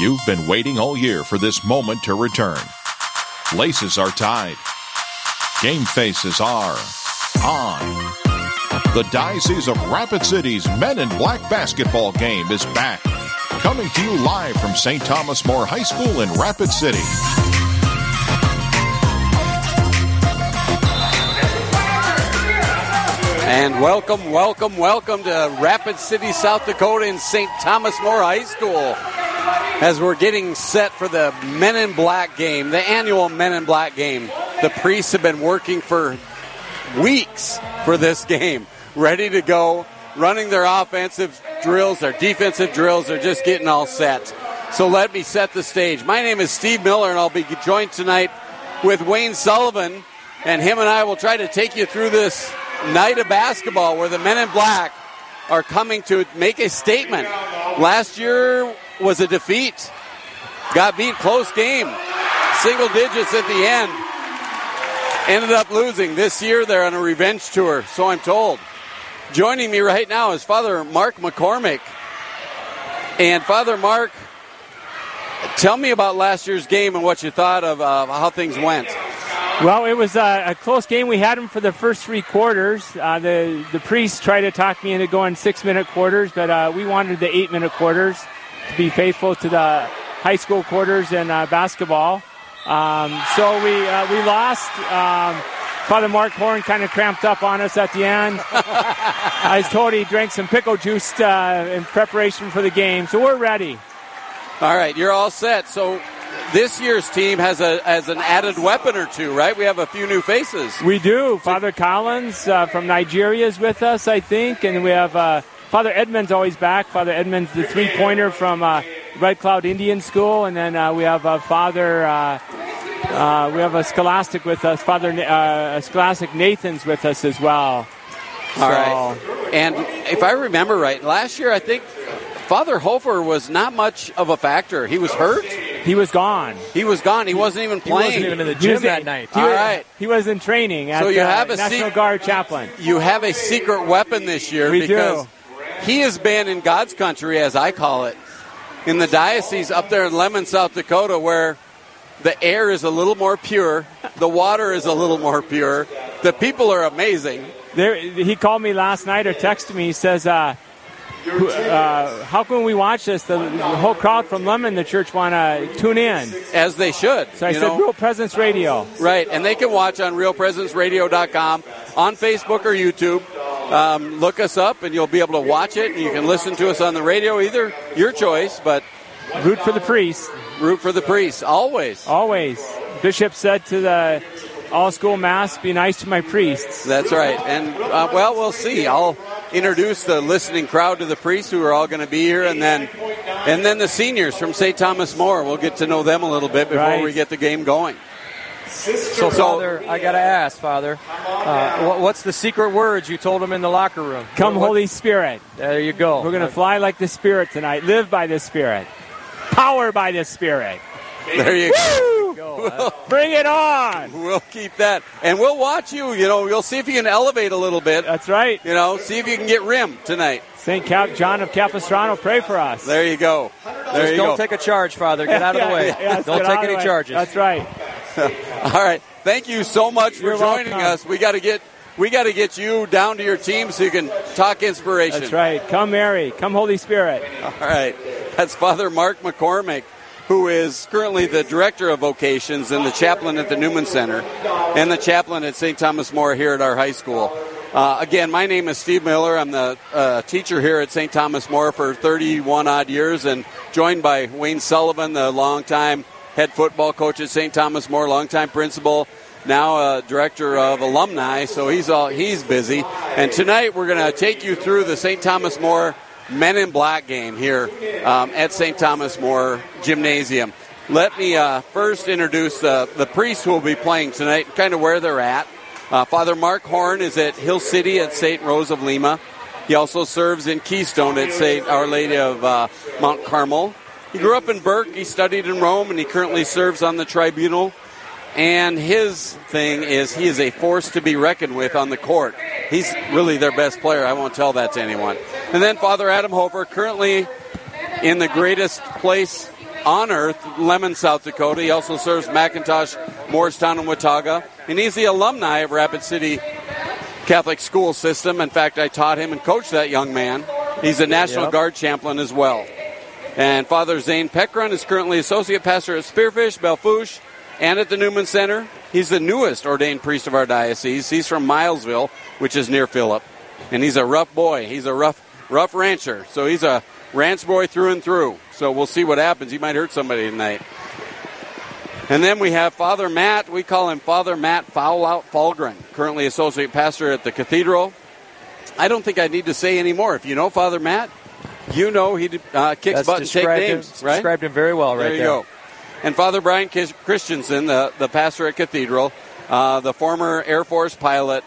You've been waiting all year for this moment to return. Laces are tied. Game faces are on. The Diocese of Rapid City's Men in Black basketball game is back. Coming to you live from St. Thomas More High School in Rapid City. And welcome, welcome, welcome to Rapid City, South Dakota in St. Thomas More High School. As we're getting set for the Men in Black game, the annual Men in Black game. The priests have been working for weeks for this game, ready to go, running their offensive drills, their defensive drills, they're just getting all set. So let me set the stage. My name is Steve Miller, and I'll be joined tonight with Wayne Sullivan, and him and I will try to take you through this night of basketball where the men in black are coming to make a statement. Last year was a defeat. Got beat close game. Single digits at the end. Ended up losing. This year they're on a revenge tour, so I'm told. Joining me right now is Father Mark McCormick. And Father Mark, tell me about last year's game and what you thought of uh, how things went. Well, it was uh, a close game. We had them for the first three quarters. Uh, the the priests tried to talk me into going six minute quarters, but uh, we wanted the eight minute quarters to be faithful to the high school quarters in uh, basketball. Um, so we uh, we lost. Um, Father Mark Horn kind of cramped up on us at the end. I was told he drank some pickle juice uh, in preparation for the game, so we're ready. All right, you're all set. So this year's team has a as an added weapon or two, right? We have a few new faces. We do. Father Collins uh, from Nigeria is with us, I think, and we have uh, Father Edmund's always back. Father Edmund's the three pointer from uh, Red Cloud Indian School, and then uh, we have uh, Father. Uh, we have a scholastic with us, Father uh, Scholastic Nathan's with us as well. All so. right. And if I remember right, last year I think Father Hofer was not much of a factor. He was hurt. He was gone. He was gone. He wasn't even playing. He wasn't even in the gym that night. He All was, right. He was in training at so you uh, have a National sec- Guard chaplain. You have a secret weapon this year we because do. He has been in God's country, as I call it, in the diocese up there in Lemmon, South Dakota, where the air is a little more pure, the water is a little more pure, the people are amazing. There, he called me last night or texted me. He says, uh, uh, "How can we watch this? The, the, whole crowd from Lemmon, the church, want to tune in, as they should." So I said, know? "Real Presence Radio." Right, and they can watch on RealPresenceRadio.com on Facebook or YouTube. Um, look us up, and you'll be able to watch it. You can listen to us on the radio, either your choice, but root for the priest. Root for the priest, always. Always. Bishop said to the all school mass, be nice to my priests. That's right. And, uh, well, we'll see. I'll introduce the listening crowd to the priests who are all going to be here, and then and then the seniors from St. Thomas More. We'll get to know them a little bit before right. we get the game going. So, Father, I got to ask, Father, uh, what's the secret words you told them in the locker room? Come, what, Holy Spirit. There you go. We're going to fly like the Spirit tonight, live by the Spirit, power by the Spirit. There you Woo! go. We'll, Bring it on. We'll keep that. And we'll watch you. You know, we'll see if you can elevate a little bit. That's right. You know, see if you can get rim tonight. St. Cap- John of Capistrano, pray for us. There you go. There Just you don't go. take a charge, Father. Get out of the way. Yes, don't take any way. charges. That's right. All right. Thank you so much for You're joining welcome. us. We got to get we got to get you down to your team so you can talk inspiration. That's right. Come, Mary. Come, Holy Spirit. All right. That's Father Mark McCormick, who is currently the director of vocations and the chaplain at the Newman Center and the chaplain at St. Thomas More here at our high school. Uh, again, my name is Steve Miller. I'm the uh, teacher here at St. Thomas More for 31 odd years and joined by Wayne Sullivan, the longtime head football coach at St. Thomas More, longtime principal, now uh, director of alumni. So he's all he's busy. And tonight we're going to take you through the St. Thomas More Men in Black game here um, at St. Thomas More Gymnasium. Let me uh, first introduce uh, the priests who will be playing tonight, kind of where they're at. Uh, Father Mark Horn is at Hill City at St. Rose of Lima. He also serves in Keystone at St. Our Lady of uh, Mount Carmel. He grew up in Burke. He studied in Rome, and he currently serves on the tribunal. And his thing is he is a force to be reckoned with on the court. He's really their best player. I won't tell that to anyone. And then Father Adam Hofer, currently in the greatest place on Earth, Lemmon, South Dakota. He also serves McIntosh, Morristown, and Watauga. And he's the alumni of Rapid City Catholic school system. In fact, I taught him and coached that young man. He's a National Yep. Guard chaplain as well. And Father Zane Peckron is currently associate pastor at Spearfish, Belle Fourche, and at the Newman Center. He's the newest ordained priest of our diocese. He's from Milesville, which is near Philip. And he's a rough boy. He's a rough, rough rancher. So he's a ranch boy through and through. So we'll see what happens. He might hurt somebody tonight. And then we have Father Matt. We call him Father Matt Foul Out Falgren, currently associate pastor at the cathedral. I don't think I need to say any more. If you know Father Matt, you know he uh, kicks That's butt and take described him, names, right? described him very well right there you go. And Father Brian Christensen, the, the pastor at Cathedral, uh, the former Air Force pilot,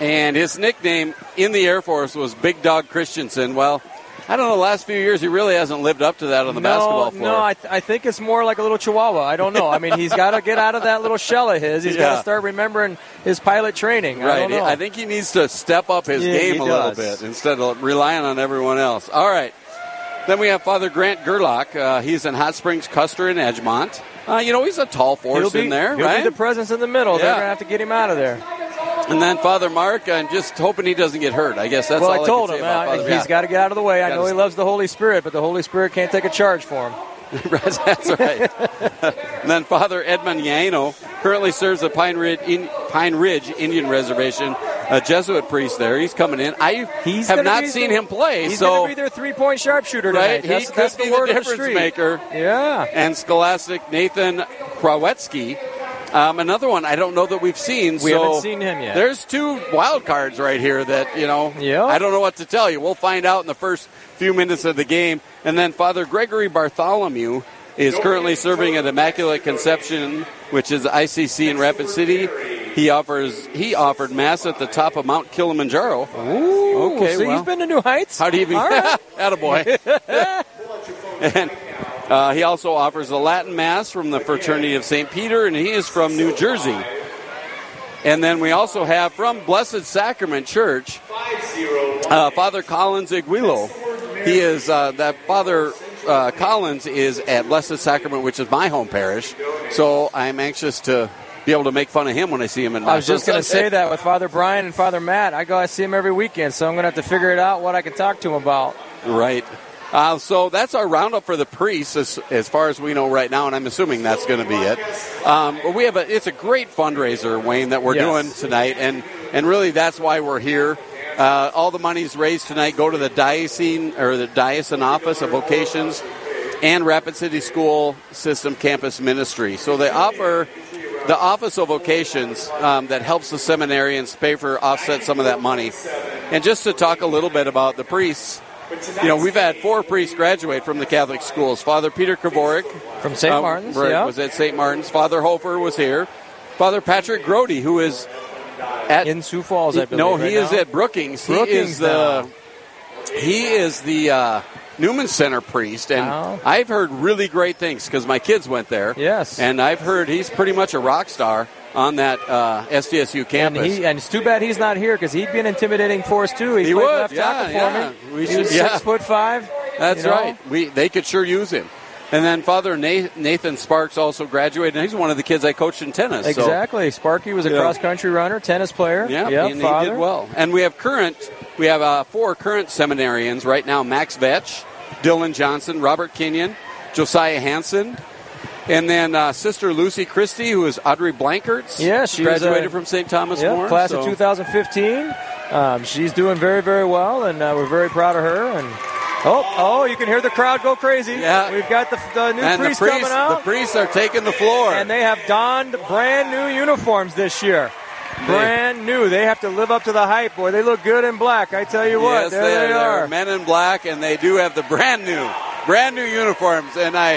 and his nickname in the Air Force was Big Dog Christensen. Well, I don't know. The last few years, he really hasn't lived up to that on the no, basketball floor. No, I, th- I think it's more like a little chihuahua. I don't know. I mean, he's got to get out of that little shell of his. He's got to start remembering his pilot training. I Right. don't know. I think he needs to step up his Yeah, game a little bit instead of relying on everyone else. All right. Then we have Father Grant Gerlach. Uh, he's in Hot Springs, Custer, and Edgemont. Uh, you know, he's a tall force be, in there, he'll right? be the presence in the middle. They're going to have to get him out of there. and then Father Mark, I'm just hoping he doesn't get hurt. I guess that's well, all I told can him say about uh, he's yeah. got to get out of the way. I know he loves the Holy Spirit, but the Holy Spirit can't take a charge for him. That's right. and then Father Edmund Yaino currently serves the Pine Ridge, in, Pine Ridge Indian Reservation, a Jesuit priest there. He's coming in. I He's have not seen the- him play, He's so going to be their three-point sharpshooter tonight. right, That's, he that's could the be word the difference maker. Yeah. and Scholastic Nathan Krawetsky. Um, another one I don't know that we've seen. We so haven't seen him yet. There's two wild cards right here that you know. Yep. I don't know what to tell you. We'll find out in the first few minutes of the game. And then Father Gregory Bartholomew is currently serving at Immaculate Conception, which is ICC in Rapid City. He offers he offered mass at the top of Mount Kilimanjaro. Ooh, Okay, so well. he's been to New Heights. How do you even? Right. Attaboy. and uh, he also offers a Latin Mass from the Fraternity of St. Peter, and he is from New Jersey. And then we also have from Blessed Sacrament Church, uh, Father Collins Iguilo. He is uh, that Father uh, Collins is at Blessed Sacrament, which is my home parish. So I'm anxious to be able to make fun of him when I see him in. My. I was just going to say that with Father Brian and Father Matt. I go, I see him every weekend, so I'm going to have to figure it out what I can talk to him about. Right. Uh, so that's our roundup for the priests, as, as far as we know right now, and I'm assuming that's going to be it. Um, but we have a, it's a great fundraiser, Wayne, that we're Yes. doing tonight, and and really that's why we're here. Uh, all the monies raised tonight go to the diocesan or the diocesan office of vocations and Rapid City School System Campus Ministry. So they offer the Office of Vocations um, that helps the seminarians pay for offset some of that money. And just to talk a little bit about the priests, you know, we've had four priests graduate from the Catholic schools. Father Peter Kavorik From St. um, Martin's, right, yeah. was at St. Martin's. Father Hofer was here. Father Patrick Grody, who is at In Sioux Falls, I believe. no, right he is now. at Brookings. He Brookings is the now. he is the uh, Newman Center priest, and. I've heard really great things because my kids went there. Yes. and I've heard he's pretty much a rock star on that uh, SDSU And, campus. he, and it's too bad he's not here because he'd be an intimidating force too. He, He would, left yeah, tackle for yeah. me. We he should- was yeah. six foot five. That's you know? right. We they could sure use him. And then Father Nathan Sparks also graduated, and he's one of the kids I coached in tennis. so- Exactly. Sparky was a Yeah. cross country runner, tennis player. Yeah, Yep, and father. he did well. And we have current, we have uh, four current seminarians right now: Max Vetch, Dylan Johnson, Robert Kenyon, Josiah Hansen, and then uh, Sister Lucy Christie, who is Audrey Blankertz. Yeah, she graduated uh, from St. Thomas More. class so- of 2015. Um, she's doing very, very well, and uh, we're very proud of her. And oh, oh, you can hear the crowd go crazy. Yeah. we've got the, the new And the priest priests, coming out, the priests are taking the floor. and they have donned brand new uniforms this year. Brand new. They have to live up to the hype, boy. They look good in black. I tell you what, yes, there they, they, are. are. They're men in black, and they do have the brand new, brand new uniforms. And I,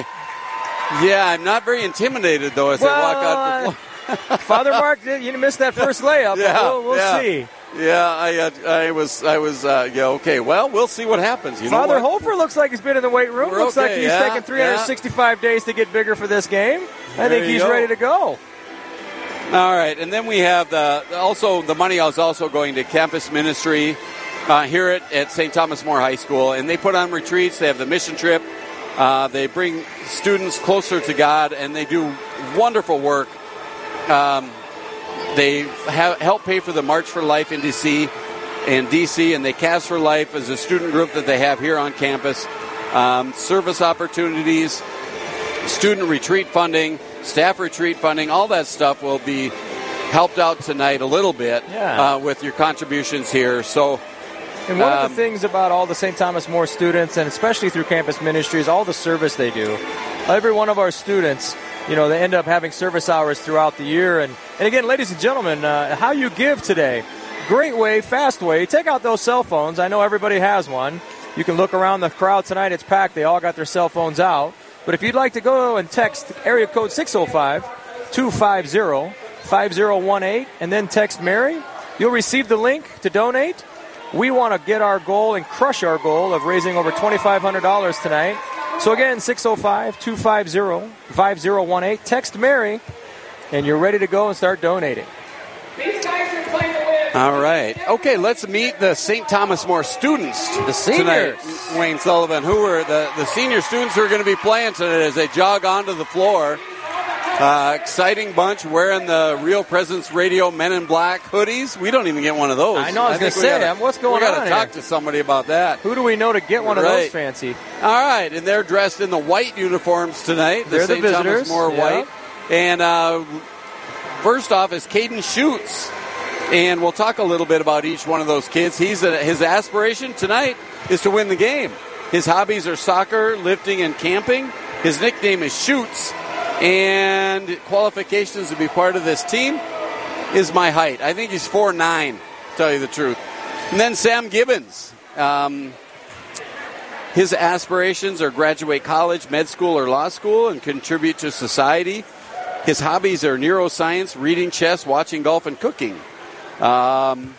yeah, I'm not very intimidated though as Well, I walk out the uh, floor. Father Mark, you missed that first layup. Yeah, but we'll, we'll yeah. see. Yeah, I, uh, I was, I was, uh, yeah, okay. Well, we'll see what happens. You Father? Hofer looks like he's been in the weight room. We're looks like he's yeah, taking 365 days to get bigger for this game. I There think he's go. ready to go. All right, and then we have the also the money is also going to campus ministry uh, here at, at St. Thomas More High School, and they put on retreats. They have the mission trip Uh, they bring students closer to God, and they do wonderful work. Um, they have, help pay for the March for Life in DC, in DC, and they Cast for Life as a student group that they have here on campus. Um, service opportunities, student retreat funding, staff retreat funding, all that stuff will be helped out tonight a little bit Yeah. uh, with your contributions here. So And one of Um, the things about all the St. Thomas More students, and especially through campus ministries, all the service they do. Every one of our students, you know, they end up having service hours throughout the year. And, and again, ladies and gentlemen, uh, how you give today. Great way, fast way. Take out those cell phones. I know everybody has one. You can look around the crowd tonight. It's packed. They all got their cell phones out. But if you'd like to go and text area code 605 250 5018 and then text Mary, you'll receive the link to donate. We want to get our goal and crush our goal of raising over $2,500 tonight. So again, 605 250 5018. Text Mary, and you're ready to go and start donating. These guys are playing the win. All right. Okay, let's meet the St. Thomas More students. The seniors. Tonight. Wayne Sullivan, who are the, the senior students who are going to be playing tonight as they jog onto the floor. Uh, exciting bunch wearing the Real Presence Radio Men in Black hoodies. We don't even get one of those. I know, I was gonna say, gotta- what's going we gotta on talk to somebody about that. Who do we know to get one of Right. those fancy? All right, and they're dressed in the white uniforms tonight. The They're the St. Thomas More yeah. white. And uh, first off is Caden Schutz. And we'll talk a little bit about each one of those kids. He's a, his aspiration tonight is to win the game. His hobbies are soccer, lifting, and camping. His nickname is Shoots. And qualifications to be part of this team is my height. I think he's 4'9", to tell you the truth. And then Sam Gibbons. Um, his aspirations are graduate college, med school, or law school and contribute to society. His hobbies are neuroscience, reading chess, watching golf, and cooking. Um,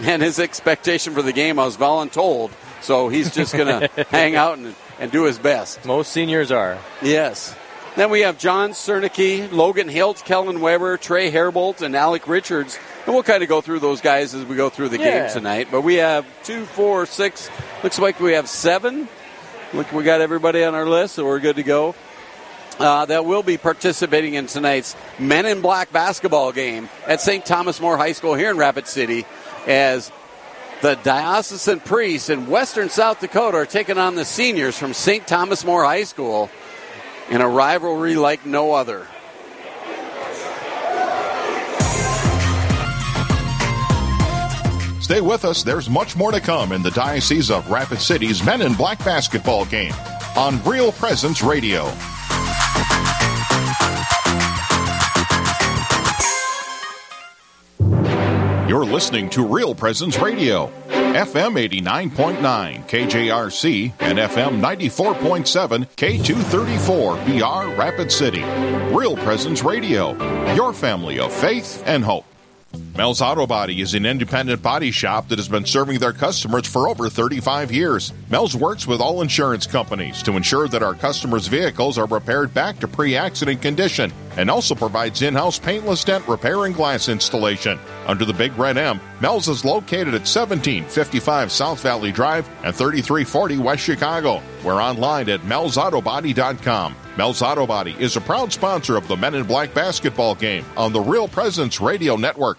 and his expectation for the game, I was voluntold, so he's just going to hang out and, and do his best. Most seniors are. Yes. Then we have John Cernicki, Logan Hilt, Kellen Weber, Trey Herbold, and Alec Richards. And we'll kind of go through those guys as we go through the Yeah. game tonight. But we have two, four, six. Looks like we have seven. Look, we got everybody on our list, so we're good to go. Uh, that will be participating in tonight's Men in Black basketball game at St. Thomas More High School here in Rapid City as the diocesan priests in western South Dakota are taking on the seniors from St. Thomas More High School in a rivalry like no other. Stay with us. There's much more to come in the Diocese of Rapid City's Men in Black basketball game on Real Presence Radio. You're listening to Real Presence Radio, FM 89.9 KJRC and FM 94.7 K234 BR Rapid City. Real Presence Radio, your family of faith and hope. Mel's Auto Body is an independent body shop that has been serving their customers for over 35 years. Mel's works with all insurance companies to ensure that our customers' vehicles are repaired back to pre accident condition and also provides in house paintless dent repair and glass installation. Under the Big Red M, Mel's is located at 1755 South Valley Drive and 3340 West Chicago. We're online at melsautobody.com. Mel's Auto Body is a proud sponsor of the Men in Black basketball game on the Real Presence Radio Network.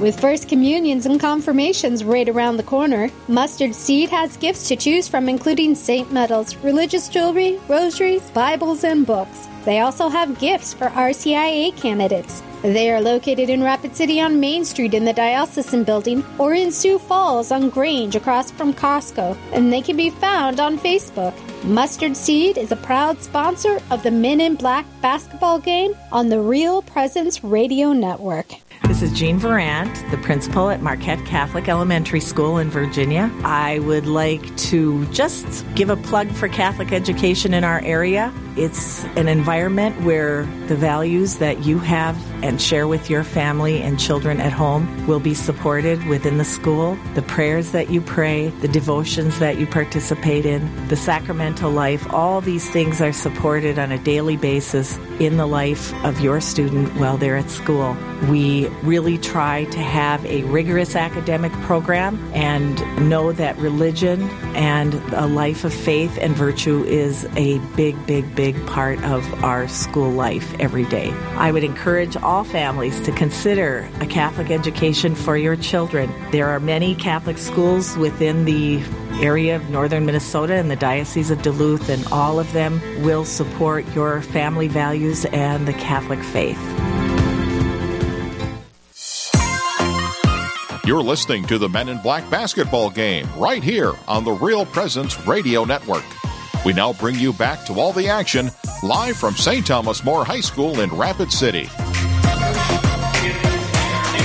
With First Communions and Confirmations right around the corner, Mustard Seed has gifts to choose from, including Saint medals, religious jewelry, rosaries, Bibles, and books. They also have gifts for RCIA candidates. They are located in Rapid City on Main Street in the Diocesan Building or in Sioux Falls on Grange across from Costco, and they can be found on Facebook. Mustard Seed is a proud sponsor of the Men in Black basketball game on the Real Presence Radio Network. This is Jean Varant, the principal at Marquette Catholic Elementary School in Virginia. I would like to just give a plug for Catholic education in our area. It's an environment where the values that you have and share with your family and children at home will be supported within the school. The prayers that you pray, the devotions that you participate in, the sacramental life, all these things are supported on a daily basis in the life of your student while they're at school. We really try to have a rigorous academic program and know that religion and a life of faith and virtue is a big, big, big part of our school life every day. I would encourage all families to consider a Catholic education for your children. There are many Catholic schools within the area of northern Minnesota and the Diocese of Duluth, and all of them will support your family values and the Catholic faith. You're listening to the Men in Black basketball game right here on the Real Presence Radio Network. We now bring you back to all the action live from St. Thomas More High School in Rapid City.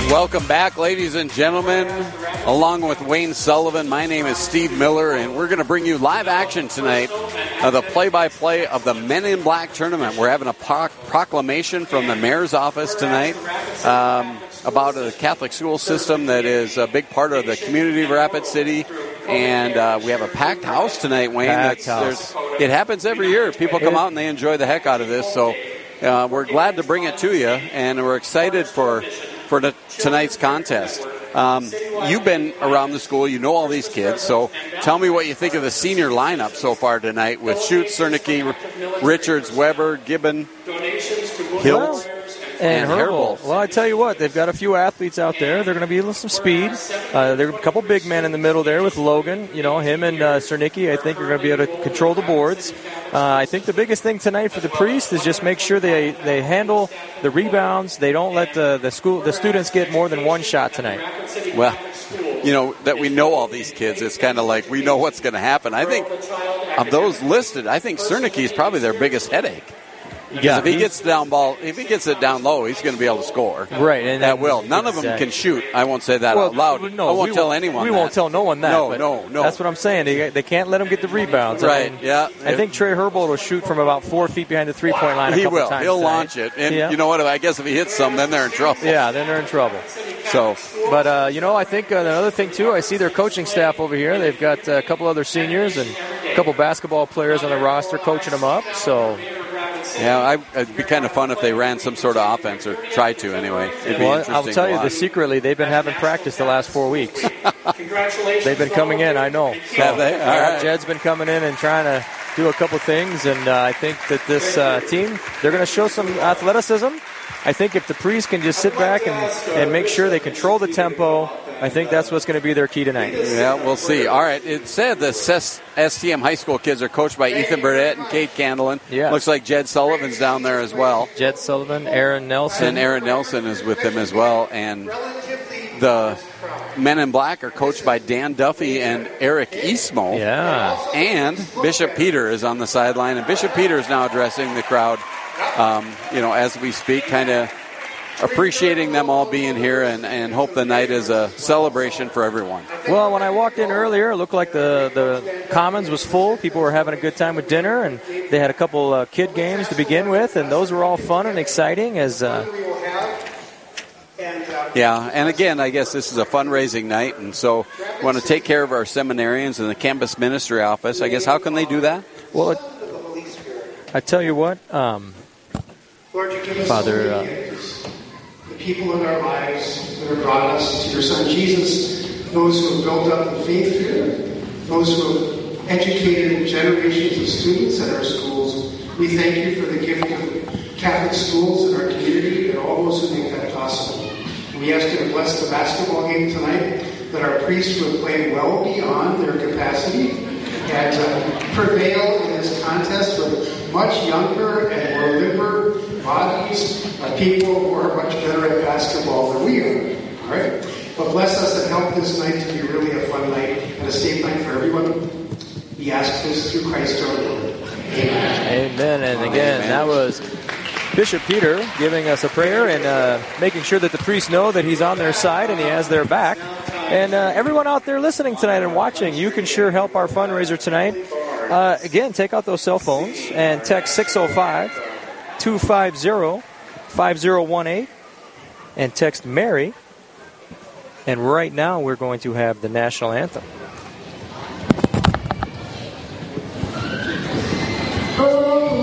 Welcome back, ladies and gentlemen. Along with Wayne Sullivan, my name is Steve Miller, and we're going to bring you live action tonight of the play by play of the Men in Black tournament. We're having a proclamation from the mayor's office tonight um, about a Catholic school system that is a big part of the community of Rapid City. And uh, we have a packed house tonight, Wayne. House. It happens every year. People come out and they enjoy the heck out of this. So uh, we're glad to bring it to you, and we're excited for for the, tonight's contest. Um, you've been around the school, you know all these kids, so tell me what you think of the senior lineup so far tonight with Schutz, Cernicki, Richards, Weber, Gibbon, Hilt. And, and Herbold. Well, I tell you what, they've got a few athletes out there. They're going to be with some speed. Uh, there are a couple big men in the middle there with Logan. You know, him and uh, Cernicki, I think, are going to be able to control the boards. Uh, I think the biggest thing tonight for the Priest is just make sure they, they handle the rebounds. They don't let the, the school the students get more than one shot tonight. Well, you know that we know all these kids. It's kind of like we know what's going to happen. I think of those listed, I think Cernicki is probably their biggest headache. Yeah, if he gets down ball, if he gets it down low, he's going to be able to score. Right, and that will. None of them can shoot. I won't say that well, out loud. No, I won't tell won't, anyone. We that. won't tell no one that. No, no, no. That's what I'm saying. They, they can't let him get the rebounds. Right. I mean, yeah. I think Trey Herbold will shoot from about four feet behind the three point line. he will. Times He'll tonight. launch it, and yeah. you know what? I guess if he hits some, then they're in trouble. Yeah, then they're in trouble. So, but uh, you know, I think uh, another thing too. I see their coaching staff over here. They've got uh, a couple other seniors and a couple basketball players on the roster coaching them up. So yeah, I, it'd be kind of fun if they ran some sort of offense or tried to anyway. It'd be well, interesting. I'll tell you, watch. the secretly they've been having practice the last four weeks. Congratulations! they've been coming in. I know. So, Have they? All yeah, right. Jed's been coming in and trying to do a couple things, and uh, I think that this uh, team they're going to show some athleticism. I think if the Priest can just sit back and, and make sure they control the tempo, I think that's what's going to be their key tonight. Yeah, we'll see. All right. It said the SES STM high school kids are coached by Ethan Burdett and Kate Candlin. Yeah. Looks like Jed Sullivan's down there as well. Jed Sullivan, Aaron Nelson. And Aaron Nelson is with them as well. And the men in black are coached by Dan Duffy and Eric Eastmo. Yeah. And Bishop Peter is on the sideline. And Bishop Peter is now addressing the crowd, um, you know, as we speak, kind of appreciating them all being here and, and hope the night is a celebration for everyone. Well, when I walked in earlier, it looked like the, the Commons was full. People were having a good time with dinner, and they had a couple uh, kid games to begin with, and those were all fun and exciting. As uh, Yeah, and again, I guess this is a fundraising night, and so we want to take care of our seminarians in the campus ministry office. I guess how can they do that? well, it, I tell you what, um, Lord, you give us Father, uh, many years. The people in our lives that have brought us to your Son Jesus, those who have built up the faith here, those who have educated generations of students at our schools. We thank you for the gift of Catholic schools in our community and all those who make that possible. We ask you to bless the basketball game tonight, that our priests would play well beyond their capacity and uh, prevail in this contest with much younger and bodies of people who are much better at basketball than we are. All right? But bless us and help this night to be really a fun night and a safe night for everyone. We ask this through Christ our Lord. Amen. amen. And again, that was Bishop Peter giving us a prayer and uh, making sure that the priests know that he's on their side and he has their back. And uh, everyone out there listening tonight and watching, you can sure help our fundraiser tonight. Uh, again, take out those cell phones and text 605 250 5018. and text Mary. And right now we're going to have the national anthem. Oh,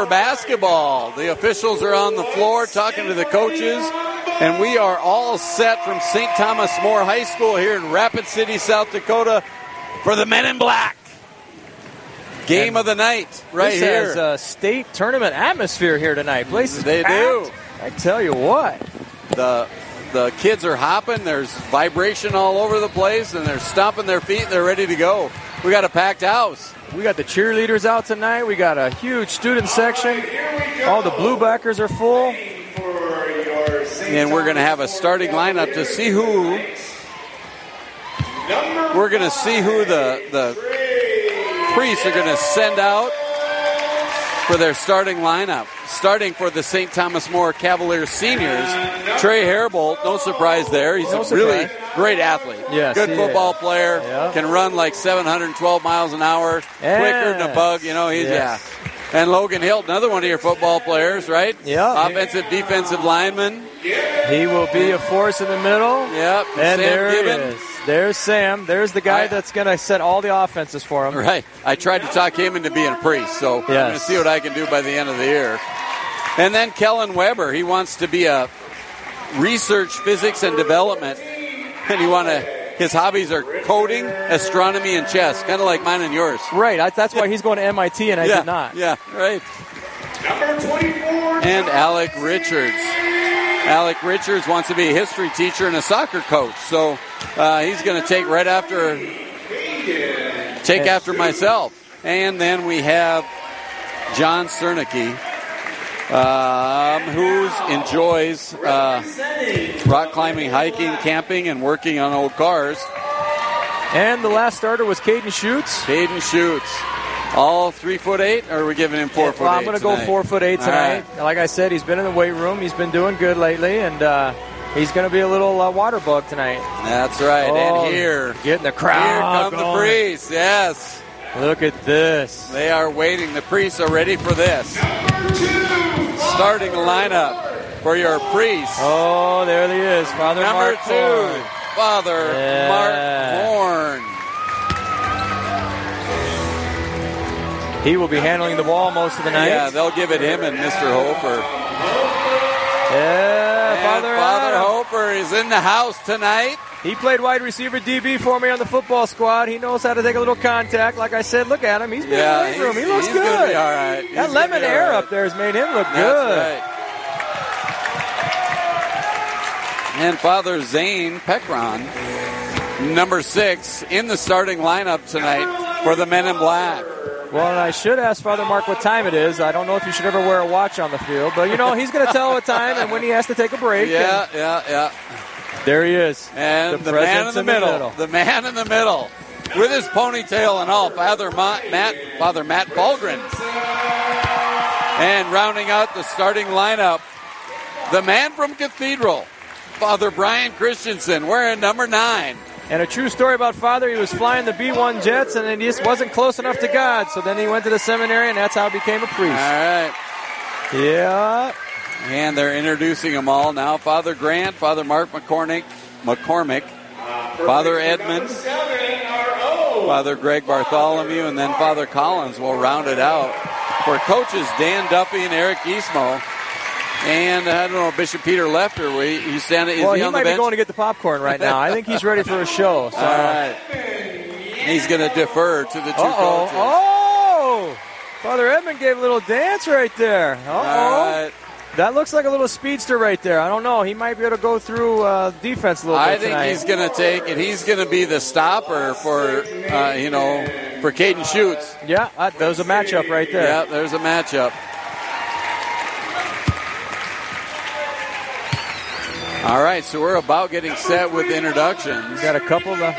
for basketball. The officials are on the floor talking to the coaches, and we are all set from St. Thomas More High School here in Rapid City, South Dakota, for the Men in Black. Game of the night, right this here. has a state tournament atmosphere here tonight. Places They packed. do. I tell you what. the the kids are hopping. There's vibration all over the place, and they're stomping their feet. And they're ready to go. We got a packed house. We got the cheerleaders out tonight. We got a huge student section. All the bluebackers are full. and we're going to have a starting lineup to see who we're going to see who the the priests are going to send out for their starting lineup. Starting for the St. Thomas More Cavaliers seniors, Trey Herbold. No surprise there. He's No a really great athlete. Yes, good football is. player. Yeah. Can run like 712 miles an hour. Quicker than a bug. You know he's Yes. yeah. And Logan Hilt, another one of your football players, right? Yeah. Offensive, defensive lineman. He will be a force in the middle. Yep. And there Gibbon. he is. There's Sam. There's the guy I- that's going to set all the offenses for him. Right. I tried to talk him into being a priest, so I'm going to see what I can do by the end of the year. And then Kellen Weber, he wants to be a research, physics, and development, and he want to. His hobbies are coding, astronomy, and chess, kind of like mine and yours. Right. I, that's why he's going to MIT and I yeah, did not. Yeah, right. Number 24. And Alec Richards. Alec Richards wants to be a history teacher and a soccer coach, so uh, he's going to take right after take after myself. And then we have John Cernicki, um, who enjoys uh, rock climbing, hiking, camping, and working on old cars. And the last starter was Caden Schutz. Caden Schutz. All three foot eight, or are we giving him four foot well, eight? I'm going to go four foot eight tonight. right. Like I said, he's been in the weight room. He's been doing good lately, and uh, he's going to be a little uh, water bug tonight. That's right. Oh, and here, getting the here crowd come the going. priests. Yes, Look at this. they are waiting. The priests are ready for this. Starting lineup for your priest. Oh, there he is, Father Number Mark two, Horn. Father Yeah. Mark Horn. He will be handling the ball most of the night. Yeah, they'll give it him and Mr. Hofer. Yeah, And Father, Father. Hofer is in the house tonight. He played wide receiver DB for me on the football squad. He knows how to take a little contact. Like I said, look at him. He's been Yeah, in the weight room. He looks he's good. all right. He's That lemon air right. up there has made him look That's good. right. And Father Zane Peckron, number six, in the starting lineup tonight for the Men in Black. Well, and I should ask Father Mark what time it is. I don't know if you should ever wear a watch on the field, but you know he's going to tell what time and when he has to take a break. Yeah, yeah, yeah. There he is. And the, The man in the, in the middle, middle. the man in the middle, with his ponytail and all, Father Ma- Matt, Father Matt Falgren. And rounding out the starting lineup, the man from Cathedral, Father Brian Christensen, wearing number nine. And a true story about father, he was flying the B-1 jets and then he just wasn't close enough to God. So then he went to the seminary and that's how he became a priest. All right. Yeah. And they're introducing them all now. Father Grant, Father Mark McCormick, McCormick, Father Edmund, Father Greg Bartholomew, and then Father Collins will round it out. For coaches Dan Duffy and Eric Eastmo. And uh, I don't know, Bishop Peter Lefter, we- he's standing, is Well, he he might be going to get the popcorn right now. I think he's ready for a show. So. All right. He's going to defer to the two Uh-oh. coaches. Oh! Father Edmund gave a little dance right there. All right. That looks like a little speedster right there. I don't know. He might be able to go through uh, defense a little I bit I think tonight. he's going to take it. He's going to be the stopper for, uh, you know, for Caden Schutz. Yeah, uh, there's a matchup right there. Yeah, there's a matchup. All right, so we're about getting set with introductions. Got a couple of.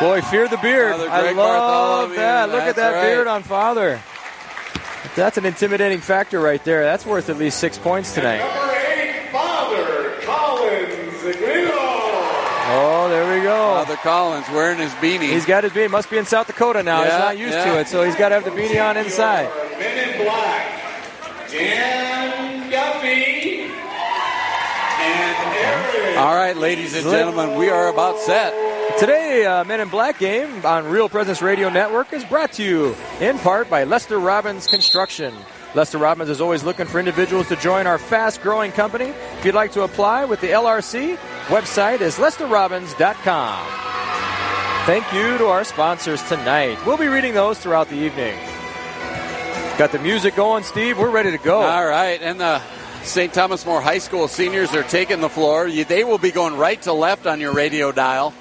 Boy, fear the beard. I love Bartholomew, that. Look at that right. beard on Father. That's an intimidating factor right there. That's worth at least six points tonight. Number eight, Father Collins Aguilar. Oh, there we go. Father Collins wearing his beanie. He's got his beanie. Must be in South Dakota now. he's not used yeah. to it, so he's got to have the beanie on inside. Men in Black, Dan Duffy, and Eric. All right, ladies and gentlemen, we are about set. Today, uh, Men in Black game on Real Presence Radio Network is brought to you in part by Lester Robbins Construction. Lester Robbins is always looking for individuals to join our fast growing company. If you'd like to apply with the LRC, website is lesterrobbins.com. Thank you to our sponsors tonight. We'll be reading those throughout the evening. Got the music going, Steve. We're ready to go. All right, and the St. Thomas More High School seniors are taking the floor. They will be going right to left on your radio dial.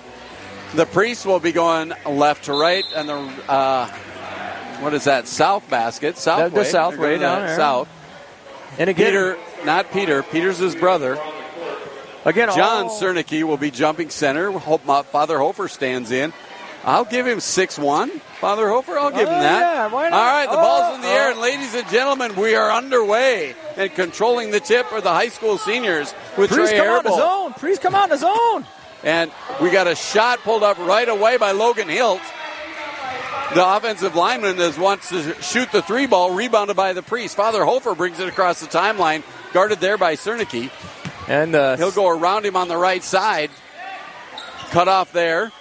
The priest will be going left to right, and the uh, what is that? South basket, south The- the way. south way down there. South. And again, Peter, not Peter. Peter's his brother. again, John all- Cernicki will be jumping center. Hope my Father Hofer stands in. I'll give him six one. Father Hofer, I'll give Oh, him that. yeah, why not? All right, the Oh, ball's in the air, oh. and ladies and gentlemen, we are underway. And controlling the tip are the high school seniors with Priest Trey come out in his own. Priest come out in his own. And we got a shot pulled up right away by Logan Hilt. The offensive lineman is wants to shoot the three ball, rebounded by the priest. Father Hofer brings it across the timeline, guarded there by Cernicki. And uh, He'll go around him on the right side. Cut off there.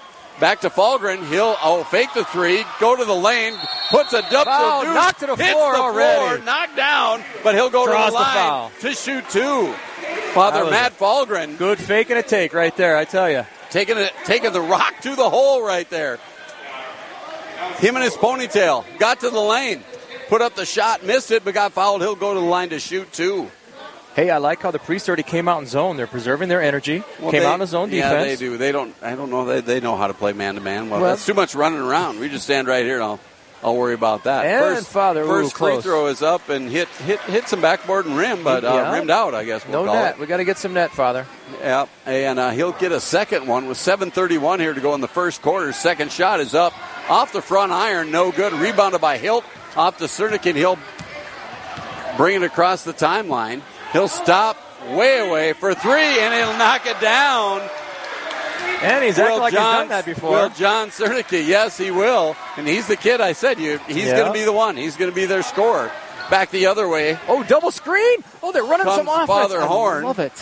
Back to Falgren. He'll oh fake the three, go to the lane, puts a dub Foul, to oh, knocked to the hits floor the already. floor, knocked down, but he'll go Draws to the the line foul. to shoot two. Father Matt Falgren Good fake and a take right there, I tell you. taking it, taking the rock to the hole right there. Him and his ponytail got to the lane, put up the shot, missed it, but got fouled. He'll go to the line to shoot two. Hey, I like how the priest already came out in zone. They're preserving their energy. Well, came they- out in zone defense. Yeah, they do. They don't. I don't know. They, they know how to play man to man. Well, that's too much running around. We just stand right here and I'll I'll worry about that. And first, Father, ooh, first free close. throw is up and hit hit hit some backboard and rim, but uh, Yeah. rimmed out. I guess we'll no call net. We got to get some net, Father. it. Yeah, and uh, he'll get a second one with 7:31 here to go in the first quarter. Second shot is up off the front iron, no good. Rebounded by Hilt off the Cernican. He'll bring it across the timeline. He'll stop way away for three, and he'll knock it down. And he's acting like John, he's done that before. Will John Cernicki, yes, he will. And he's the kid I said you. He's Yeah. going to be the one. He's going to be their scorer. Back the other way, oh, double screen. Oh, they're running some offense. Father I Horn. love it.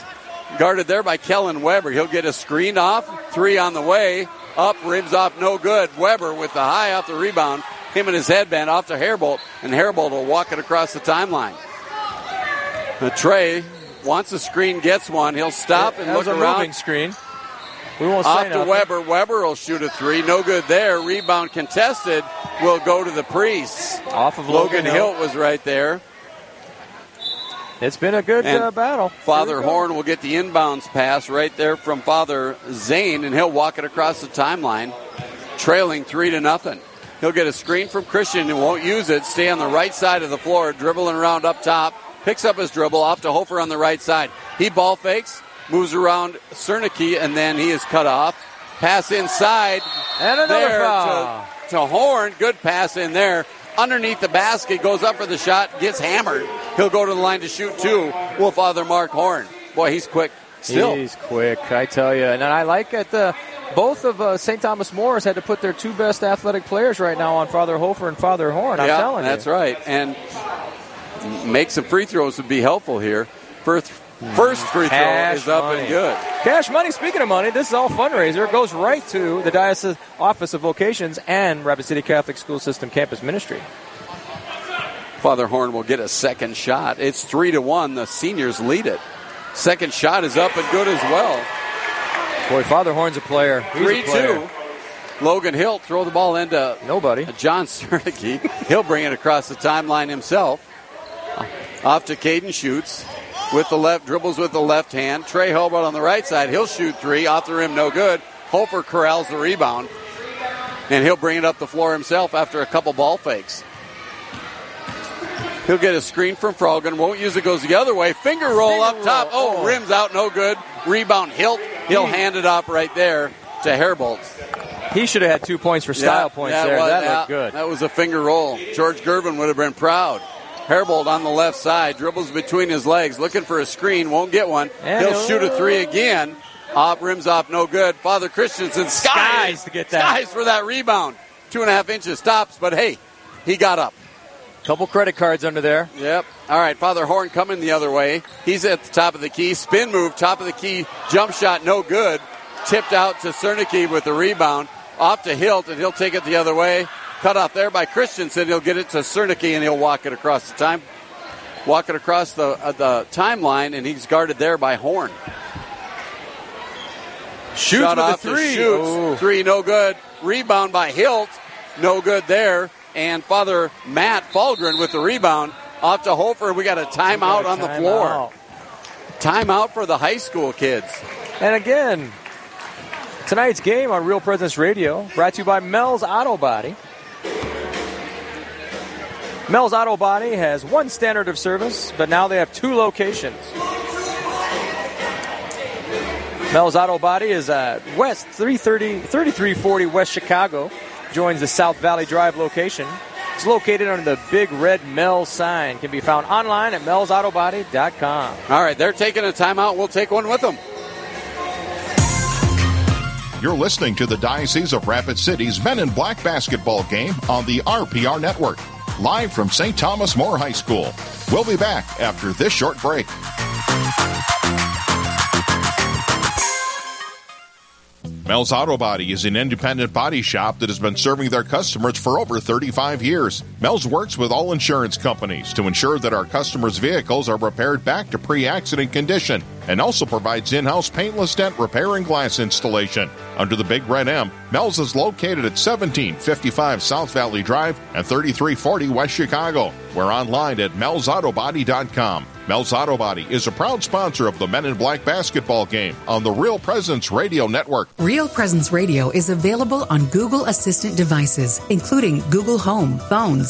guarded there by Kellen Weber. He'll get a screen off. Three on the way. Up, rims off, no good. Weber with the high off the rebound. Him and his headband off to Herbold, and Herbold will walk it across the timeline. Trey wants a screen, gets one. He'll stop and That was look a around. moving screen. We won't Off to nothing. Weber. Weber will shoot a three. No good there. Rebound contested. Will go to the Priests. Off of Logan Logan, Hill. Hilt was right there. It's been a good uh, battle. Father. Horn will get the inbounds pass right there from Father Zane, and he'll walk it across the timeline, trailing three to nothing. He'll get a screen from Christian and won't use it. Stay on the right side of the floor, dribbling around up top. Picks up his dribble off to Hofer on the right side. He ball fakes, moves around Cernicki, and then he is cut off. Pass inside. And another foul. To, to Horn. Good pass in there. Underneath the basket, goes up for the shot, gets hammered. He'll go to the line to shoot two. Will Father Mark Horn. Boy, he's quick. Still. He's quick, I tell you. And I like it. Uh, both of uh, St. Thomas More's had to put their two best athletic players right now on Father Hofer and Father Horn. I'm yeah, telling that's right. And make some free throws would be helpful here. First, first free throw is up money. and good. Cash money. Speaking of money, this is all fundraiser. It goes right to the Diocese Office of Vocations and Rapid City Catholic School System Campus Ministry. Father Horn will get a second shot. It's three to one. The seniors lead it. Second shot is up and good as well. Boy, Father Horn's a player. He's a Three player. two. Logan Hilt throw the ball into Nobody. John Cernicki. He'll bring it across the timeline himself. Off to Caden Schutz with the left dribbles with the left hand. Trey Herbold on the right side. He'll shoot three off the rim, no good. Hofer corrals the rebound, and he'll bring it up the floor himself after a couple ball fakes. He'll get a screen from Froggen. Won't use it. Goes the other way. Finger roll Finger up top. roll. Oh, Oh. rims out. No good. Rebound. Hilt. He'll hmm. hand it off right there to Herbold. He should have had two points for style points yeah, there. was- that yeah, looked good. That was a finger roll. George Gervin would have been proud. Herbold on the left side, dribbles between his legs, looking for a screen, won't get one. And He'll he'll- shoot a three again. Off rims off, no good. Father Christensen skies, Skies to get that. Skies for that rebound. Two and a half inches stops, but hey, he got up. Couple credit cards under there. Yep. All right, Father Horn coming the other way. He's at the top of the key. Spin move, top of the key, jump shot, no good. Tipped out to Cernicki with the rebound. Off to Hilt, and he'll take it the other way. Cut off there by Christensen. He'll get it to Cernicki, and he'll walk it across the time. Walk it across the uh, the timeline, and he's guarded there by Horn. Shoots Shot with off the three. shoots. Ooh. Three, no good. Rebound by Hilt, no good there. And Father Matt Falgren with the rebound. Off to Hofer. We got a timeout on the floor. Timeout. Timeout for the high school kids. And again, tonight's game on Real Presence Radio, brought to you by Mel's Auto Body. Mel's Auto Body has one standard of service, but now they have two locations. Mel's Auto Body is at West 330, 3340 West Chicago, joins the South Valley Drive location. It's located under the big red Mel sign. Can be found online at melsautobody.com. All right, they're taking a timeout. We'll take one with them. You're listening to the Diocese of Rapid City's Men in Black basketball game on the RPR Network, live from St. Thomas More High School. We'll be back after this short break. Mel's Auto Body is an independent body shop that has been serving their customers for over 35 years. Mel's works with all insurance companies to ensure that our customers' vehicles are repaired back to pre accident condition and also provides in house paintless dent repair and glass installation. Under the Big Red M, Mel's is located at 1755 South Valley Drive and 3340 West Chicago. We're online at melsautobody.com. Mel's Auto Body is a proud sponsor of the Men in Black basketball game on the Real Presence Radio Network. Real Presence Radio is available on Google Assistant devices, including Google Home, phones,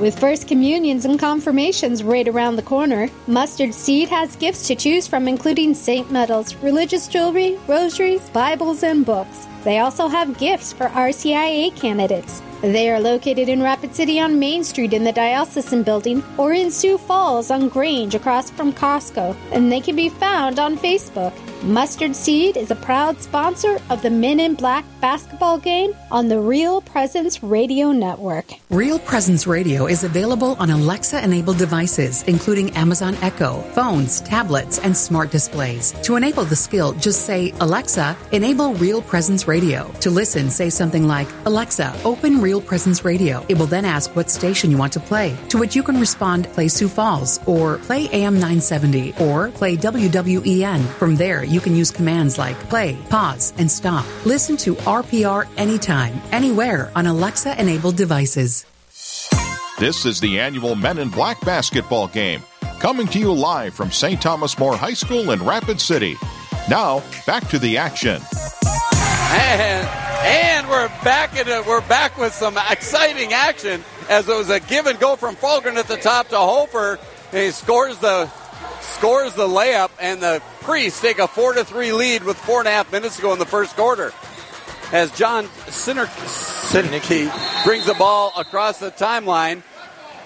With First Communions and Confirmations right around the corner, Mustard Seed has gifts to choose from, including Saint medals, religious jewelry, rosaries, Bibles, and books. They also have gifts for RCIA candidates. They are located in Rapid City on Main Street in the Diocesan Building or in Sioux Falls on Grange across from Costco, and they can be found on Facebook. Mustard Seed is a proud sponsor of the Men in Black basketball game on the Real Presence Radio Network. Real Presence Radio is available on Alexa enabled devices, including Amazon Echo, phones, tablets, and smart displays. To enable the skill, just say, Alexa, enable Real Presence Radio. To listen, say something like, Alexa, open Real Presence Radio. It will then ask what station you want to play, to which you can respond, play Sioux Falls, or play AM 970, or play WWEN. From there, you can use commands like play, pause, and stop. Listen to RPR anytime, anywhere on Alexa enabled devices. This is the annual Men in Black basketball game, coming to you live from St. Thomas More High School in Rapid City. Now, back to the action. And and we're back we're back with some exciting action as it was a give and go from Falgren at the top to Hofer, and he scores the scores the layup, and the Priests take a four to three lead with four and a half minutes to go in the first quarter. As John Sinner, brings the ball across the timeline,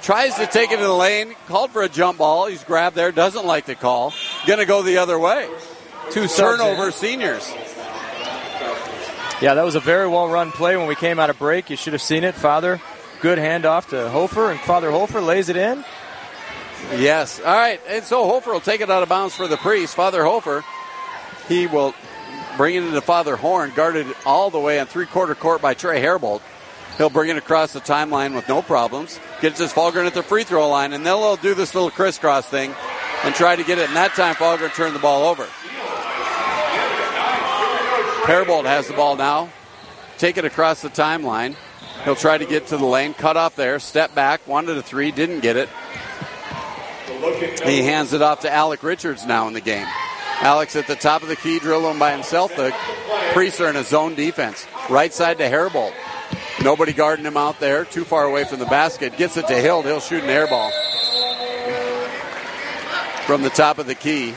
tries to take it in the lane, called for a jump ball. He's grabbed there, doesn't like the call. Going to go the other way. Two turnover seniors. Yeah, that was a very well run play when we came out of break. You should have seen it. Father, good handoff to Hofer, and Father Hofer lays it in. Yes. All right. And so Hofer will take it out of bounds for the priest. Father Hofer, he will bring it into Father Horn, guarded all the way on three quarter court by Trey Herbold. He'll bring it across the timeline with no problems. Gets his Falgren at the free throw line, and then they'll do this little crisscross thing and try to get it. And that time, Falgren turned the ball over. Herbold has the ball now. Take it across the timeline. He'll try to get to the lane, cut off there, step back, one wanted a three, didn't get it. He hands it off to Alec Richards now in the game. Alex at the top of the key, drilling by himself. The priests are in a zone defense. Right side to Herbold. Nobody guarding him out there, too far away from the basket. Gets it to Hilt. He'll shoot an air ball. From the top of the key.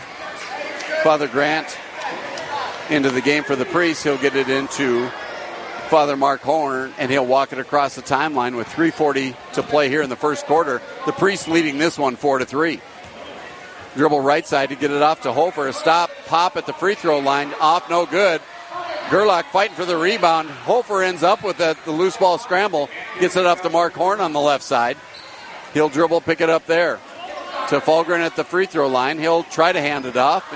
Father Grant into the game for the priests. He'll get it into Father Mark Horn, and he'll walk it across the timeline with 3:40 to play here in the first quarter. The Priests leading this one four to three. Dribble right side to get it off to Hofer. A stop, pop at the free throw line, off, no good. Gerlach fighting for the rebound. Hofer ends up with the, the loose ball scramble, gets it off to Mark Horn on the left side. He'll dribble, pick it up there to Falgren at the free throw line. He'll try to hand it off.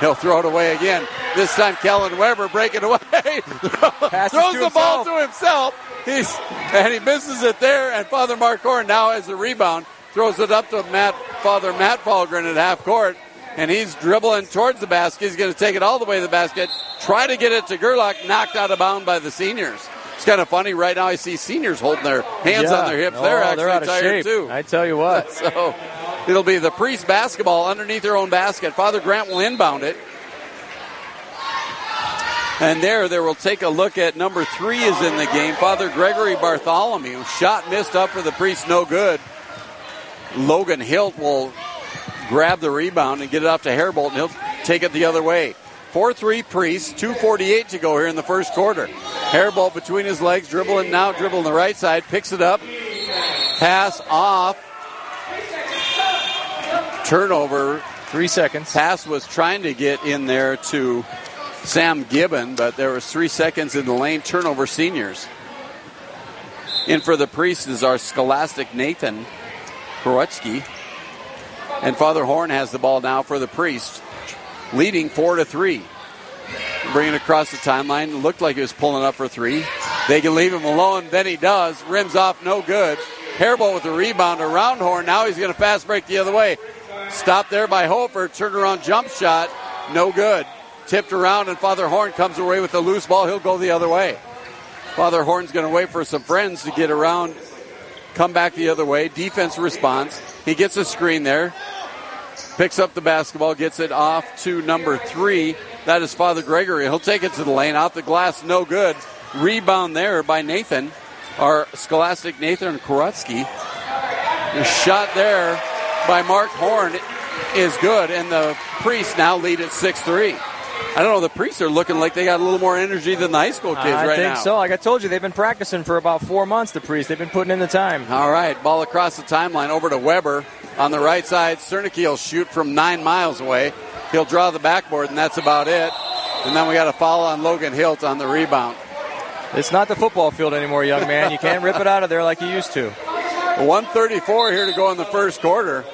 He'll throw it away again. This time, Kellen Weber breaking away. Throws the ball to himself. He's and he misses it there. And Father Mark Horn now has the rebound. Throws it up to Matt Father Matt Falgren at half court. And he's dribbling towards the basket. He's going to take it all the way to the basket. Try to get it to Gerlach. Knocked out of bound by the seniors. It's kind of funny. Right now, I see seniors holding their hands yeah. on their hips. Oh, they're actually they're out of tired shape. too. I tell you what. So it'll be the priest basketball underneath their own basket. Father Grant will inbound it. And there, there will take a look at number three is in the game. Father Gregory Bartholomew. Shot missed up for the priest, no good. Logan Hilt will grab the rebound and get it off to Herbold, and he'll take it the other way. 4 3 Priest, 2.48 to go here in the first quarter. Herbold between his legs, dribbling now, dribbling the right side, picks it up, pass off. Turnover. Three seconds. Pass was trying to get in there to Sam Gibbon, but there was three seconds in the lane. Turnover seniors. In for the priest is our scholastic Nathan Korotsky. And Father Horn has the ball now for the priest, leading four to three. Bringing it across the timeline. Looked like he was pulling up for three. They can leave him alone. Then he does. Rims off, no good. Herbold with the rebound around Horn. Now he's going to fast break the other way. Stopped there by Hofer. Turned around jump shot. No good. Tipped around, and Father Horn comes away with the loose ball. He'll go the other way. Father Horn's going to wait for some friends to get around, come back the other way. Defense responds. He gets a screen there. Picks up the basketball, gets it off to number three. That is Father Gregory. He'll take it to the lane. Off the glass, no good. Rebound there by Nathan, our scholastic Nathan Korotsky. The shot there by Mark Horn is good, and the Priests now lead at 6 3. I don't know. The priests are looking like they got a little more energy than the high school kids right? I think so. Like I told you, they've been practicing for about four months. The priests, they've been putting in the time. All right, ball across the timeline over to Weber on the right side. Cernicki will shoot from nine miles away. He'll draw the backboard, and that's about it. And then we got a foul on Logan Hilt on the rebound. It's not the football field anymore, young man. You can't rip it out of there like you used to. 134 here to go in the first quarter.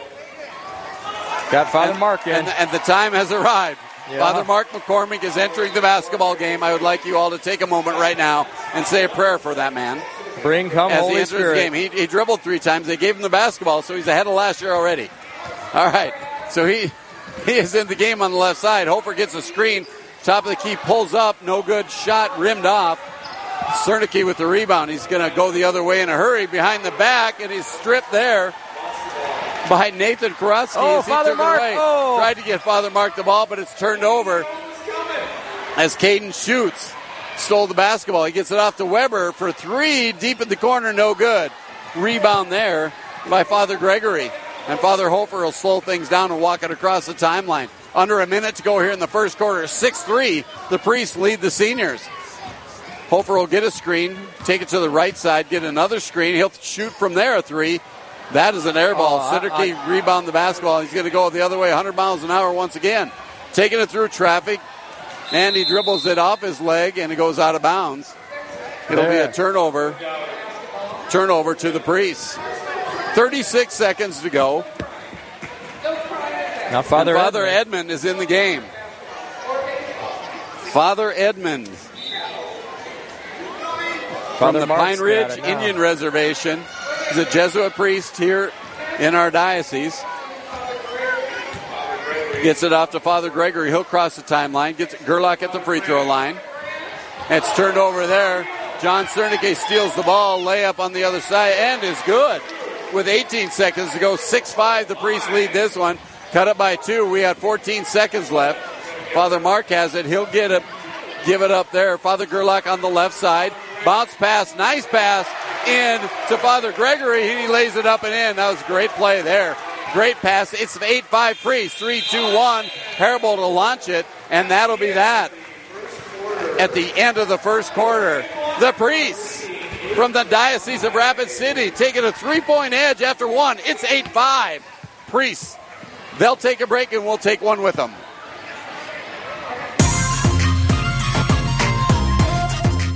Got Father and, Mark in. And, and the time has arrived. Yeah. Father Mark McCormick is entering the basketball game. I would like you all to take a moment right now and say a prayer for that man. Bring come As Holy he enters Spirit. the game, he, he dribbled three times. They gave him the basketball, so he's ahead of last year already. All right, so he he is in the game on the left side. Hofer gets a screen, top of the key, pulls up, no good shot, rimmed off. Cernicki with the rebound. He's going to go the other way in a hurry behind the back, and he's stripped there by Nathan Korotsky. Oh, as he Father took it Mark, away. oh. Tried to get Father Mark the ball, but it's turned over as Caden Schutz. Stole the basketball. He gets it off to Weber for three, deep in the corner, no good. rebound there by Father Gregory. And Father Hofer will slow things down and walk it across the timeline. Under a minute to go here in the first quarter. 6 3. The priests lead the seniors. Hofer will get a screen, take it to the right side, get another screen. He'll shoot from there a three. That is an air ball. Oh, Siddiqui rebound the basketball. He's going to go the other way, 100 miles an hour once again. Taking it through traffic, and he dribbles it off his leg, and it goes out of bounds. It'll There. be a turnover. Turnover to the priests. 36 seconds to go. Now, Father, Father Edmund- Edmund is in the game. Father Edmund from the Mark's Pine Ridge. Indian Reservation. He's a Jesuit priest here in our diocese. Gets it off to Father Gregory. He'll cross the timeline. Gets Gerlach at the free throw line. It's turned over there. John Cernicki steals the ball. Layup on the other side and is good. With 18 seconds to go, 6-5. The Priests lead this one. Cut it by two. We had 14 seconds left. Father Mark has it. He'll get it. Give it up there. Father Gerlach on the left side. Bounce pass. Nice pass in to Father Gregory. He lays it up and in. That was a great play there. Great pass. It's 8-5 Priest. 3-2-1. Herbold to launch it. And that'll be that at the end of the first quarter. The Priests from the Diocese of Rapid City taking a three point edge after one. It's 8 5. Priests. They'll take a break and we'll take one with them.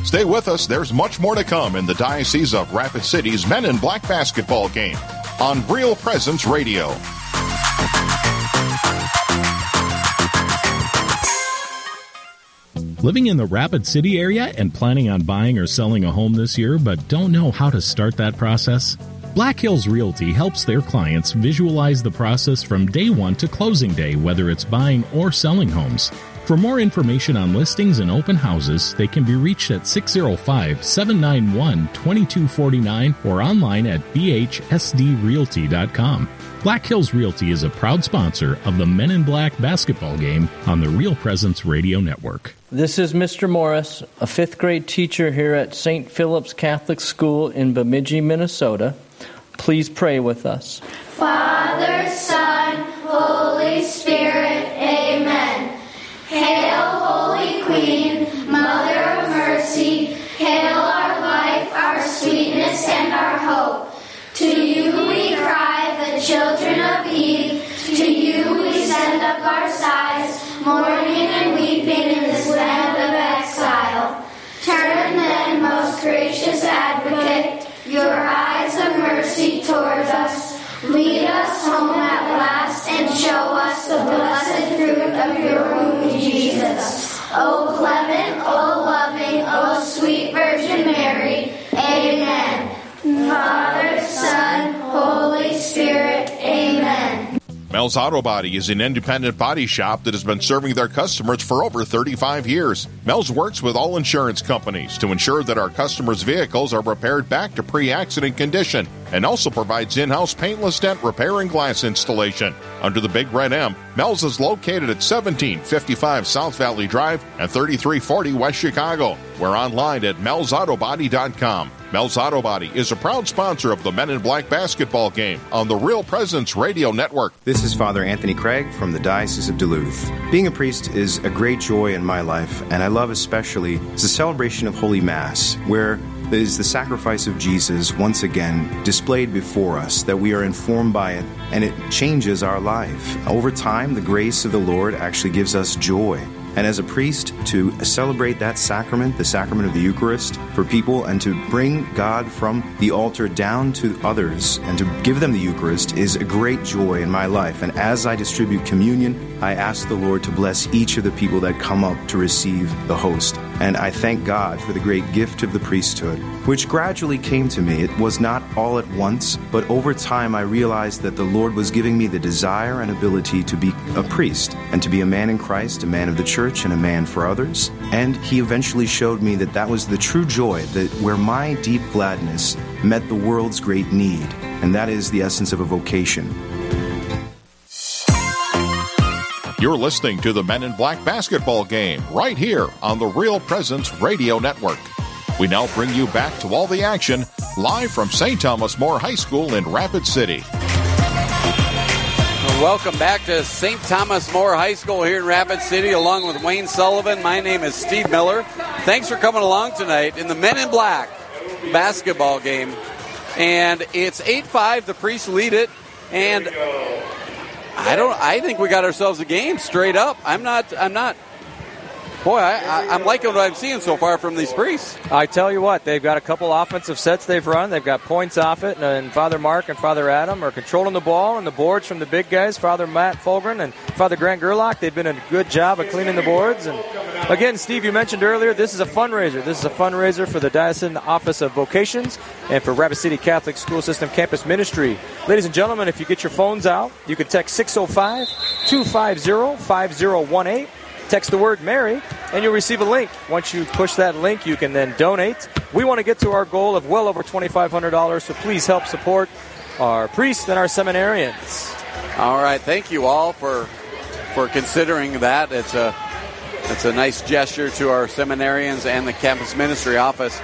Stay with us. There's much more to come in the Diocese of Rapid City's Men in Black basketball game on Real Presence Radio. Living in the Rapid City area and planning on buying or selling a home this year but don't know how to start that process? Black Hills Realty helps their clients visualize the process from day one to closing day, whether it's buying or selling homes. For more information on listings and open houses, they can be reached at 605 791 2249 or online at bhsdrealty.com. Black Hills Realty is a proud sponsor of the Men in Black basketball game on the Real Presence Radio Network. This is Mr. Morris, a fifth grade teacher here at St. Philip's Catholic School in Bemidji, Minnesota. Please pray with us. Father, Son, Holy Spirit, Amen. Hail, Holy Queen, Mother of Mercy. Hail our life, our sweetness, and our hope. To you we cry, the children of Eve. To you we send up our sighs, mourning and weeping in this land of exile. Turn then, most gracious advocate, your eyes of mercy towards us. Lead us home at last and show us the blessed fruit of your womb. O clement, O loving, O sweet Virgin Mary. Amen. Father, Son, Holy Spirit. Mel's Auto Body is an independent body shop that has been serving their customers for over 35 years. Mel's works with all insurance companies to ensure that our customers' vehicles are repaired back to pre accident condition and also provides in house paintless dent repair and glass installation. Under the Big Red M, Mel's is located at 1755 South Valley Drive and 3340 West Chicago. We're online at melsautobody.com. Mel's Auto Body is a proud sponsor of the Men in Black basketball game on the Real Presence Radio Network. This is Father Anthony Craig from the Diocese of Duluth. Being a priest is a great joy in my life, and I love especially the celebration of Holy Mass, where is the sacrifice of Jesus once again displayed before us, that we are informed by it, and it changes our life. Over time, the grace of the Lord actually gives us joy. And as a priest, to celebrate that sacrament, the sacrament of the Eucharist, for people and to bring God from the altar down to others and to give them the Eucharist is a great joy in my life. And as I distribute communion, I ask the Lord to bless each of the people that come up to receive the host. And I thank God for the great gift of the priesthood, which gradually came to me. It was not all at once, but over time I realized that the Lord was giving me the desire and ability to be a priest and to be a man in Christ, a man of the church, and a man for others. And He eventually showed me that that was the true joy, that where my deep gladness met the world's great need. And that is the essence of a vocation. You're listening to the Men in Black basketball game right here on the Real Presence Radio Network. We now bring you back to all the action live from St. Thomas More High School in Rapid City. Welcome back to St. Thomas More High School here in Rapid City, along with Wayne Sullivan. My name is Steve Miller. Thanks for coming along tonight in the Men in Black basketball game. And it's 8 5. The Priests lead it. And I don't. I think we got ourselves a game straight up. I'm not. I'm not Boy, I, am liking what I'm seeing so far from these priests. I tell you what, they've got a couple offensive sets they've run. They've got points off it, and Father Mark and Father Adam are controlling the ball and the boards from the big guys. Father Matt Falgren and Father Grant Gerlach, they've been a good job of cleaning the boards. And again, Steve, you mentioned earlier, this is a fundraiser. This is a fundraiser for the Diocesan Office of Vocations and for Rapid City Catholic School System Campus Ministry. Ladies and gentlemen, if you get your phones out, you can text 605 250 5018 Text the word Mary, and you'll receive a link. Once you push that link, you can then donate. We want to get to our goal of well over $2,500, so please help support our priests and our seminarians. All right, thank you all for for considering that. It's a it's a nice gesture to our seminarians and the campus ministry office.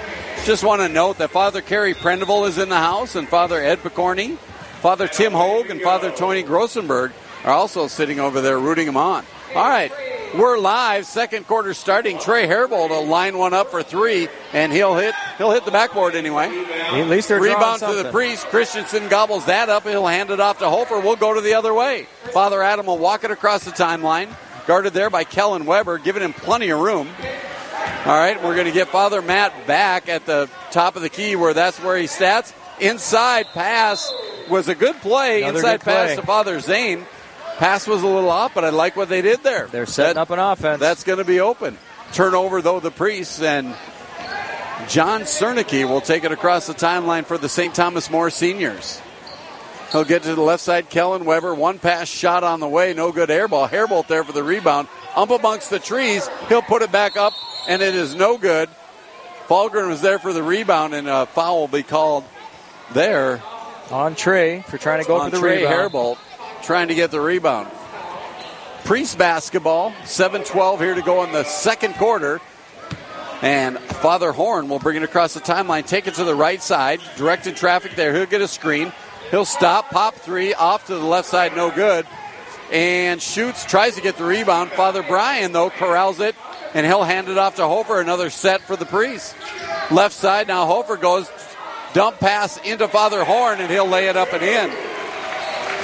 Just want to note that Father Kerry Prendeville is in the house, and Father Ed Picorni, Father Tim Hogue, and Father Tony Grossenberg are also sitting over there rooting him on. All right, we're live. Second quarter starting. Trey Herbold will line one up for three, and he'll hit he'll hit the backboard anyway. At least they're rebound to the priest. Christensen gobbles that up. He'll hand it off to Hofer. We'll go to the other way. Father Adam will walk it across the timeline, guarded there by Kellen Weber, giving him plenty of room. All right, we're going to get Father Matt back at the top of the key where that's where he stats. Inside pass was a good play. Another Inside good pass play. to Father Zane. Pass was a little off, but I like what they did there. They're setting That- up an offense. That's going to be open. Turnover, though, the priests and John Cernicki will take it across the timeline for the St. Thomas More seniors. He'll get to the left side. Kellen Weber, one pass shot on the way, no good air ball. Herbold there for the rebound. Up amongst the trees, he'll put it back up, and it is no good. Falgren was there for the rebound, and a foul will be called there on Trey for trying to go on for the Trey rebound. Herbold, trying to get the rebound. Priest basketball, 7-12 here to go in the second quarter. And Father Horn will bring it across the timeline, take it to the right side, directed traffic there. He'll get a screen. He'll stop, pop three, off to the left side, no good. And shoots, tries to get the rebound. Father Brian, though, corrals it, and he'll hand it off to Hofer. Another set for the priest. Left side, now Hofer goes, dump pass into Father Horn, and he'll lay it up and in.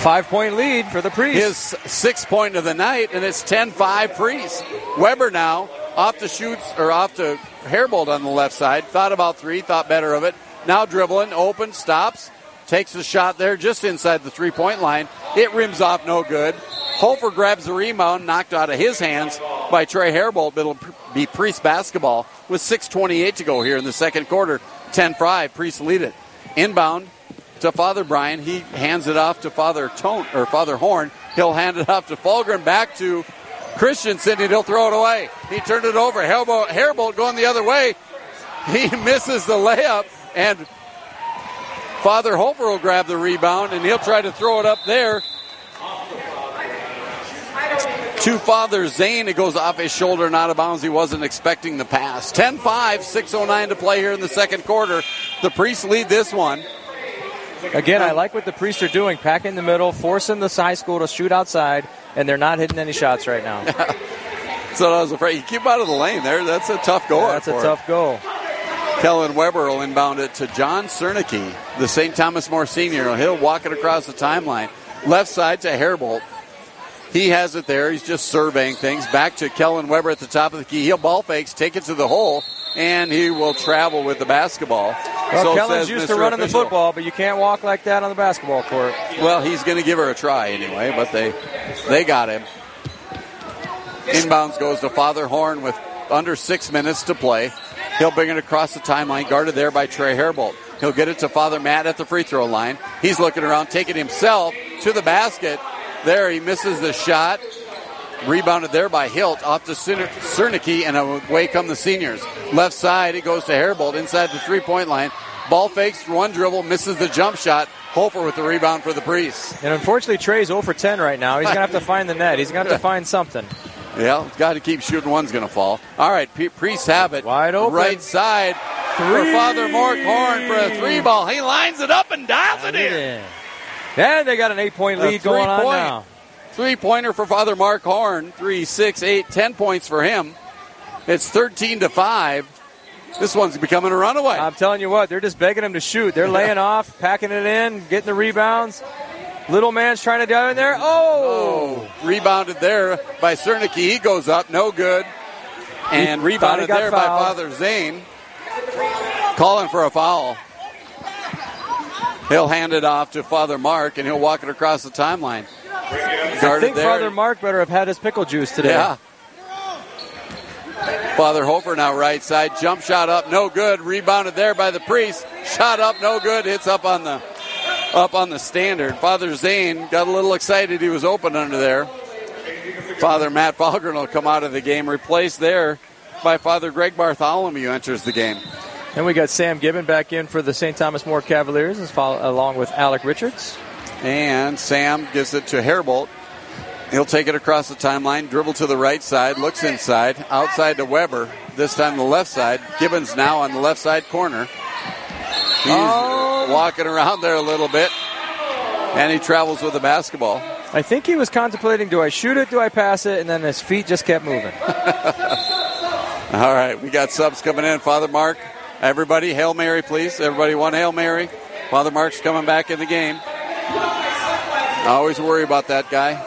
Five point lead for the priest. His sixth point of the night, and it's 10 5 priest. Weber now off to Schutz, or off to Herbold on the left side. Thought about three, thought better of it. Now dribbling, open, stops, takes a shot there just inside the three point line. It rims off, no good. Hofer grabs the rebound, knocked out of his hands by Trey Herbold, but it'll be Priest basketball with 6.28 to go here in the second quarter. 10 5, Priest lead it. Inbound to Father Brian. He hands it off to Father Tone or Father Horn. He'll hand it off to Falgren back to Christensen and he'll throw it away. He turned it over. Herbold, Herbold going the other way. He misses the layup and Father Hofer will grab the rebound and he'll try to throw it up there. To Father Zane, it goes off his shoulder and out of bounds. He wasn't expecting the pass. 10 5, 6.09 to play here in the second quarter. The Priests lead this one. Again, I like what the priests are doing, packing the middle, forcing the high school to shoot outside, and they're not hitting any shots right now. So I was afraid. You keep out of the lane there. That's a tough goal. That's a tough goal. Kellen Weber will inbound it to John Cernicki, the St. Thomas More senior. He'll walk it across the timeline. Left side to Herbold. He has it there. He's just surveying things. Back to Kellen Weber at the top of the key. He'll ball fakes, take it to the hole, and he will travel with the basketball. Well, So Kellen's used Mr. to running the football, but you can't walk like that on the basketball court. Well, he's going to give her a try anyway, but they they got him. Inbounds goes to Father Horn with under six minutes to play. He'll bring it across the timeline, guarded there by Trey Herbold. He'll get it to Father Matt at the free throw line. He's looking around, taking himself to the basket. There, he misses the shot. Rebounded there by Hilt off to Cer- Cernicki, and away come the seniors. Left side, it goes to Herbold inside the three point line. Ball fakes, one dribble, misses the jump shot. Hofer with the rebound for the Priests. And unfortunately, Trey's 0 for 10 right now. He's going to have to find the net. He's going to have to find something. Yeah, got to keep shooting. One's going to fall. All right, P- Priests have it. Wide open. Right side. for Father Mark Horn for a three ball. He lines it up and dials it in. And they got an eight point lead going on now. Three pointer for Father Mark Horn. Three, six, eight, ten points for him. It's 13 to 5. This one's becoming a runaway. I'm telling you what, they're just begging him to shoot. They're laying off, packing it in, getting the rebounds. Little man's trying to dive in there. Oh! oh! Rebounded there by Cernicki. He goes up, no good. And He rebounded thought he got there by. Father Zane. Calling for a foul. He'll hand it off to Father Mark and he'll walk it across the timeline. I think there. Father Mark better have had his pickle juice today. Yeah. Father Hofer now right side. Jump shot up, no good. Rebounded there by the priest. Shot up, no good. Hits up on the up on the standard. Father Zane got a little excited. He was open under there. Father Matt Falgren will come out of the game, replaced there by Father Greg Bartholomew enters the game. And we got Sam Gibbon back in for the St. Thomas More Cavaliers, along with Alec Richards. And Sam gives it to Herbold. He'll take it across the timeline, dribble to the right side, looks inside, outside to Weber. This time the left side. Gibbons now on the left side corner. He's oh. walking around there a little bit, and he travels with the basketball. I think he was contemplating do I shoot it, do I pass it, and then his feet just kept moving. All right, we got subs coming in. Father Mark, everybody, Hail Mary, please. Everybody, one Hail Mary. Father Mark's coming back in the game. I always worry about that guy.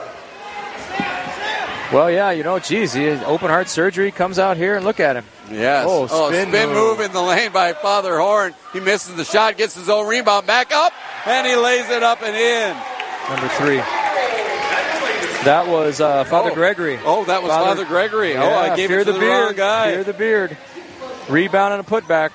Well, yeah, you know, geez, he open heart surgery, comes out here and look at him. Yes. Oh, spin move. move. in the lane by Father Horn. He misses the shot, gets his own rebound back up, and he lays it up and in. Number three. That was uh, Father Oh. Gregory. Oh, that was Father Gregory. Oh, I gave it to the, the beard. wrong guy. Fear the beard. Rebound and a putback.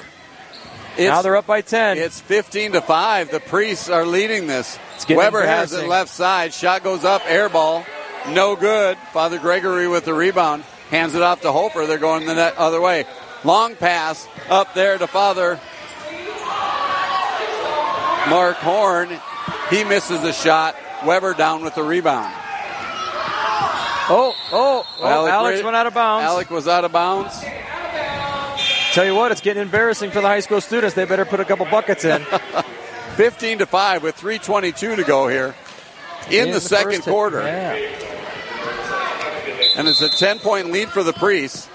It's- now they're up by 10. It's 15 to 5. The priests are leading this. Weber has it left side. Shot goes up, air ball. No good. Father Gregory with the rebound. Hands it off to Hofer. They're going the net other way. Long pass up there to Father Mark Horn. He misses the shot. Weber down with the rebound. Oh, oh, oh Alec Alex went out of bounds. Alec was out of bounds. Tell you what, it's getting embarrassing for the high school students. They better put a couple buckets in. 15 to 5 with 3.22 to go here in, the, second first- quarter. Yeah. And it's a 10 point lead for the priests.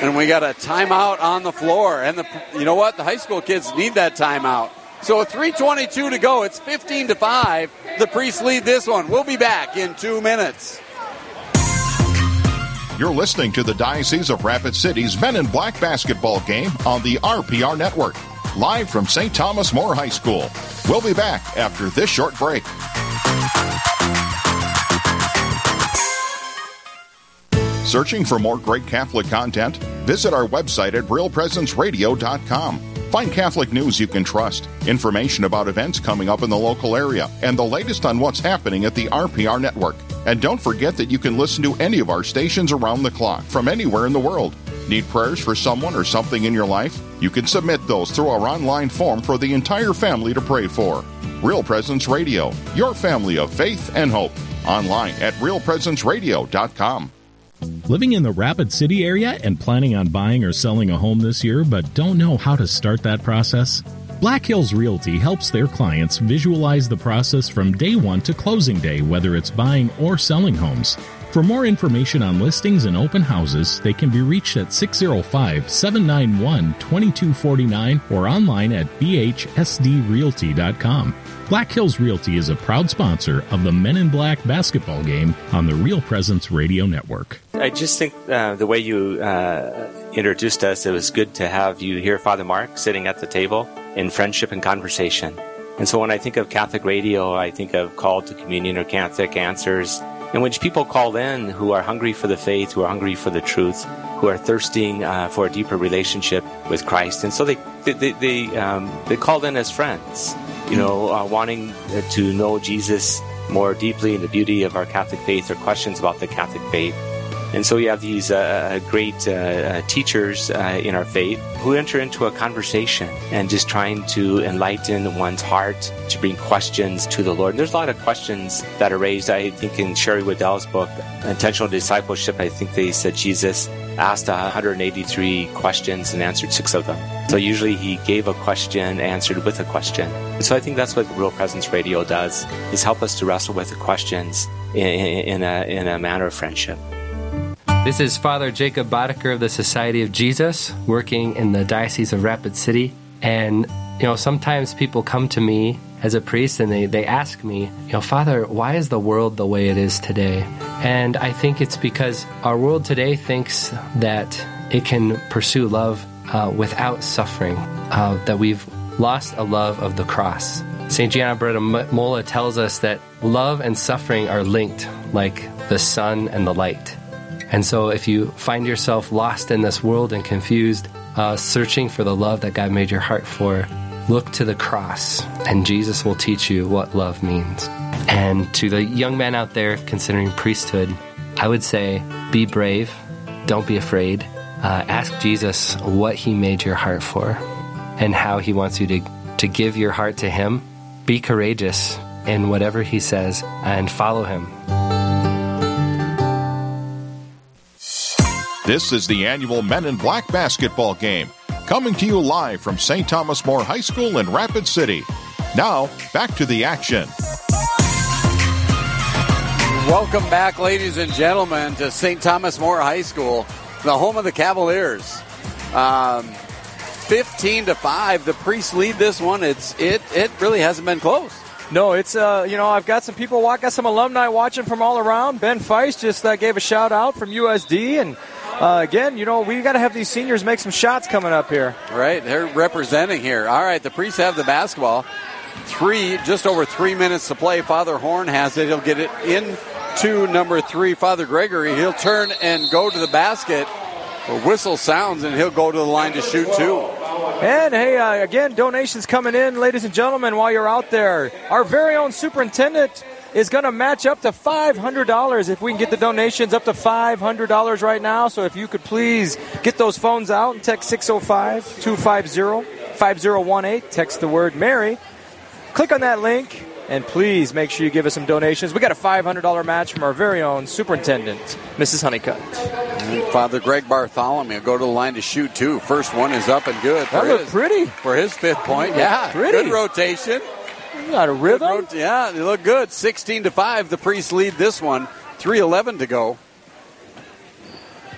And we got a timeout on the floor. And the you know what? The high school kids need that timeout. So with 322 to go, it's 15 to 5. The priests lead this one. We'll be back in two minutes. You're listening to the Diocese of Rapid City's Men in Black basketball game on the RPR Network, live from St. Thomas More High School. We'll be back after this short break. Searching for more great Catholic content? Visit our website at realpresenceradio.com. Find Catholic news you can trust, information about events coming up in the local area, and the latest on what's happening at the RPR network. And don't forget that you can listen to any of our stations around the clock from anywhere in the world. Need prayers for someone or something in your life? You can submit those through our online form for the entire family to pray for. Real Presence Radio, your family of faith and hope. Online at realpresenceradio.com. Living in the Rapid City area and planning on buying or selling a home this year but don't know how to start that process? Black Hills Realty helps their clients visualize the process from day one to closing day, whether it's buying or selling homes. For more information on listings and open houses, they can be reached at 605 791 2249 or online at bhsdrealty.com. Black Hills Realty is a proud sponsor of the Men in Black basketball game on the Real Presence Radio Network. I just think uh, the way you uh, introduced us, it was good to have you here, Father Mark, sitting at the table in friendship and conversation. And so when I think of Catholic radio, I think of Call to Communion or Catholic Answers, in which people call in who are hungry for the faith, who are hungry for the truth, who are thirsting uh, for a deeper relationship with Christ. And so they they they, they, um, they called in as friends, you know, uh, wanting to know Jesus more deeply in the beauty of our Catholic faith or questions about the Catholic faith. And so you have these uh, great uh, uh, teachers uh, in our faith who enter into a conversation and just trying to enlighten one's heart to bring questions to the Lord. And there's a lot of questions that are raised. I think in Sherry Weddell's book, Intentional Discipleship, I think they said Jesus asked 183 questions and answered six of them. So usually he gave a question, answered with a question. So I think that's what Real Presence Radio does, is help us to wrestle with the questions in, in, a, in a manner of friendship. This is Father Jacob Boddicker of the Society of Jesus, working in the Diocese of Rapid City. And, you know, sometimes people come to me as a priest and they, they ask me, you know, Father, why is the world the way it is today? And I think it's because our world today thinks that it can pursue love uh, without suffering, uh, that we've lost a love of the cross. St. Gianna Molla tells us that love and suffering are linked like the sun and the light. And so if you find yourself lost in this world and confused, uh, searching for the love that God made your heart for, look to the cross, and Jesus will teach you what love means. And to the young men out there considering priesthood, I would say be brave, don't be afraid. Uh, ask Jesus what he made your heart for and how he wants you to, to give your heart to him. Be courageous in whatever he says and follow him. This is the annual Men in Black basketball game, coming to you live from St. Thomas More High School in Rapid City. Now, back to the action. Welcome back, ladies and gentlemen, to St. Thomas More High School, the home of the Cavaliers. Um, 15 to 5. The Priests lead this one. It's it it really hasn't been close. No, it's uh, you know I've got some people, got some alumni watching from all around. Ben Feist just uh, gave a shout out from USD, and uh, again, you know we got to have these seniors make some shots coming up here. Right, they're representing here. All right, the Priests have the basketball. Three, just over three minutes to play. Father Horn has it. He'll get it in to number three, Father Gregory. He'll turn and go to the basket. A whistle sounds and he'll go to the line to shoot two. And hey, uh, again, donations coming in, ladies and gentlemen, while you're out there. Our very own superintendent is going to match up to $500 if we can get the donations up to $500 right now. So if you could please get those phones out and text 605 250 5018, text the word Mary. Click on that link and please make sure you give us some donations. We got a $500 match from our very own superintendent, Mrs. Honeycutt. Mm, Father Greg Bartholomew go to the line to shoot two. First one is up and good. That looked pretty. For his fifth point. Yeah. Pretty. Good rotation. Got a rhythm. Yeah, they look good. 16 to 5. The Priests lead this one. 3.11 to go.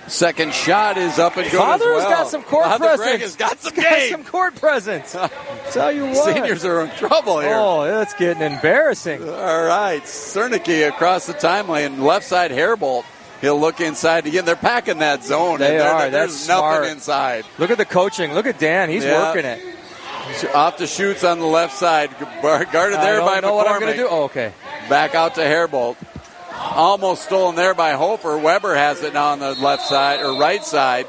Second shot is up and good Father's as well. got some court Father presence. Greg has got some got some court presence. Tell you what. Seniors are in trouble here. Oh, it's getting embarrassing. All right, Cernicki across the timeline, left side Herbold. He'll look inside again. They're packing that zone. They and are. There's That's nothing smart. inside. Look at the coaching. Look at Dan. He's Yeah. working it. Off the shoots on the left side, guarded I there don't by know what I'm going to do. Oh, okay. Back out to Herbold. Almost stolen there by Hofer. Weber has it now on the left side or right side.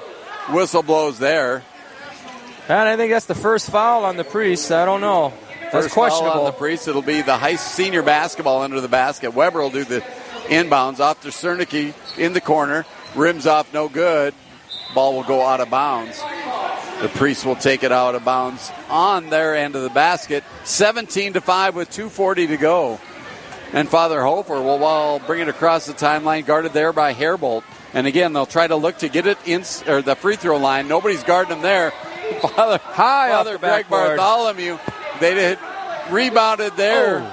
Whistle blows there. And I think that's the first foul on the priest. I don't know. That's First foul on the priest. It'll be the high senior basketball under the basket. Weber will do the inbounds off to Cernicki in the corner. Rims off, no good. Ball will go out of bounds. The priest will take it out of bounds on their end of the basket. 17 to 5 with 2.40 to go. And Father Hofer will well, bring it across the timeline, guarded there by Herbold. And again, they'll try to look to get it in or the free throw line. Nobody's guarding them there. Father, High off Father the Greg backboard. Bartholomew. They did rebounded there oh.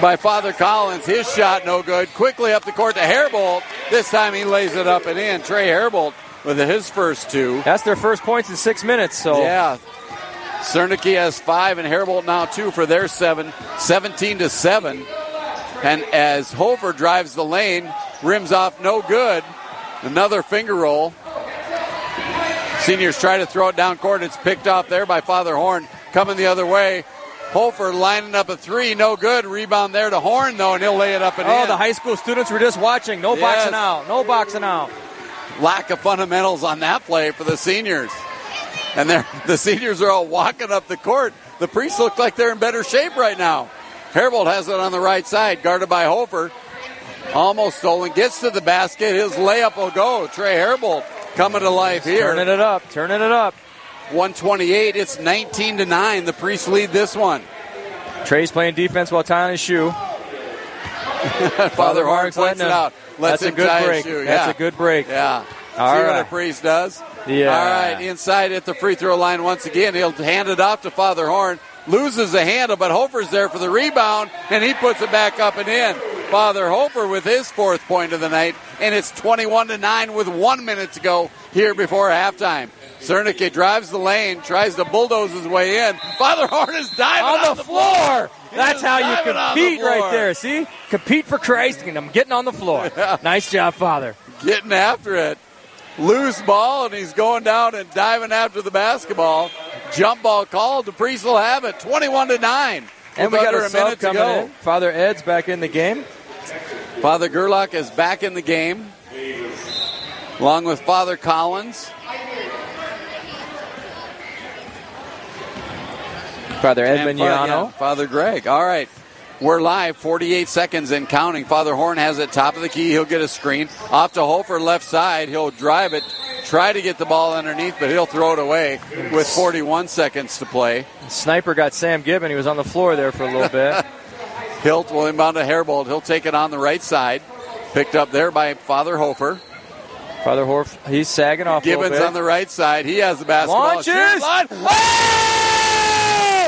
by Father Collins. His shot no good. Quickly up the court to Herbold. This time he lays it up and in. Trey Herbold with his first two. That's their first points in six minutes. So Yeah. Cernicki has five and Herbold now two for their seven. 17 to seven. And as Hofer drives the lane, rims off no good. Another finger roll. Seniors try to throw it down court. It's picked off there by Father Horn. Coming the other way. Hofer lining up a three, no good. Rebound there to Horn though, and he'll lay it up and Oh, in. the high school students were just watching. No Yes. boxing out. No boxing out. Lack of fundamentals on that play for the seniors. And the seniors are all walking up the court. The priests look like they're in better shape right now. Herbold has it on the right side, guarded by Hofer. Almost stolen, gets to the basket. His layup will go. Trey Herbold coming to life here. Turning it up. Turning it up. 128. It's 19 to 9. The priests lead this one. Trey's playing defense while tying his shoe. Father Horn Horn's letting it out. Lets That's a good break. That's a good break. Yeah. All See what right. a priest does? Yeah. All right, inside at the free throw line once again. He'll hand it off to Father Horn. Loses the handle, but Hofer's there for the rebound, and he puts it back up and in. Father Hofer with his fourth point of the night, and it's 21 to 9 with one minute to go here before halftime. Cernicki drives the lane, tries to bulldoze his way in. Father Horn is diving on the, floor. floor. That's how you diving on the compete right there. See, compete for Christ, and I'm getting on the floor. Nice job, Father. getting after it. Loose ball, and he's going down and diving after the basketball. Jump ball called. The Priest will have it. 21 to 9. And we got a, a sub minute to coming go. in. Father Ed's back in the game. Father Gerlach is back in the game, along with Father Collins. Father Ed And Fa- Mignano. yeah, Father Greg. All right. We're live, 48 seconds and counting. Father Horn has it top of the key. He'll get a screen. Off to Hofer, left side. He'll drive it, try to get the ball underneath, but he'll throw it away with 41 seconds to play. Sniper got Sam Gibbon. He was on the floor there for a little bit. Hilt will inbound to Herbold. He'll take it on the right side. Picked up there by Father Hofer. Father Horf, he's sagging off a Gibbons little bit. on the right side. He has the basketball. Launches! Line. Oh!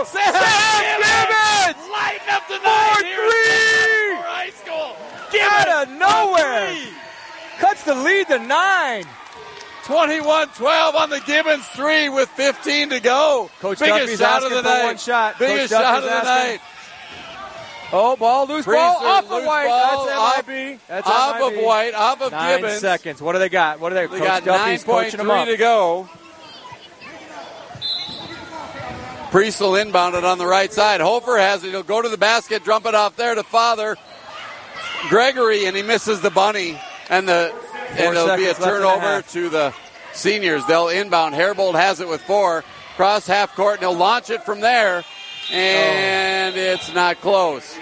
Sam, Gibbons! Lighting up the night here at High School. Out of nowhere. Cuts the lead to nine. 21-12 on the Gibbons three with 15 to go. Coach Biggest Duffy's shot of the night. one shot. Biggest shot of the asking. night. Oh, ball, loose ball, off of White. ball, That's MIB. That's off of White, off of Nine Gibbons. seconds. What do they got? What do they? They Coach got Duffy's coaching them up. 9.3 to go. Priest will inbound it on the right side. Hofer has it. He'll go to the basket, dump it off there to Father Gregory, and he misses the bunny. And the Four and it'll be a seconds left in the turnover to the seniors. They'll inbound. Herbold has it with four. Cross half court, and he'll launch it from there. And oh. it's not close.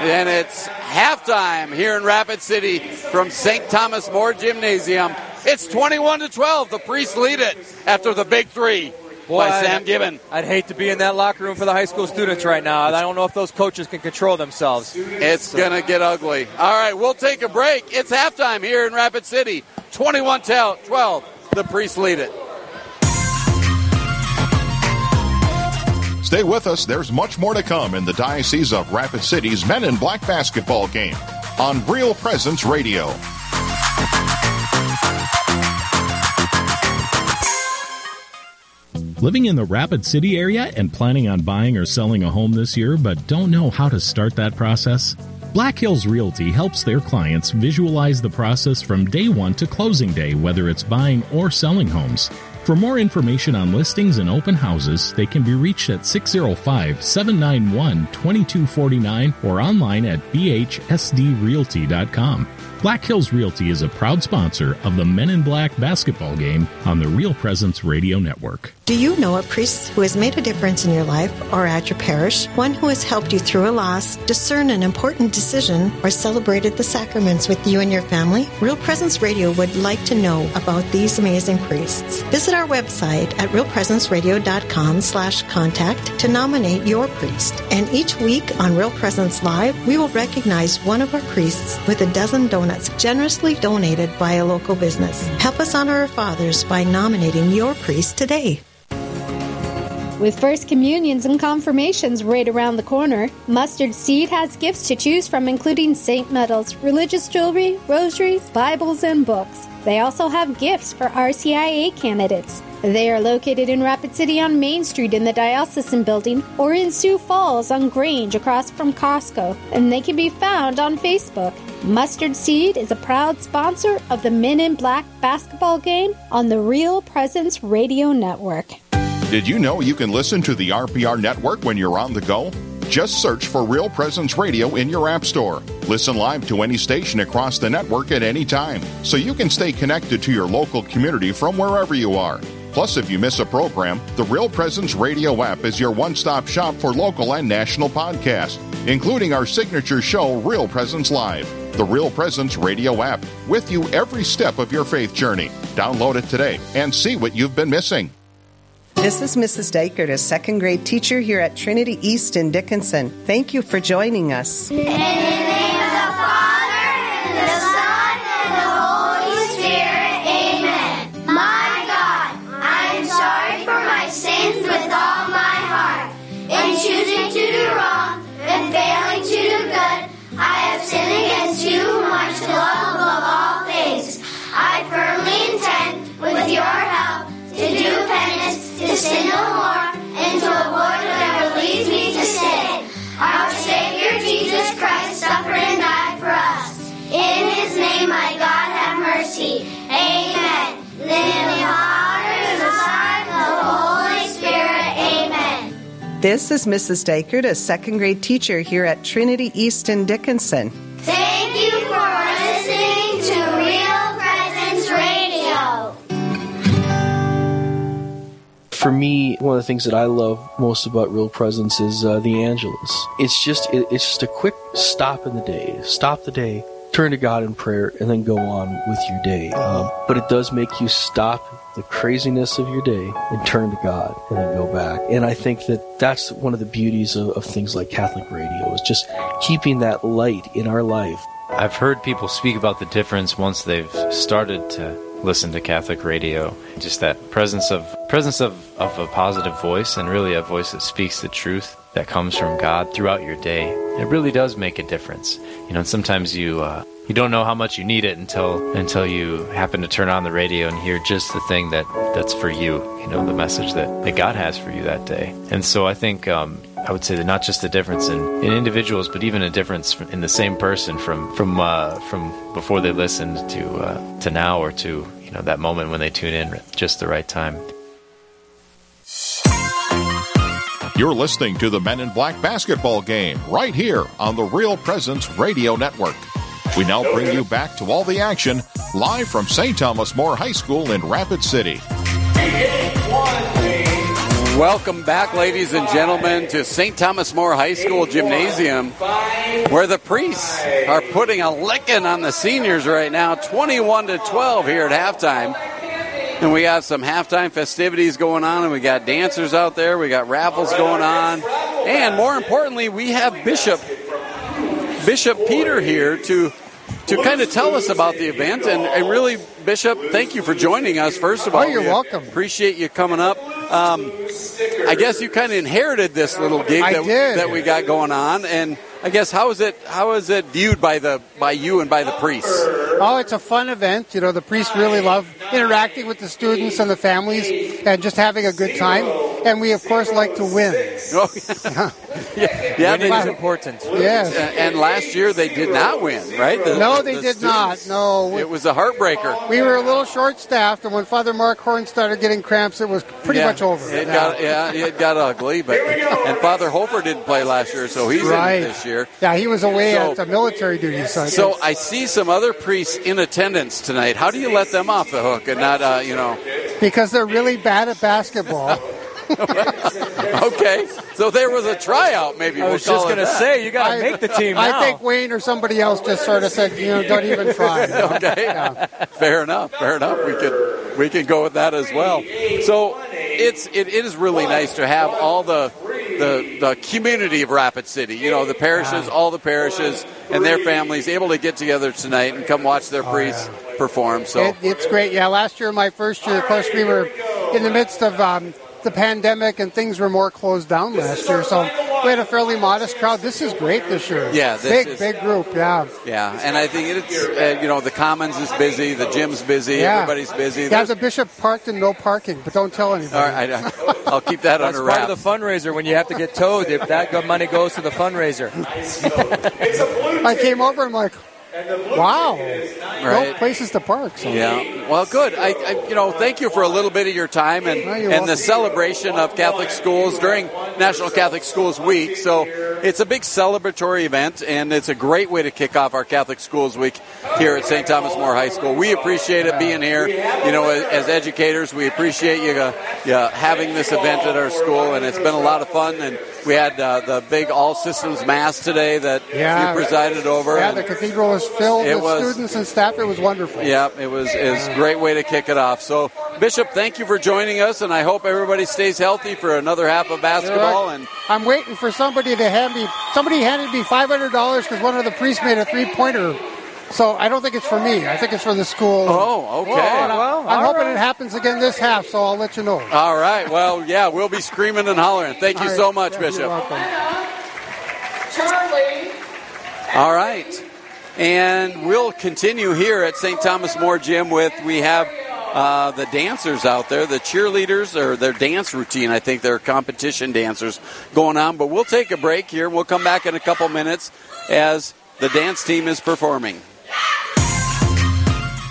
And it's halftime here in Rapid City from St. Thomas More Gymnasium. It's 21 to 12. The Priests lead it after the big three by I'd- Sam Gibbon. I'd hate to be in that locker room for the high school students right now. I don't know if those coaches can control themselves. It's going to get ugly. All right, we'll take a break. It's halftime here in Rapid City. 21 12. The Priests lead it. Stay with us. There's much more to come in the Diocese of Rapid City's Men in Black basketball game on Real Presence Radio. Living in the Rapid City area and planning on buying or selling a home this year but don't know how to start that process? Black Hills Realty helps their clients visualize the process from day one to closing day, whether it's buying or selling homes. For more information on listings and open houses, they can be reached at 605 791 2249 or online at bhsdrealty.com. Black Hills Realty is a proud sponsor of the Men in Black basketball game on the Real Presence Radio Network. Do you know a priest who has made a difference in your life or at your parish? One who has helped you through a loss, discern an important decision, or celebrated the sacraments with you and your family? Real Presence Radio would like to know about these amazing priests. Visit our website at realpresenceradio.com slash contact to nominate your priest. And each week on Real Presence Live, we will recognize one of our priests with a dozen donuts generously donated by a local business. Help us honor our fathers by nominating your priest today. With First Communions and Confirmations right around the corner, Mustard Seed has gifts to choose from, including St. Medals, religious jewelry, rosaries, Bibles, and books. They also have gifts for RCIA candidates. They are located in Rapid City on Main Street in the Diocesan Building or in Sioux Falls on Grange across from Costco, and they can be found on Facebook. Mustard Seed is a proud sponsor of the Men in Black basketball game on the Real Presence Radio Network. Did you know you can listen to the RPR network when you're on the go? Just search for Real Presence Radio in your App Store. Listen live to any station across the network at any time, so you can stay connected to your local community from wherever you are. Plus, if you miss a program, the Real Presence Radio app is your one stop shop for local and national podcasts, including our signature show, Real Presence Live. The Real Presence Radio app, with you every step of your faith journey. Download it today and see what you've been missing. This is Mrs. Dykert, a second grade teacher here at Trinity East in Dickinson. Thank you for joining us. sin no more, and to avoid whatever leads me to sin. Our Savior Jesus Christ suffered and died for us. In his name, my God, have mercy. Amen. Then the Father, and the Son, the Holy Spirit. Amen. This is Mrs. Dykert, a second grade teacher here at Trinity Easton Dickinson. Thank you For me, one of the things that I love most about Real Presence is uh, the Angelus. It's just it, it's just a quick stop in the day. Stop the day, turn to God in prayer, and then go on with your day. Um, but it does make you stop the craziness of your day and turn to God and then go back. And I think that that's one of the beauties of, of things like Catholic radio is just keeping that light in our life. I've heard people speak about the difference once they've started to listen to Catholic radio. Just that presence of presence of, of a positive voice and really a voice that speaks the truth that comes from God throughout your day. It really does make a difference. You know, sometimes you uh, you don't know how much you need it until until you happen to turn on the radio and hear just the thing that that's for you. You know, the message that, that God has for you that day. And so I think um, I would say that not just a difference in, in individuals, but even a difference in the same person from from uh, from before they listened to uh, to now, or to you know that moment when they tune in at just the right time. You're listening to the Men in Black basketball game right here on the Real Presence Radio Network. We now bring you back to all the action live from St. Thomas More High School in Rapid City. Welcome back, ladies and gentlemen, to St. Thomas More High School Gymnasium, where the priests are putting a licking on the seniors right now, 21 to 12 here at halftime. And we got some halftime festivities going on, and we got dancers out there, we got raffles going on, and more importantly, we have Bishop Bishop Peter here to to kind of tell us about the event. And, and really, Bishop, thank you for joining us. First of all, Oh, you're We welcome. Appreciate you coming up. Um, I guess you kind of inherited this little gig that, that we got going on, and I guess how is it how is it viewed by the by you and by the priests? Oh, it's a fun event. You know, the priests really love interacting with the students and the families and just having a good time. And we, of course, like to win. Oh, yeah, yeah, Winning they- is important. Yes. And, and last year they did not win, right? The- no, they the did not. students- No. It was a heartbreaker. We were a little short-staffed, and when Father Mark Horn started getting cramps, it was pretty Yeah, much over. It got yeah, it got ugly, but and Father Hofer didn't play last year, so he's Right. in this year. Yeah, he was away So- at the military duty. So, So I see some other priests in attendance tonight. How do you let them off the hook and not, uh, you know? because they're really bad at basketball. Okay, so there was a tryout. Maybe I we'll was just gonna say, you gotta make the team now. I think Wayne or somebody else just sort of said, you know, don't even try. okay, fair enough. Fair enough. We could we could go with that as well. So it's it, it is really nice to have all the the the community of Rapid City. You know, the parishes, all the parishes and their families able to get together tonight and come watch their priests perform. So It, it's great. Yeah, last year, my first year, of course, we were in the midst of um, the pandemic and things were more closed down last year. So we had a fairly modest crowd. This is great this year. Yeah, this big, is- big group. Yeah. yeah, and I think it's uh, you know the Commons is busy, the gym's busy, Yeah. everybody's busy. Yeah, There's- the bishop parked and no parking, but don't tell anybody. all right, I, I'll keep that That's under part wraps. of the fundraiser when you have to get towed. If that money goes to the fundraiser. I came over and I'm like, wow, Right. no places to park. So. Yeah. Well, good. I, I, you know, thank you for a little bit of your time and you're and welcome. the celebration of Catholic schools during National Catholic Schools Week. So it's a big celebratory event, and it's a great way to kick off our Catholic Schools Week here at St. Thomas More High School. We appreciate it being here. You know, as, educators, we appreciate you, uh, yeah, having this event at our school, and it's been a lot of fun. And we had uh, the big All Systems Mass today that Yeah. you presided over. Yeah, the cathedral was filled It with was- students and staff. It was wonderful. yeah, it was was a great way to kick it off. So, Bishop, thank you for joining us, and I hope everybody stays healthy for another half of basketball. And I'm waiting for somebody to hand me. Somebody handed me five hundred dollars because one of the priests made a three pointer. So I don't think it's for me. I think it's for the school. Oh, okay. And I- Well, I'm all hoping right. it happens again this half. So I'll let you know. all right, well, yeah, we'll be screaming and hollering. Thank you All right. so much, Yeah, you're Bishop. Charlie. All right, and we'll continue here at St. Thomas More Gym with we have. Uh, the dancers out there, the cheerleaders, or their dance routine. I think they're competition dancers going on. But we'll take a break here. We'll come back in a couple minutes as the dance team is performing.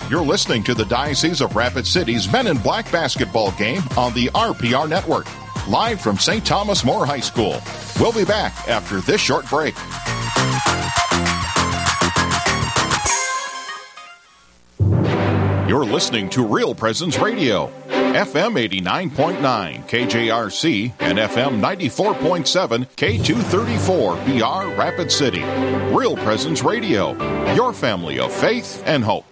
You're listening to the Diocese of Rapid City's Men in Black basketball game on the RPR Network. live from St. Thomas More High School. We'll be back after this short break. You're listening to Real Presence Radio, FM 89.9 KJRC and FM 94.7 K234 BR Rapid City. Real Presence Radio, your family of faith and hope.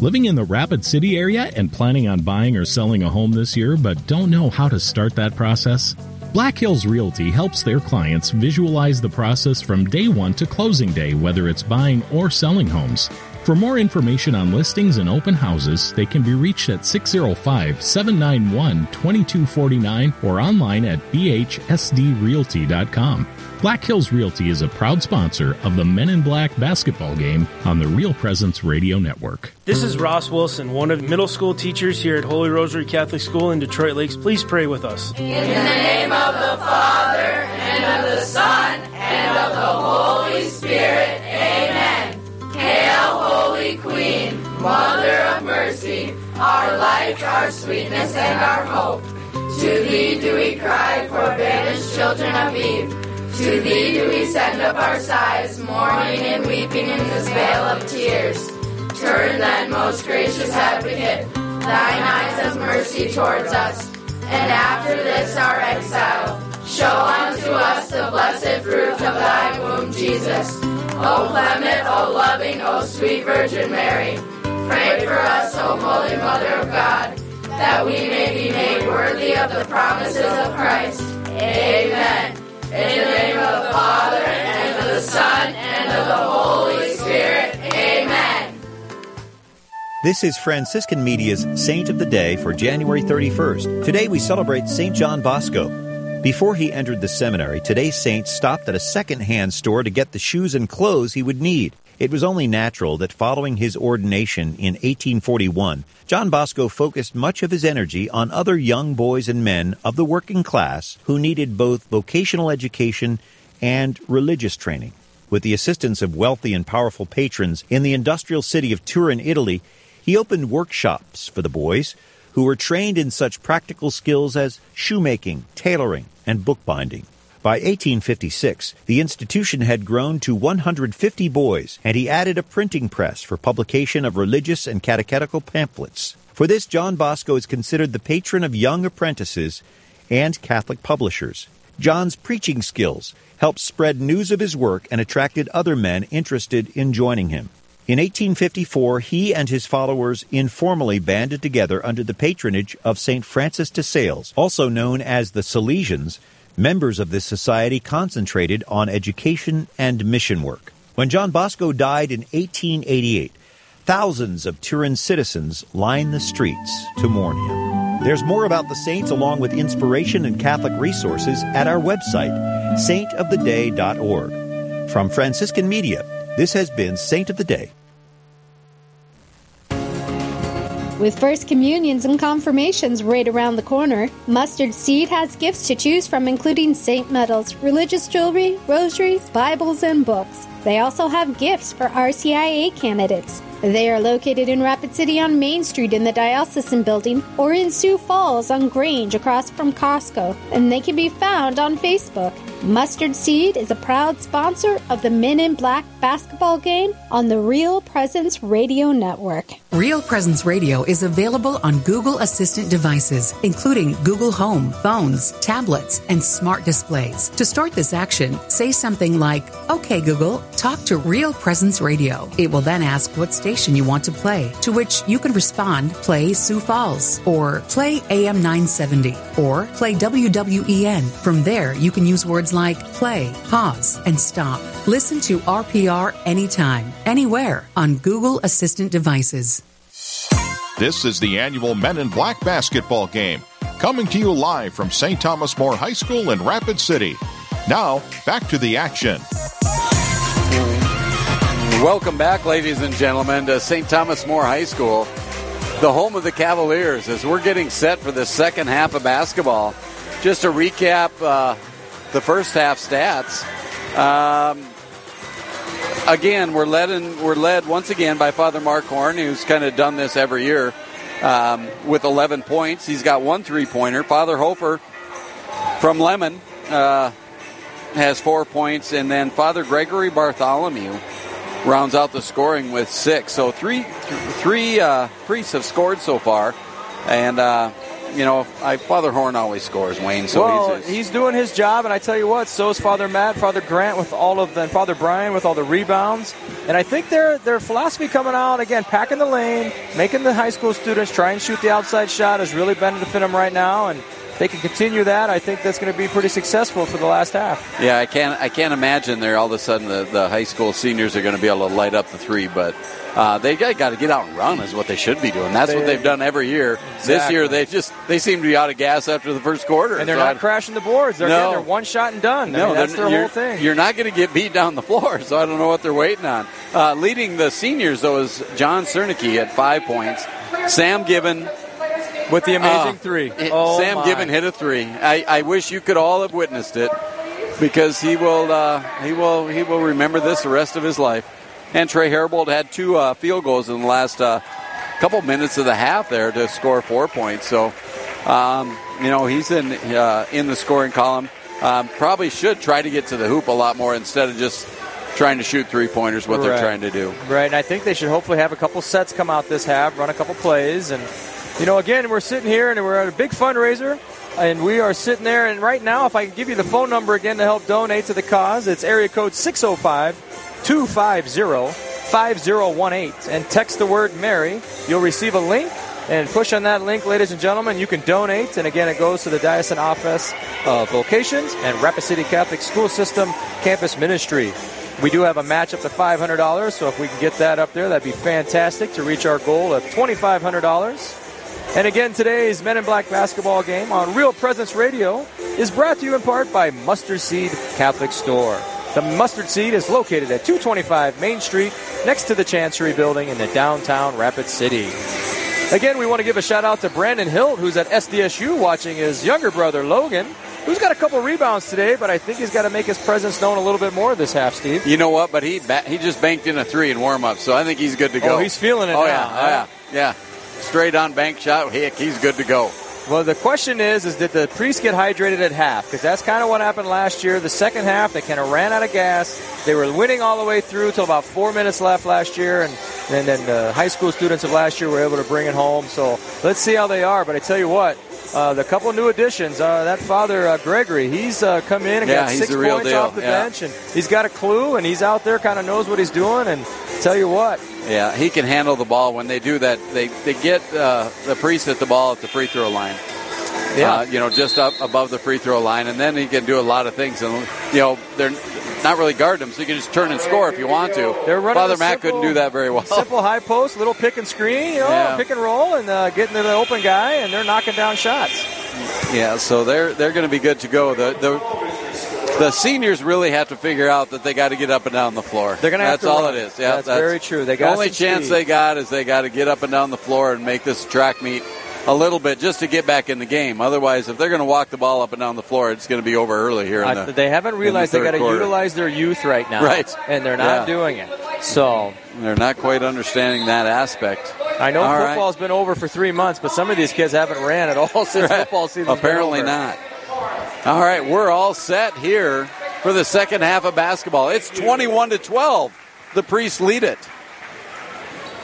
Living in the Rapid City area and planning on buying or selling a home this year but don't know how to start that process? Black Hills Realty helps their clients visualize the process from day one to closing day, whether it's buying or selling homes. For more information on listings and open houses, they can be reached at 605 791 2249 or online at bhsdrealty.com. Black Hills Realty is a proud sponsor of the Men in Black basketball game on the Real Presence Radio Network. This is Ross Wilson, one of the middle school teachers here at Holy Rosary Catholic School in Detroit Lakes. Please pray with us. In the name of the Father, and of the Son, and of the Holy Spirit. Queen, Mother of Mercy, our life, our sweetness, and our hope. To thee do we cry, poor banished children of Eve. To thee do we send up our sighs, mourning and weeping in this vale of tears. Turn then, most gracious advocate, thine eyes of mercy towards us, and after this our exile, show unto us the blessed fruit of thy womb, Jesus. O clement, O loving, O sweet Virgin Mary, pray for us, O Holy Mother of God, that we may be made worthy of the promises of Christ. Amen. In the name of the Father, and of the Son, and of the Holy Spirit. Amen. This is Franciscan Media's Saint of the Day for January 31st. Today we celebrate St. John Bosco. Before he entered the seminary, today's saint stopped at a second-hand store to get the shoes and clothes he would need. It was only natural that following his ordination in 1841, John Bosco focused much of his energy on other young boys and men of the working class who needed both vocational education and religious training. With the assistance of wealthy and powerful patrons in the industrial city of Turin, Italy, he opened workshops for the boys who were trained in such practical skills as shoemaking, tailoring, and bookbinding. By 1856, the institution had grown to 150 boys, and he added a printing press for publication of religious and catechetical pamphlets. For this, John Bosco is considered the patron of young apprentices and Catholic publishers. John's preaching skills helped spread news of his work and attracted other men interested in joining him. In 1854, he and his followers informally banded together under the patronage of St. Francis de Sales, also known as the Salesians. Members of this society concentrated on education and mission work. When John Bosco died in 1888, thousands of Turin citizens lined the streets to mourn him. There's more about the saints along with inspiration and Catholic resources at our website, saintoftheday.org. From Franciscan Media, this has been Saint of the Day. With First Communions and Confirmations right around the corner, Mustard Seed has gifts to choose from, including saint medals, religious jewelry, rosaries, Bibles, and books. They also have gifts for RCIA candidates. They are located in Rapid City on Main Street in the Diocesan Building or in Sioux Falls on Grange across from Costco, and they can be found on Facebook. Mustard Seed is a proud sponsor of the Men in Black basketball game on the Real Presence Radio Network. Real Presence Radio is available on Google Assistant devices, including Google Home, phones, tablets, and smart displays. To start this action, say something like, OK Google, talk to Real Presence Radio. It will then ask what station you want to play, to which you can respond, play Sioux Falls, or play AM 970, or play WWEN. From there, you can use words like play, pause, and stop. Listen to RPR anytime, anywhere on Google Assistant devices. This is the annual Men in Black basketball game, coming to you live from St. Thomas More High School in Rapid City. Now, back to the action. Welcome back, ladies and gentlemen, to St. Thomas More High School, the home of the Cavaliers, as we're getting set for the second half of basketball. Just to recap uh, the first half stats. Um, again, we're led in, we're led once again by Father Mark Horn, who's kind of done this every year um, with 11 points. He's got one three pointer. Father Hofer from Lemmon uh, has four points, and then Father Gregory Bartholomew rounds out the scoring with six. So three three uh, priests have scored so far, and uh, you know I, Father Horn always scores. Wayne, so well, he's, he's doing his job, and I tell you what, so is Father Matt, Father Grant with all of the, and Father Brian with all the rebounds. And I think their their philosophy coming out again, packing the lane, making the high school students try and shoot the outside shot has really benefited them right now, and they can continue that, I think that's going to be pretty successful for the last half. Yeah, I can't. I can't imagine there all of a sudden the, the high school seniors are going to be able to light up the three, but uh, they got to get out and run is what they should be doing. That's They- what they've done every year. This year they just they seem to be out of gas after the first quarter, And they're So not I- crashing the boards. They're, No. they're one shot and done. I No, mean, that's their whole thing. You're not going to get beat down the floor, so I don't know what they're waiting on. Uh, leading the seniors though is John Cernicki at five points. Sam Gibbon with the amazing Uh, three. it- Oh, Sam my. Gibbon hit a three. I, I wish you could all have witnessed it because he will uh, he will he will remember this the rest of his life. And Trey Herbold had two uh, field goals in the last uh, couple minutes of the half there to score four points. So um, you know he's in uh, in the scoring column. Um, probably should try to get to the hoop a lot more instead of just trying to shoot three pointers. What they're trying to do. Right, and I think they should hopefully have a couple sets come out this half, run a couple plays, and you know, again, we're sitting here and we're at a big fundraiser, and we are sitting there. And right now, if I can give you the phone number again to help donate to the cause, it's area code 605 250 5018, and text the word Mary. You'll receive a link. And push on that link, ladies and gentlemen. You can donate. And again, it goes to the Diocesan Office of Vocations and Rapid City Catholic School System Campus Ministry. We do have a match up to $500, so if we can get that up there, that'd be fantastic to reach our goal of $2,500. And again, today's Men in Black basketball game on Real Presence Radio is brought to you in part by Mustard Seed Catholic Store. The Mustard Seed is located at 225 Main Street, next to the Chancery Building in the downtown Rapid City. Again, we want to give a shout out to Brandon Hilt, who's at SDSU watching his younger brother Logan, who's got a couple rebounds today, but I think he's got to make his presence known a little bit more this half, Steve. You know what? But he ba- he just banked in a three in warm up, so I think he's good to oh, go. Oh, he's feeling it Oh now, oh, yeah, huh? oh, yeah, yeah. Straight on bank shot. Heck, he's good to go. Well, the question is, is did the priests get hydrated at half? Because that's kind of what happened last year. The second half, they kind of ran out of gas. They were winning all the way through till about four minutes left last year, and, and then the high school students of last year were able to bring it home. So let's see how they are. But I tell you what, uh, the couple new additions, uh, that father uh, Gregory, he's uh, come in and Yeah, got six points deal, off the yeah. bench, and he's got a clue, and he's out there, kind of knows what he's doing. And tell you what, Yeah, he can handle the ball. When they do that, they they get uh, the priest at the ball at the free throw line. Yeah. Uh, you know, just up above the free throw line, and then he can do a lot of things. And you know, they're not really guarding him, so you can just turn and score if you want to. They're running Father Matt simple- couldn't do that very well. Simple high post, little pick and screen, you know, Yeah. pick and roll, and uh, getting to the open guy, and they're knocking down shots. Yeah, so they're they're going to be good to go. The the the seniors really have to figure out that they got to get up and down the floor. They're gonna have That's to all run. it is. Yeah, That's very true. They the got only chance speed. they got is they got to get up and down the floor and make this track meet a little bit just to get back in the game. Otherwise, if they're going to walk the ball up and down the floor, it's going to be over early here. I- the, they haven't realized the they got to utilize their youth right now, Right. And they're not Yeah. doing it. So They're not quite understanding that aspect. I know All right. football's been over for three months, but some of these kids haven't ran at all since Right. football season. Apparently not. All right, we're all set here for the second half of basketball. It's 21 to 12. The priests lead it.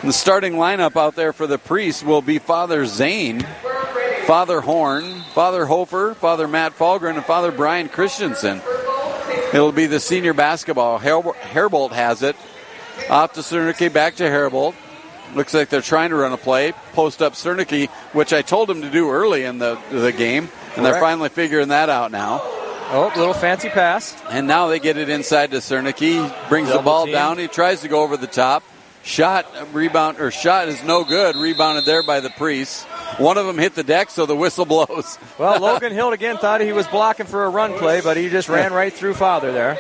The starting lineup out there for the priests will be Father Zane, Father Horn, Father Hofer, Father Matt Falgren, and Father Brian Christensen. It'll be the senior basketball. Her- Herbold has it. Off to Cernicki, back to Herbold. Looks like they're trying to run a play. Post up Cernicki, which I told him to do early in the, the game, and they're finally figuring that out now. Oh, little fancy pass. And now they get it inside to Cernicki. Brings the ball team. down. He tries to go over the top. Shot, rebound, or shot is no good. Rebounded there by the priests. One of them hit the deck, so the whistle blows. Well, Logan Hilt again thought he was blocking for a run play, but he just ran right through father there.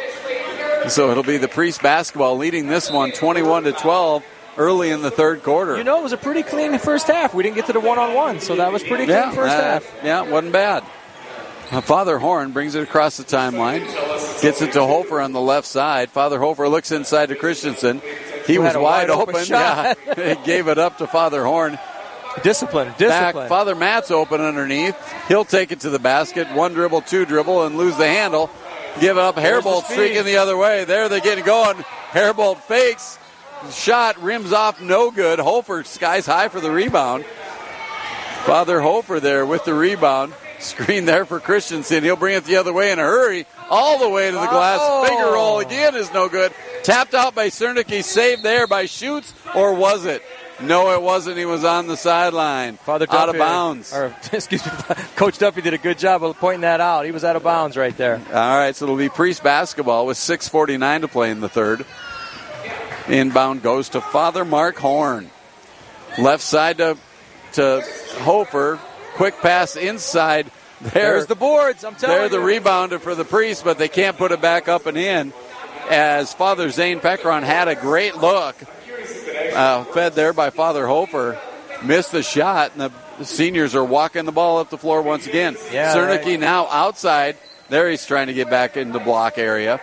So it'll be the priest basketball leading this one 21 to 12 early in the third quarter. You know, it was a pretty clean first half. We didn't get to the one on one, so that was pretty clean yeah, first uh, half. Yeah, wasn't bad. Uh, Father Horn brings it across the timeline, gets it to Hofer on the left side. Father Hofer looks inside to Christensen. He was wide, wide open open. Yeah, he gave it up to Father Horn. Discipline, discipline. Back, Father Matt's open underneath. He'll take it to the basket. One dribble, two dribble, and lose the handle. Give it up. Herbold streaking the other way. There they get going. Herbold fakes. Shot rims off, no good. Hofer skies high for the rebound. Father Hofer there with the rebound. Screen there for Christensen. He'll bring it the other way in a hurry. All the way to the glass. Oh. Finger roll again is no good. Tapped out by Cernicki. Saved there by Schutz, or was it? No, it wasn't. He was on the sideline. Father out of bounds. Or, excuse me, Coach Duffy did a good job of pointing that out. He was out of bounds right there. All right, so it'll be Priest basketball with 6:49 to play in the third. Inbound goes to Father Mark Horn. Left side to to Hofer. Quick pass inside. There, There's the boards. I'm telling they're the you. rebounder for the Priest, but they can't put it back up and in. As Father Zane Pekron had a great look, uh, fed there by Father Hofer, missed the shot, and the seniors are walking the ball up the floor once again. Yeah, Cernicki right. now outside. There he's trying to get back in the block area.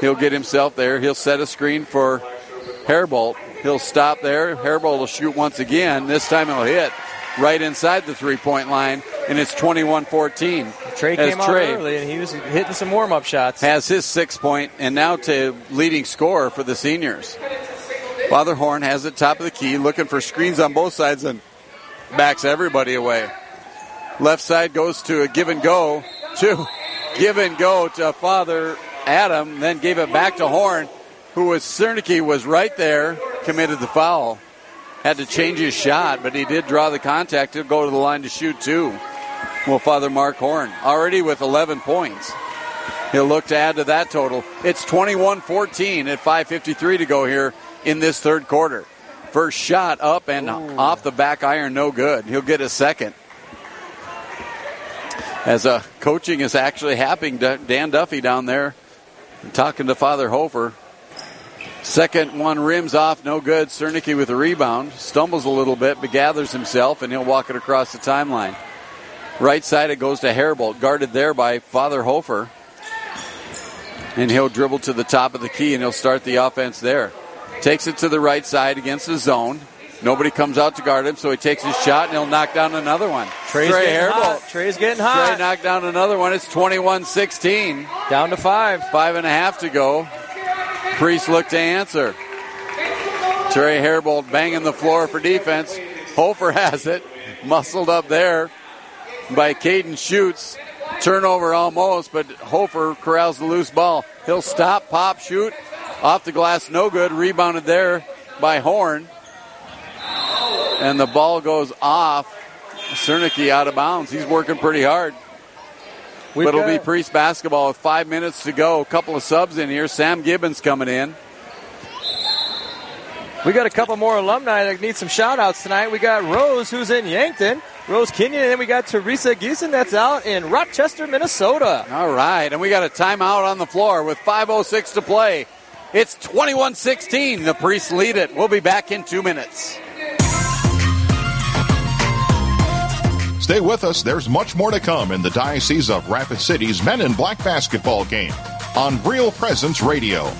He'll get himself there. He'll set a screen for Herbold. He'll stop there. Herbold will shoot once again. This time he'll hit right inside the three point line, and it's 21 14. Trey came out early and he was hitting some warm up shots. has his six point and now to leading scorer for the seniors. Father Horn has it top of the key, looking for screens on both sides and backs everybody away. Left side goes to a give and go to give and go to Father Adam, then gave it back to Horn, who was Cernicki was right there, committed the foul. Had to change his shot, but he did draw the contact to go to the line to shoot two. Well, Father Mark Horn already with 11 points. He'll look to add to that total. It's 21 14 at 5.53 to go here in this third quarter. First shot up and off the back iron, no good. He'll get a second. As uh, coaching is actually happening, Dan Duffy down there talking to Father Hofer. Second one rims off, no good. Cernicki with a rebound. Stumbles a little bit, but gathers himself, and he'll walk it across the timeline. Right side, it goes to Herbold, guarded there by Father Hofer. And he'll dribble to the top of the key, and he'll start the offense there. Takes it to the right side against the zone. Nobody comes out to guard him, so he takes his shot, and he'll knock down another one. Trey's Trey getting hot. Trey's getting hot. Trey knocked down another one. It's 21 16. Down to five. Five and a half to go. Priest look to answer. Trey Herbold banging the floor for defense. Hofer has it. Muscled up there by Caden Schutz. Turnover almost, but Hofer corrals the loose ball. He'll stop, pop, shoot. Off the glass, no good. Rebounded there by Horn. And the ball goes off. Cernicki out of bounds. He's working pretty hard. We've but it'll be Priest basketball with five minutes to go. A couple of subs in here. Sam Gibbons coming in. We got a couple more alumni that need some shout outs tonight. We got Rose, who's in Yankton, Rose Kenyon, and then we got Teresa Giesen, that's out in Rochester, Minnesota. All right, and we got a timeout on the floor with 5.06 to play. It's 21 16. The Priests lead it. We'll be back in two minutes. Stay with us. There's much more to come in the Diocese of Rapid City's Men in Black basketball game on Real Presence Radio.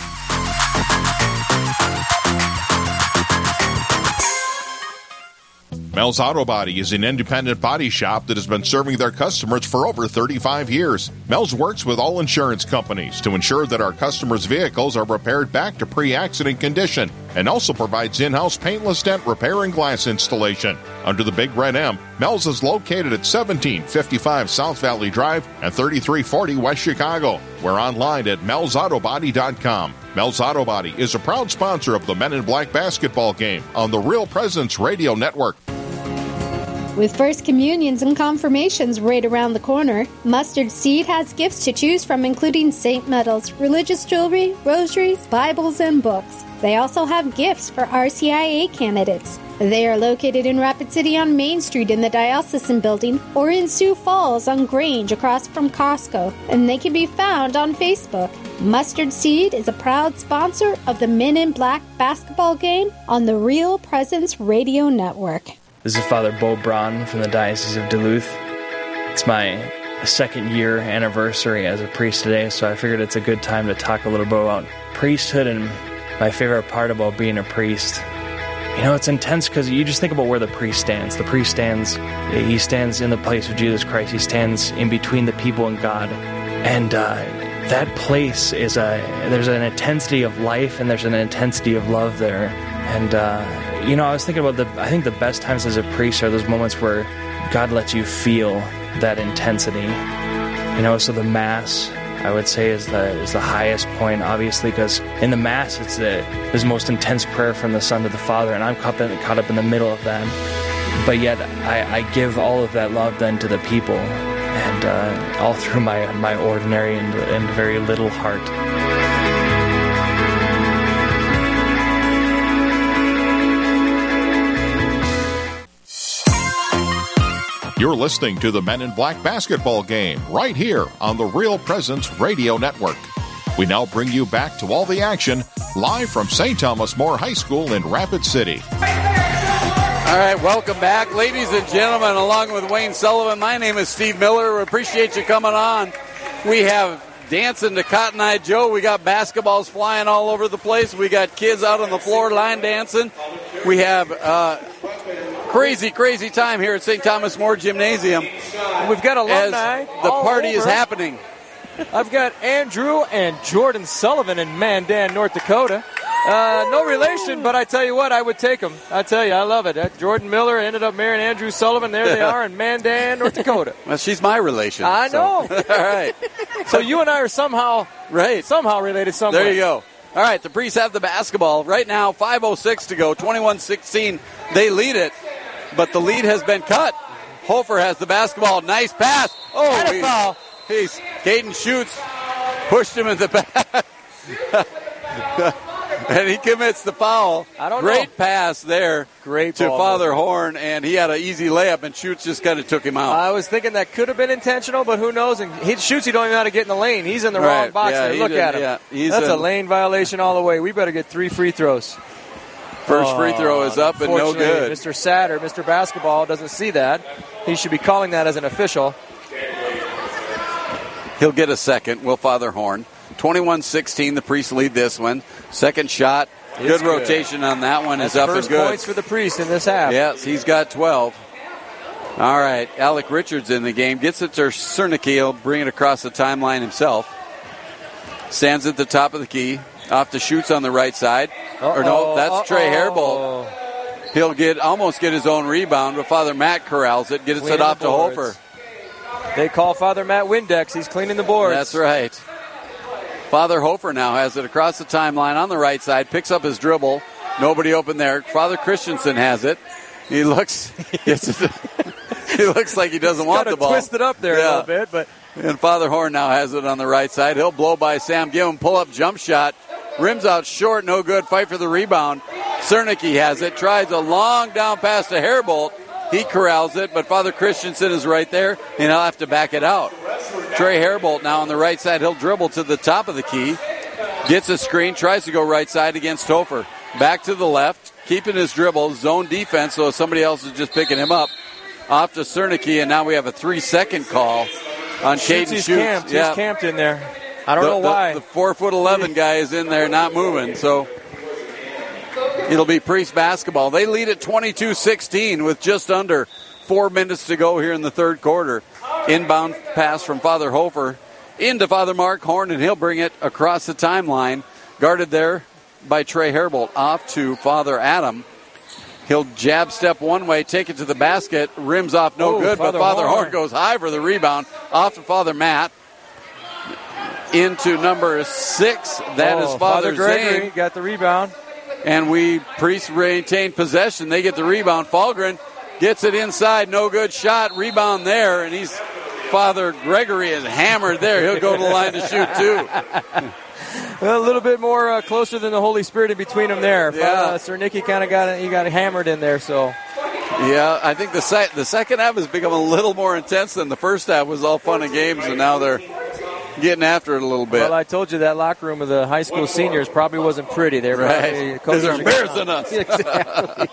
Mel's Auto Body is an independent body shop that has been serving their customers for over 35 years. Mel's works with all insurance companies to ensure that our customers' vehicles are repaired back to pre accident condition and also provides in house paintless dent repair and glass installation. Under the Big Red M, Mel's is located at 1755 South Valley Drive and 3340 West Chicago. We're online at melsautobody.com. Mel's Auto Body is a proud sponsor of the Men in Black basketball game on the Real Presence Radio Network. With First Communions and Confirmations right around the corner, Mustard Seed has gifts to choose from, including saint medals, religious jewelry, rosaries, Bibles, and books. They also have gifts for RCIA candidates. They are located in Rapid City on Main Street in the Diocesan Building or in Sioux Falls on Grange across from Costco, and they can be found on Facebook. Mustard Seed is a proud sponsor of the Men in Black basketball game on the Real Presence Radio Network. This is Father Bo Braun from the Diocese of Duluth. It's my second year anniversary as a priest today, so I figured it's a good time to talk a little bit about priesthood and my favorite part about being a priest. You know, it's intense because you just think about where the priest stands. The priest stands, he stands in the place of Jesus Christ. He stands in between the people and God, and uh, that place is a there's an intensity of life and there's an intensity of love there. And uh, you know, I was thinking about the I think the best times as a priest are those moments where God lets you feel that intensity. You know, so the mass I would say is the is the highest point, obviously, because in the Mass it's the, the most intense prayer from the Son to the Father, and I'm caught, caught up in the middle of them. But yet I, I give all of that love then to the people, and uh, all through my my ordinary and, and very little heart. You're listening to the Men in Black basketball game right here on the Real Presence Radio Network. We now bring you back to all the action live from St. Thomas More High School in Rapid City. All right, welcome back, ladies and gentlemen, along with Wayne Sullivan. My name is Steve Miller. We appreciate you coming on. We have dancing to Cotton Eye Joe. We got basketballs flying all over the place. We got kids out on the floor line dancing. We have uh, crazy, crazy time here at St. Thomas More Gymnasium. We've got alumni. As the party is happening. I've got Andrew and Jordan Sullivan in Mandan, North Dakota. Uh, no relation, but I tell you what, I would take them. I tell you, I love it. Uh, Jordan Miller ended up marrying Andrew Sullivan. There they are in Mandan, North Dakota. Well, she's my relation. I so- know. All right. So you and I are somehow right, somehow related somewhere. There you go. All right, the Priests have the basketball. Right now, 5.06 to go, 21 16. They lead it, but the lead has been cut. Hofer has the basketball. Nice pass. Oh, he- foul. He's Caden Schutz, pushed him in the back. And he commits the foul. I don't Great know. pass there Great to Father Horn, and he had an easy layup, and Schutz just kind of took him out. I was thinking that could have been intentional, but who knows? And he shoots, he don't even know how to get in the lane. He's in the wrong box yeah. Look did- at him. yeah, That's a in- lane violation all the way. We better get three free throws. First free throw oh, is up and no good. Mr. Satter, Mr. Basketball, doesn't see that. He should be calling that as an official. He'll get a second. Will Father Horn. 21 16, the Priests lead this one. Second shot. Good good. rotation on that one. That's is up first and good. points for the priest in this half. Yes, he's got 12. All right, Alec Richards in the game. Gets it to Cernicki. He'll bring it across the timeline himself. Stands at the top of the key. Off to Schutz on the right side. Or no, Uh-oh, that's Trey uh-oh. He'll get almost get his own rebound, but Father Matt corrals it. Gets it off to. Hofer. They call Father Matt Windex. He's cleaning the boards. That's right. Father Hofer now has it across the timeline on the right side, picks up his dribble. Nobody open there. Father Christensen has it. He looks he looks like he doesn't want the ball. twisted up there a little bit, but And Father Horn now has it on the right side. He'll blow by Sam Give him pull up jump shot. Rims out short, no good. Fight for the rebound. Cernicki has it. Tries a long down pass to Herbold. He corrals it, but Father Christensen is right there, and he'll have to back it out. Trey Herbold now on the right side. He'll dribble to the top of the key. Gets a screen, tries to go right side against Topher. Back to the left, keeping his dribble, zone defense, so somebody else is just picking him up. Off to Cernicki, and now we have a three second call on Schutz, Caden he's Schutz. camped. Yeah. He's camped in there. I don't The- know the- why. The four foot eleven guy is in there, not moving. So it'll be Priest basketball. They lead at 22-16 with just under four minutes to go here in the third quarter. Inbound pass from Father Hofer into Father Mark Horn, and he'll bring it across the timeline. Guarded there by Trey Herbold. Off to Father Adam. He'll jab step one way, take it to the basket, rims off no Oh, good, Father but Father Horn. Horn goes high for the rebound. Off to Father Matt. Into number six. That is Oh, Father, Gregory Zane. got the rebound. And we priests retain possession. They get the rebound. Falgren gets it inside. No good shot. Rebound there. And he's Father Gregory is hammered there. He'll go to the line to shoot too. A little bit more uh, closer than the Holy Spirit in between them there. Yeah. Uh, Cernicki kind of got he got hammered in there. So Yeah, I think the the second half has become a little more intense than the first half was all fun and games, and now they're getting after it a little bit. well, I told you that locker room of the high school seniors probably wasn't pretty. They were Right. They're embarrassing us. exactly.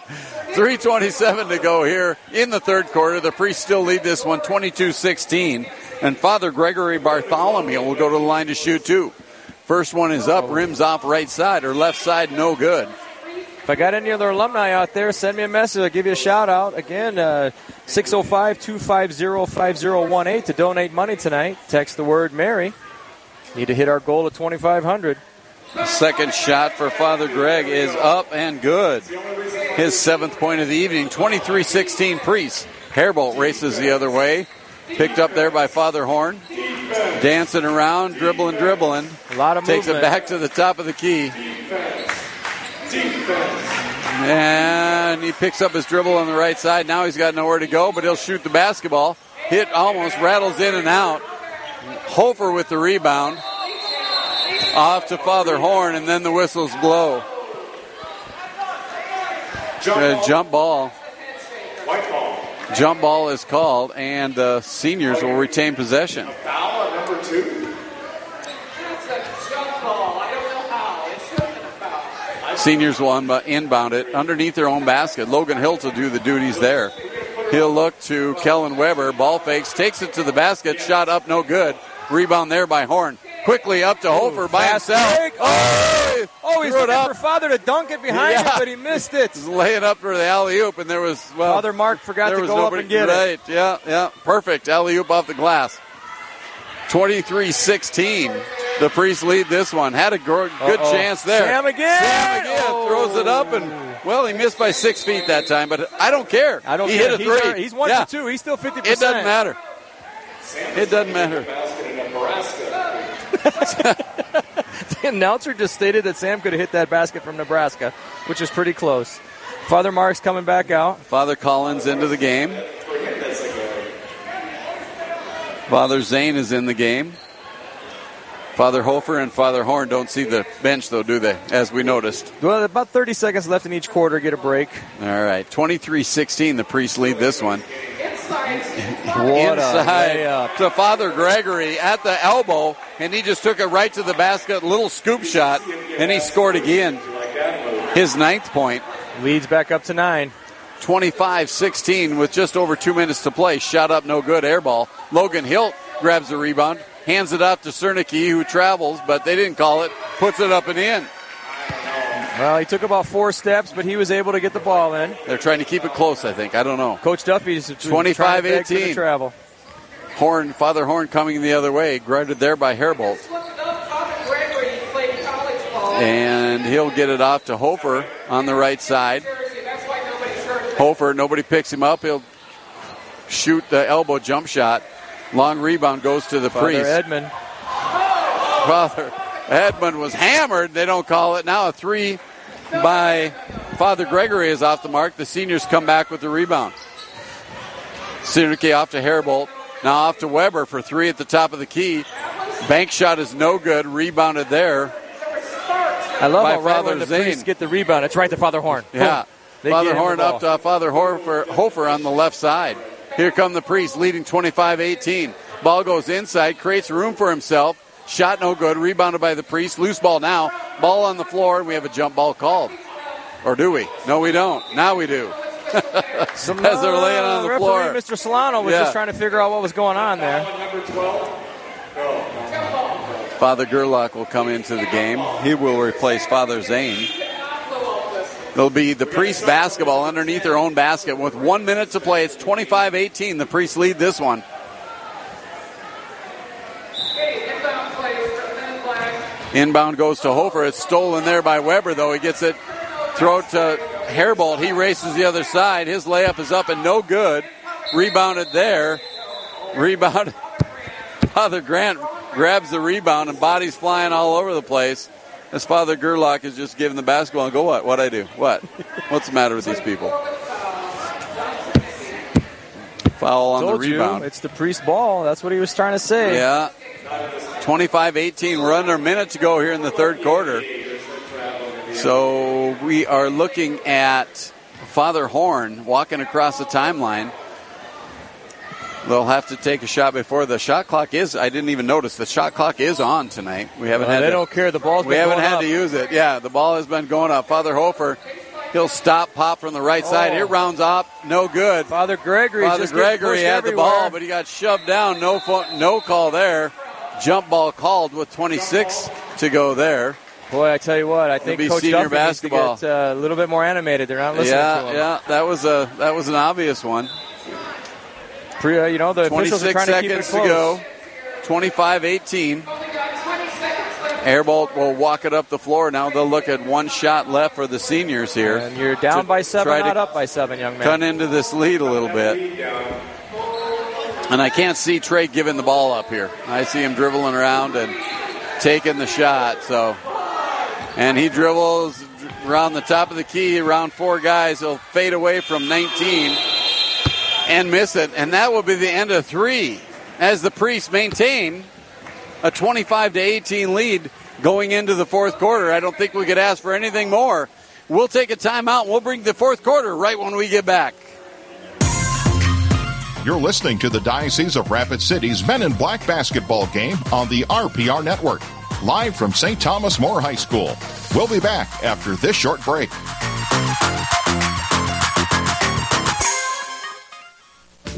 327 to go here in the third quarter. The Priests still lead this one 22-16. And Father Gregory Bartholomew will go to the line to shoot two. First one is up, rims off right side or left side, no good. If I got any other alumni out there, send me a message. I'll give you a shout out. Again, uh, 605 250 5018 to donate money tonight. Text the word Mary. Need to hit our goal of 2,500. The second shot for Father Greg is up and good. His seventh point of the evening, 23 16 Priest. Herbold races the other way. Picked up there by Father Horn. Dancing around, dribbling, dribbling. A lot of Takes movement. it back to the top of the key. And he picks up his dribble on the right side. Now he's got nowhere to go, but he'll shoot the basketball. Hit almost rattles in and out. Hofer with the rebound. Off to Father Horn, and then the whistles blow. Uh, jump ball. Jump ball is called, and the seniors will retain possession. Foul number two. Seniors will inbound it underneath their own basket. Logan Hilt will do the duties there. He'll look to Kellen Weber. Ball fakes, takes it to the basket. Shot up, no good. Rebound there by Horn. Quickly up to Hofer by himself. break. Oh, oh he's looking for Father to dunk it behind Yeah. him, but he missed it. He's laying up for the alley oop, and there was well. Father Mark forgot to go up and get right, it. Yeah, yeah, perfect alley oop off the glass. 23-16. The Priest lead this one. Had a good Uh-oh. chance there. Sam again. Sam again throws it up, and oh. well, he missed by six feet that time, but I don't care. I don't he care. hit a He's, three. he's one yeah. for two. He's still 50%. It doesn't matter. It doesn't matter. Basket in Nebraska. the announcer just stated that Sam could have hit that basket from Nebraska, which is pretty close. Father Mark's coming back out. Father Collins into the game. Father Zane is in the game. Father Hofer and Father Horn don't see the bench, though, do they? As we noticed. Well, about 30 seconds left in each quarter. Get a break. All right. 23 16, the Priests lead this one. What Inside to Father Gregory at the elbow, and he just took it right to the basket. Little scoop shot, and he scored again. His ninth point. Leads back up to nine. 25 16 with just over two minutes to play. Shot up, no good. Air ball. Logan Hilt grabs the rebound, hands it off to Cernicki, who travels, but they didn't call it. Puts it up and in. Well, he took about four steps, but he was able to get the ball in. They're trying to keep it close, I think. I don't know. Coach Duffy's 25 18. 18. Travel. Horn, Father Horn coming the other way, guarded there by Herbold. And he'll get it off to Hofer on the right side. Hofer, nobody picks him up. He'll shoot the elbow jump shot. Long rebound goes to the Father priest. Edmond. Father Edmund was hammered. They don't call it. Now a three by Father Gregory is off the mark. The seniors come back with the rebound. Cernicki off to Herbold. Now off to Weber for three at the top of the key. Bank shot is no good. Rebounded there. I love how right Father when the Zane. priests get the rebound. It's right to Father Horn. Yeah. Boom. They Father Horn up to uh, Father Hofer, Hofer on the left side. Here come the priests leading 25 18. Ball goes inside, creates room for himself. Shot no good, rebounded by the priest. Loose ball now. Ball on the floor, and we have a jump ball called. Or do we? No, we don't. Now we do. As they're laying uh, on the referee, floor. Mr. Solano was Yeah. just trying to figure out what was going on there. Father Gerlach will come into the game. He will replace Father Zane. It'll be the priest basketball underneath their own basket with one minute to play. It's 25 18. The priests lead this one. Inbound goes to Hofer. It's stolen there by Weber, though. He gets it, throw to Herbold. He races the other side. His layup is up and no good. Rebounded there. Rebound. Father Grant grabs the rebound and bodies flying all over the place. As Father Gerlach is just giving the basketball and go, what? What I do? What? What's the matter with these people? Foul on Told the you, rebound. it's the priest ball. That's what he was trying to say. Yeah. 25 18. We're under a minute to go here in the third quarter. So we are looking at Father Horn walking across the timeline. They'll have to take a shot before the shot clock is. I didn't even notice the shot clock is on tonight. We haven't Well, had. they to- don't care. The ball's we been We haven't had up. to use it. Yeah, the ball has been going up. Father Hofer, he'll stop, pop from the right side. Oh. It rounds up, no good. Father Gregory. Father Gregory had the ball, but he got shoved down. No, fo- no call there. Jump ball called with 26 to go there. Boy, I tell you what, I think Coach senior Duffy basketball. needs to get uh, a little bit more animated. They're not listening yeah, to him. yeah, that was a that was an obvious one. Pre, you know, the officials are 26 trying to keep it seconds to go. 25-18. Herbold will walk it up the floor. Now they'll look at one shot left for the seniors here. And you're down by seven, not up by seven, young man. cut into this lead a little bit. And I can't see Trey giving the ball up here. I see him dribbling around and taking the shot. So, and he dribbles around the top of the key, around four guys. He'll fade away from 19 and miss it. And that will be the end of three as the Priests maintain a 25 to 18 lead going into the fourth quarter. I don't think we could ask for anything more. We'll take a timeout. We'll bring the fourth quarter right when we get back. You're listening to the Diocese of Rapid City's Men in Black basketball game on the RPR Network, live from St. Thomas More High School. We'll be back after this short break.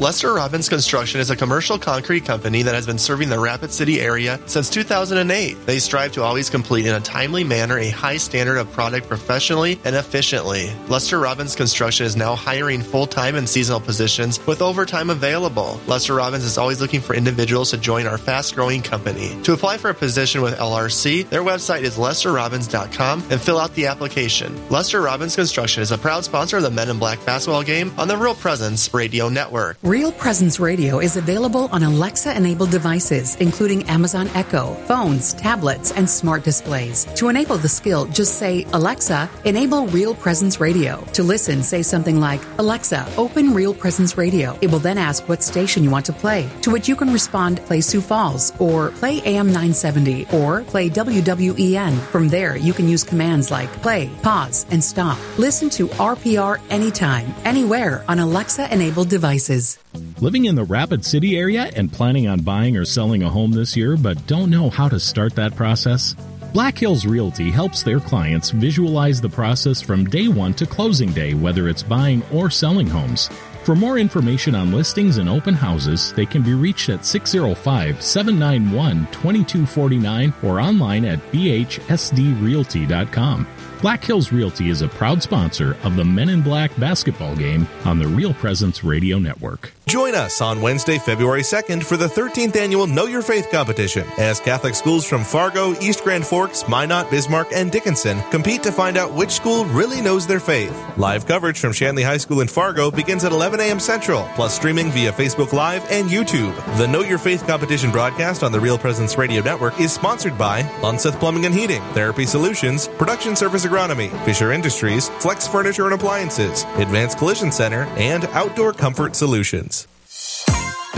Lester Robbins Construction is a commercial concrete company that has been serving the Rapid City area since 2008. They strive to always complete in a timely manner a high standard of product professionally and efficiently. Lester Robbins Construction is now hiring full-time and seasonal positions with overtime available. Lester Robbins is always looking for individuals to join our fast-growing company. To apply for a position with LRC, their website is lesterrobbins.com and fill out the application. Lester Robbins Construction is a proud sponsor of the Men in Black basketball game on the Real Presence Radio Network. Real Presence Radio is available on Alexa enabled devices, including Amazon Echo, phones, tablets, and smart displays. To enable the skill, just say, Alexa, enable Real Presence Radio. To listen, say something like, Alexa, open Real Presence Radio. It will then ask what station you want to play, to which you can respond, play Sioux Falls, or play AM 970, or play WWEN. From there, you can use commands like play, pause, and stop. Listen to RPR anytime, anywhere on Alexa enabled devices. Living in the Rapid City area and planning on buying or selling a home this year but don't know how to start that process? Black Hills Realty helps their clients visualize the process from day one to closing day, whether it's buying or selling homes. For more information on listings and open houses, they can be reached at 605 791 2249 or online at bhsdrealty.com. Black Hills Realty is a proud sponsor of the Men in Black basketball game on the Real Presence Radio Network. Join us on Wednesday, February 2nd for the 13th annual Know Your Faith competition as Catholic schools from Fargo, East Grand Forks, Minot, Bismarck, and Dickinson compete to find out which school really knows their faith. Live coverage from Shanley High School in Fargo begins at 11 a.m. Central, plus streaming via Facebook Live and YouTube. The Know Your Faith competition broadcast on the Real Presence Radio Network is sponsored by Lunseth Plumbing and Heating, Therapy Solutions, Production Service Agronomy, Fisher Industries, Flex Furniture and Appliances, Advanced Collision Center, and Outdoor Comfort Solutions.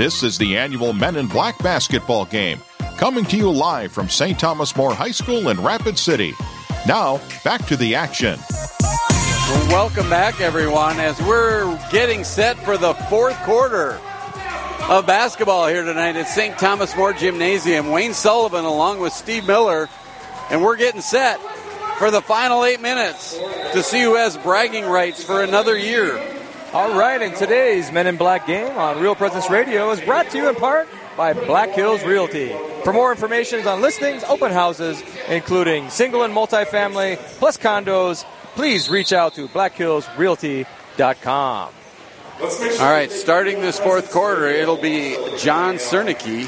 This is the annual Men in Black basketball game, coming to you live from St. Thomas More High School in Rapid City. Now, back to the action. Welcome back, everyone, as we're getting set for the fourth quarter of basketball here tonight at St. Thomas More Gymnasium. Wayne Sullivan along with Steve Miller, and we're getting set for the final eight minutes to see who has bragging rights for another year. All right, and today's Men in Black game on Real Presence Radio is brought to you in part by Black Hills Realty. For more information on listings, open houses, including single and multifamily, plus condos, please reach out to blackhillsrealty.com. All right, starting this fourth quarter, it'll be John Cernicki,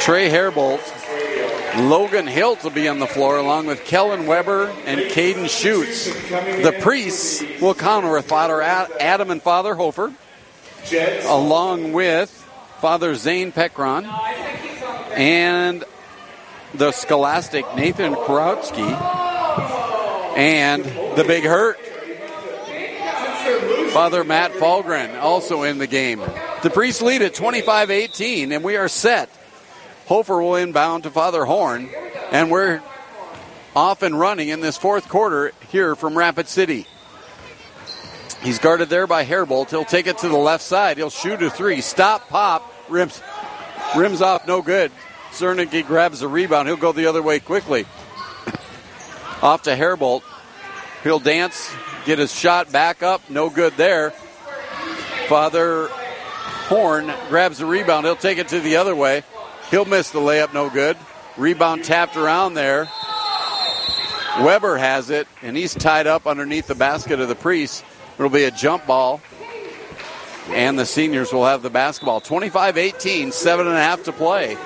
Trey Herbold, Logan Hilt will be on the floor along with Kellen Weber and Caden Schutz. The priests will counter with Father Adam and Father Hofer, along with Father Zane Pekron and the scholastic Nathan Karowski and the Big Hurt. Father Matt Falgren also in the game. The priests lead at 25 18, and we are set. Hofer will inbound to Father Horn, and we're off and running in this fourth quarter here from Rapid City. He's guarded there by Herbold. He'll take it to the left side. He'll shoot a three. Stop, pop, rims, rims off, no good. Cernicki grabs the rebound. He'll go the other way quickly. off to Herbold. He'll dance, get his shot back up, no good there. Father Horn grabs the rebound. He'll take it to the other way. He'll miss the layup, no good. Rebound tapped around there. Weber has it, and he's tied up underneath the basket of the priest. It'll be a jump ball, and the seniors will have the basketball. 25 18, seven and a half to play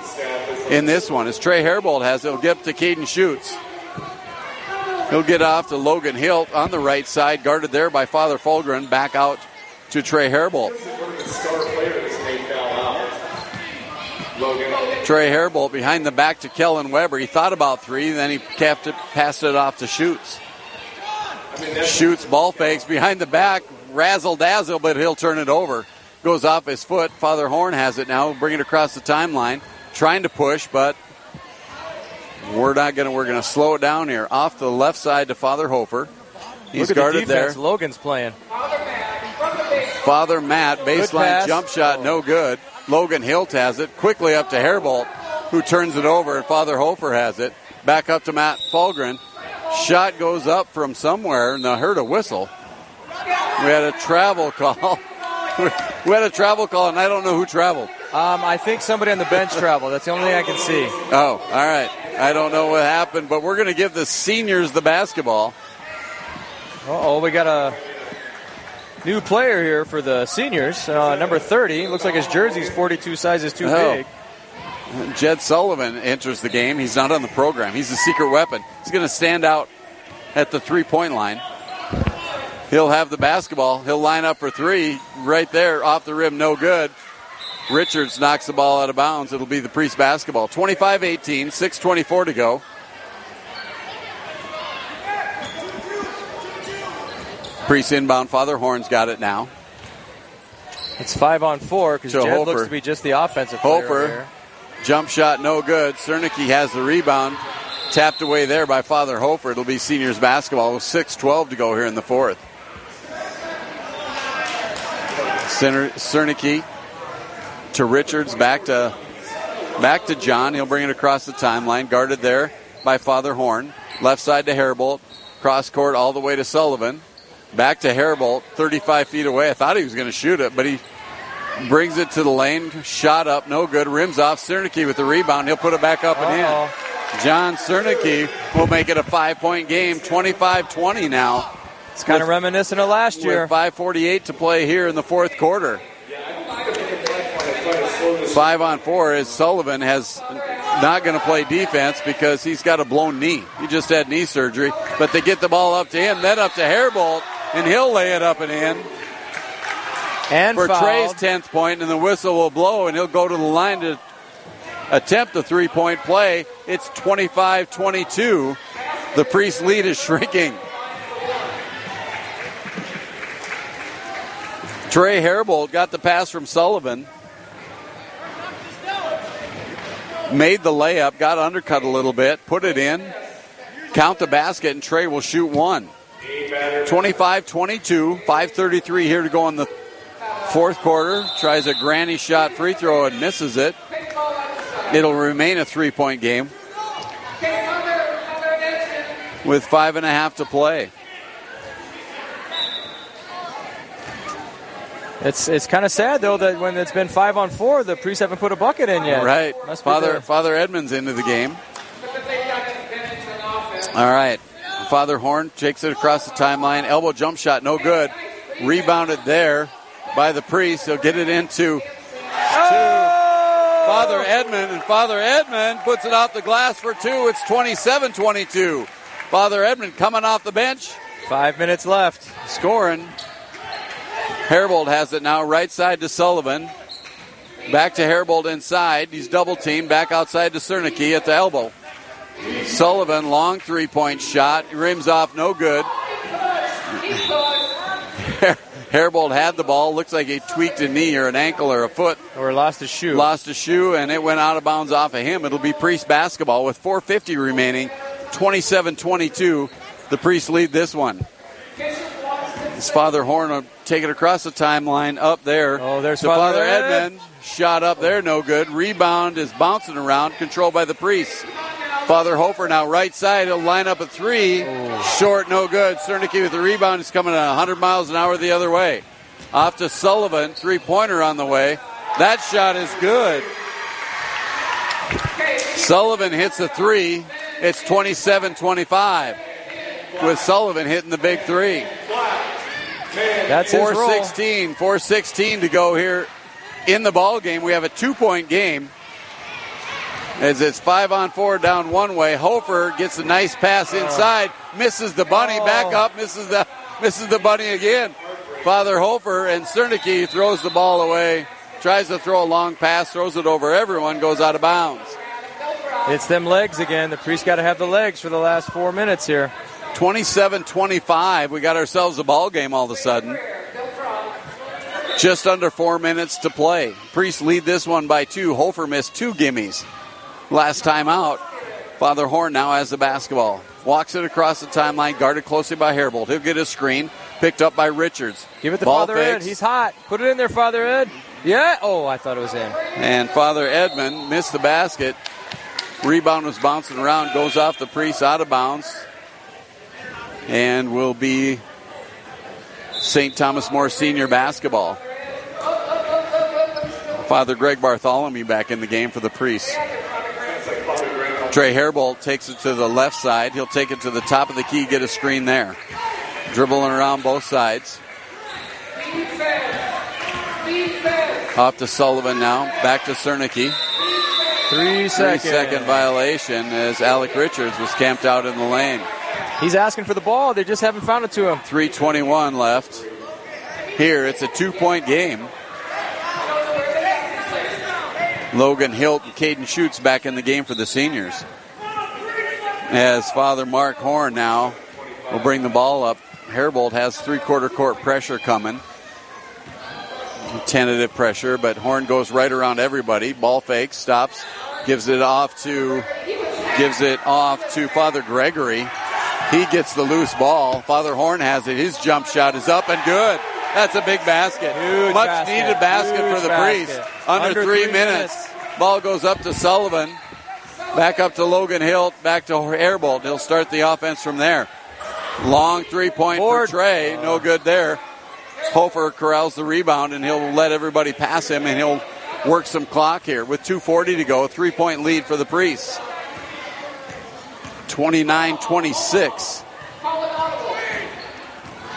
in this one. As Trey Herbold has it, he'll get to Caden Schutz. He'll get off to Logan Hilt on the right side, guarded there by Father Falgren. Back out to Trey Herbold. Trey Herbold behind the back to Kellen Weber. He thought about three, then he kept it, passed it off to Schutz. Schutz ball fakes behind the back, razzle dazzle, but he'll turn it over. Goes off his foot. Father Horn has it now, bring it across the timeline, trying to push, but we're not going to. We're going to slow it down here. Off the left side to Father Hofer. He's Look guarded the there. Logan's playing. Father Matt, baseline jump shot, no good. Logan Hilt has it. Quickly up to Herbold, who turns it over, and Father Hofer has it. Back up to Matt Falgren. Shot goes up from somewhere, and I heard a whistle. We had a travel call. we had a travel call, and I don't know who traveled. Um, I think somebody on the bench traveled. That's the only thing I can see. Oh, all right. I don't know what happened, but we're going to give the seniors the basketball. Oh, we got a new player here for the seniors. Uh, number 30. Looks like his jersey's 42 sizes too Oh. big. Jed Sullivan enters the game. He's not on the program. He's a secret weapon. He's going to stand out at the three point line. He'll have the basketball. He'll line up for three right there off the rim, no good. Richards knocks the ball out of bounds. It'll be the Priest basketball. 25 18, 6.24 to go. Priest inbound. Father Horn's got it now. It's five on four because Jed Hofer. looks to be just the offensive player. Hofer, jump shot no good. Cernicki has the rebound. Tapped away there by Father Hofer. It'll be seniors basketball with 6.12 to go here in the fourth. Center, Cernicki to Richards, back to back to John. He'll bring it across the timeline, guarded there by Father Horn. Left side to Herbold, cross court all the way to Sullivan. Back to Herbold, 35 feet away. I thought he was going to shoot it, but he brings it to the lane. Shot up, no good. Rims off. Cernicki with the rebound. He'll put it back up and in. John Cernicki will make it a five point game, 25 20 now. It's kind of reminiscent of last year. With 5.48 to play here in the fourth quarter. Five on four is Sullivan has not going to play defense because he's got a blown knee. He just had knee surgery. But they get the ball up to him, then up to Herbold, and he'll lay it up and in. And for fouled. Trey's 10th point, and the whistle will blow, and he'll go to the line to attempt a three point play. It's 25 22. The Priest lead is shrinking. Trey Herbold got the pass from Sullivan. Made the layup, got undercut a little bit, put it in, count the basket, and Trey will shoot one. 25 22, 5.33 here to go in the fourth quarter. Tries a granny shot free throw and misses it. It'll remain a three point game with five and a half to play. It's it's kind of sad though that when it's been five on four, the priests haven't put a bucket in yet. Right. Father the- Father Edmonds into the game. All right. Father Horn takes it across the timeline. Elbow jump shot, no good. Rebounded there by the priest. He'll get it into to Father Edmond, and Father Edmond puts it off the glass for two. It's 27 22. Father Edmond coming off the bench. Five minutes left. Scoring. Herbold has it now, right side to Sullivan. Back to Herbold inside. He's double teamed. Back outside to Cernicki at the elbow. Sullivan, long three point shot. Rims off, no good. Herbold had the ball. Looks like he tweaked a knee or an ankle or a foot. Or lost a shoe. Lost a shoe, and it went out of bounds off of him. It'll be Priest basketball with 4.50 remaining. 27 22. The Priest lead this one. His Father Horn will take it across the timeline up there. Oh, there's Father Father Ed. Edmond. Shot up there, no good. Rebound is bouncing around, controlled by the Priest. Father Hofer now right side. He'll line up a three. Oh. Short, no good. Cernicki with the rebound is coming at 100 miles an hour the other way. Off to Sullivan. Three pointer on the way. That shot is good. Sullivan hits a three. It's 27 25. with Sullivan hitting the big three. That's his 416, 416 to go here in the ball game. We have a two-point game. As it's five on four down one way. Hofer gets a nice pass uh. inside, misses the bunny, back oh. up, misses the misses the bunny again. Father Hofer and Cernicki throws the ball away, tries to throw a long pass, throws it over everyone, goes out of bounds. It's them legs again. The priest got to have the legs for the last four minutes here. 27 25. We got ourselves a ball game all of a sudden. Just under four minutes to play. Priest lead this one by two. Hofer missed two gimmies last time out. Father Horn now has the basketball. Walks it across the timeline, guarded closely by Herbold. He'll get a screen, picked up by Richards. Give it to Ball Father Ed. He's hot. Put it in there, Father Ed. Yeah. Oh, I thought it was in. And Father Edmund missed the basket. Rebound was bouncing around, goes off the priest out of bounds, and will be St. Thomas More Senior basketball. Father Greg Bartholomew back in the game for the priest. Trey Herbold takes it to the left side. He'll take it to the top of the key, get a screen there. Dribbling around both sides. Off to Sullivan now. Back to Cernicki. Three seconds. Three second violation as Alec Richards was camped out in the lane. He's asking for the ball. They just haven't found it to him. 321 left. Here, it's a two point game. Logan Hilt and Caden Schutz back in the game for the seniors. As Father Mark Horn now will bring the ball up. Herbold has three quarter court pressure coming. Tentative pressure, but Horn goes right around everybody. Ball fakes, stops, gives it off to gives it off to Father Gregory. He gets the loose ball. Father Horn has it. His jump shot is up and good. That's a big basket. Huge Much basket. needed basket Huge for the basket. priest. Under, Under three, three minutes. Ball goes up to Sullivan. Back up to Logan Hilt. Back to Herbold. He'll start the offense from there. Long three point for Trey. No good there. Hofer corrals the rebound and he'll let everybody pass him and he'll work some clock here with 2.40 to go. Three point lead for the Priests. 29 26.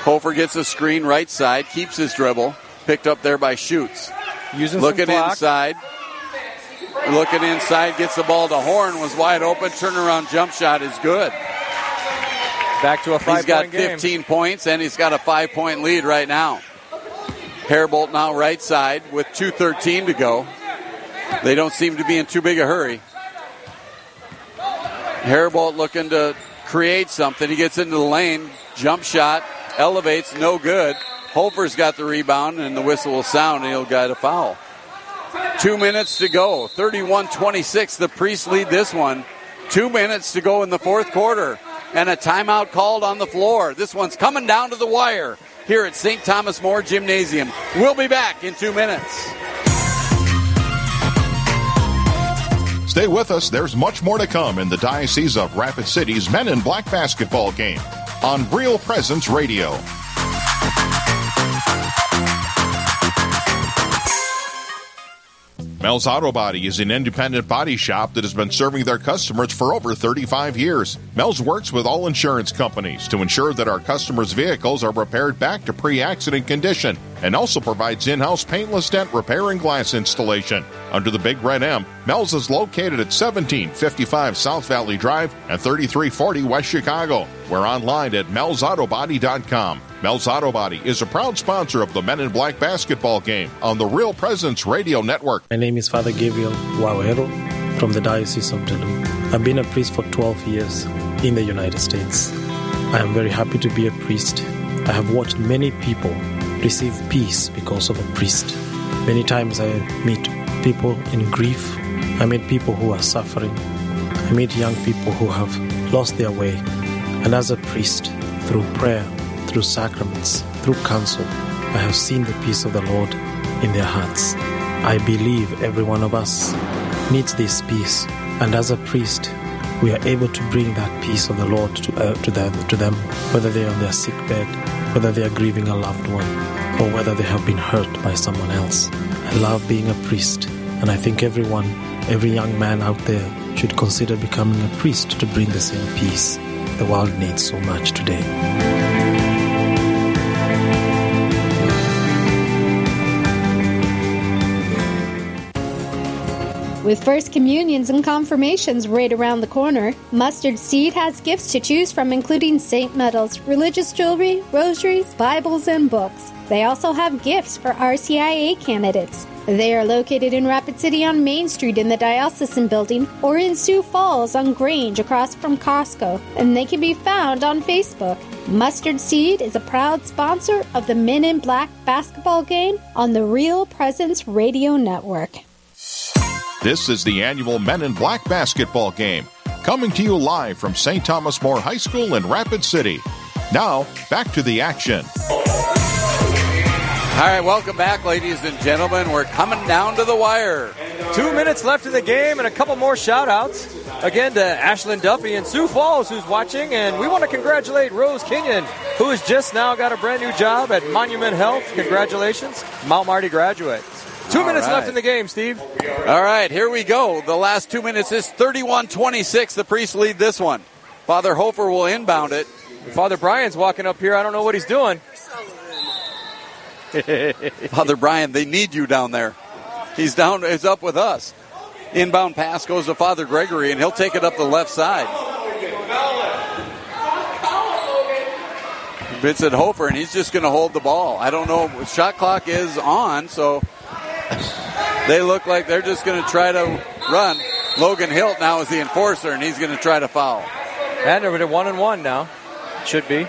Hofer gets a screen right side, keeps his dribble, picked up there by Schutz. Using Looking inside. Looking inside, gets the ball to Horn, was wide open. Turnaround jump shot is good. Back to a five He's got point game. 15 points and he's got a five point lead right now. Herbold now right side with 2.13 to go. They don't seem to be in too big a hurry. Herbold looking to create something. He gets into the lane, jump shot, elevates, no good. Hofer's got the rebound and the whistle will sound and he'll get a foul. Two minutes to go. 31 26. The Priests lead this one. Two minutes to go in the fourth quarter. And a timeout called on the floor. This one's coming down to the wire here at St. Thomas More Gymnasium. We'll be back in two minutes. Stay with us. There's much more to come in the Diocese of Rapid City's Men in Black basketball game on Real Presence Radio. Mel's Auto Body is an independent body shop that has been serving their customers for over 35 years. Mel's works with all insurance companies to ensure that our customers' vehicles are repaired back to pre accident condition and also provides in house paintless dent repair and glass installation. Under the Big Red M, Mel's is located at 1755 South Valley Drive and 3340 West Chicago. We're online at melsautobody.com. Mel's Auto Body is a proud sponsor of the Men in Black basketball game on the Real Presence Radio Network. My name is Father Gabriel Wawero from the Diocese of Duluth. I've been a priest for 12 years in the United States. I am very happy to be a priest. I have watched many people receive peace because of a priest. Many times I meet people in grief. I meet people who are suffering. I meet young people who have lost their way. And as a priest, through prayer, through sacraments, through counsel, I have seen the peace of the Lord in their hearts. I believe every one of us needs this peace, and as a priest, we are able to bring that peace of the Lord to, uh, to them, to them, whether they are on their sick bed, whether they are grieving a loved one, or whether they have been hurt by someone else. I love being a priest, and I think everyone, every young man out there, should consider becoming a priest to bring the same peace the world needs so much today. With First Communions and Confirmations right around the corner, Mustard Seed has gifts to choose from, including saint medals, religious jewelry, rosaries, Bibles, and books. They also have gifts for RCIA candidates. They are located in Rapid City on Main Street in the Diocesan Building or in Sioux Falls on Grange across from Costco, and they can be found on Facebook. Mustard Seed is a proud sponsor of the Men in Black basketball game on the Real Presence Radio Network. This is the annual Men in Black basketball game, coming to you live from St. Thomas More High School in Rapid City. Now, back to the action. All right, welcome back, ladies and gentlemen. We're coming down to the wire. Two minutes left in the game and a couple more shout outs. Again to Ashlyn Duffy and Sioux Falls who's watching. And we want to congratulate Rose Kenyon, who has just now got a brand new job at Monument Health. Congratulations, Mount Marty graduate. Two All minutes right. left in the game, Steve. All right, here we go. The last two minutes is 31 26. The Priests lead this one. Father Hofer will inbound it. Father Brian's walking up here. I don't know what he's doing. Father Brian, they need you down there. He's down, he's up with us. Inbound pass goes to Father Gregory, and he'll take it up the left side. Vincent Hofer, and he's just going to hold the ball. I don't know. Shot clock is on, so they look like they're just going to try to run. Logan Hilt now is the enforcer, and he's going to try to foul. And they're at one and one now. Should be.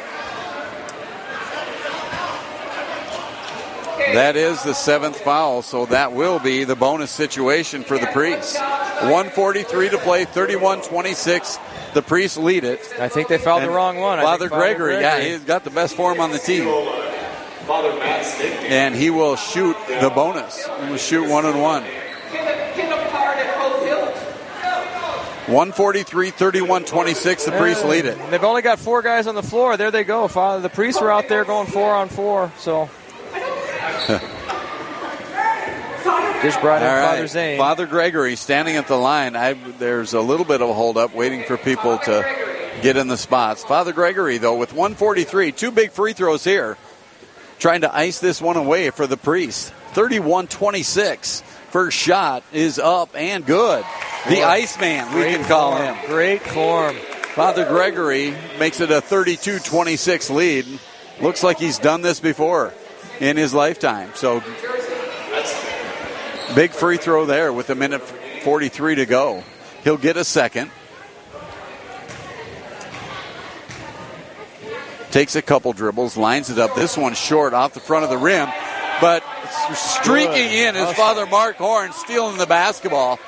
That is the seventh foul, so that will be the bonus situation for the Priests. 143 to play, 31 26. The Priests lead it. I think they fouled the wrong one. Father Father Gregory, yeah, he's got the best form on the team. Father Matt Stick. And he will shoot the bonus. He will shoot one and one. 143 31 26. The Priests lead it. They've only got four guys on the floor. There they go. Father, the priests were out there going four on four. So just brought in All right. Father Zane. Father Gregory standing at the line. I, there's a little bit of a holdup waiting for people to get in the spots. Father Gregory, though, with 143, two big free throws here, trying to ice this one away for the priest. 31 26. First shot is up and good. The Boy, Iceman, we can call form, him. Great form. Father Gregory makes it a 32 26 lead. Looks like he's done this before in his lifetime. So big free throw there with a minute 43 to go. He'll get a second. Takes a couple dribbles, lines it up. This one short off the front of the rim, but streaking in is Awesome. Father Mark Horn stealing the basketball.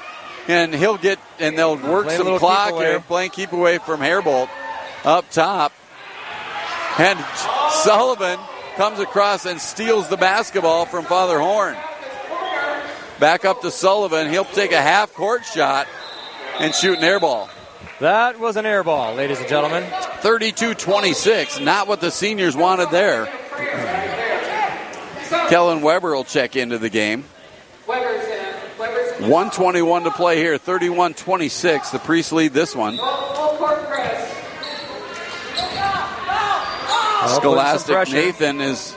And he'll get, and they'll work Play some clock here, playing keep away from Herbold up top. And Sullivan comes across and steals the basketball from Father Horn. Back up to Sullivan. He'll take a half court shot and shoot an air ball. That was an air ball, ladies and gentlemen. 32 26. Not what the seniors wanted there. Kellen Weber will check into the game. 121 to play here, 31 26. The Priests lead this one. Scholastic. Nathan is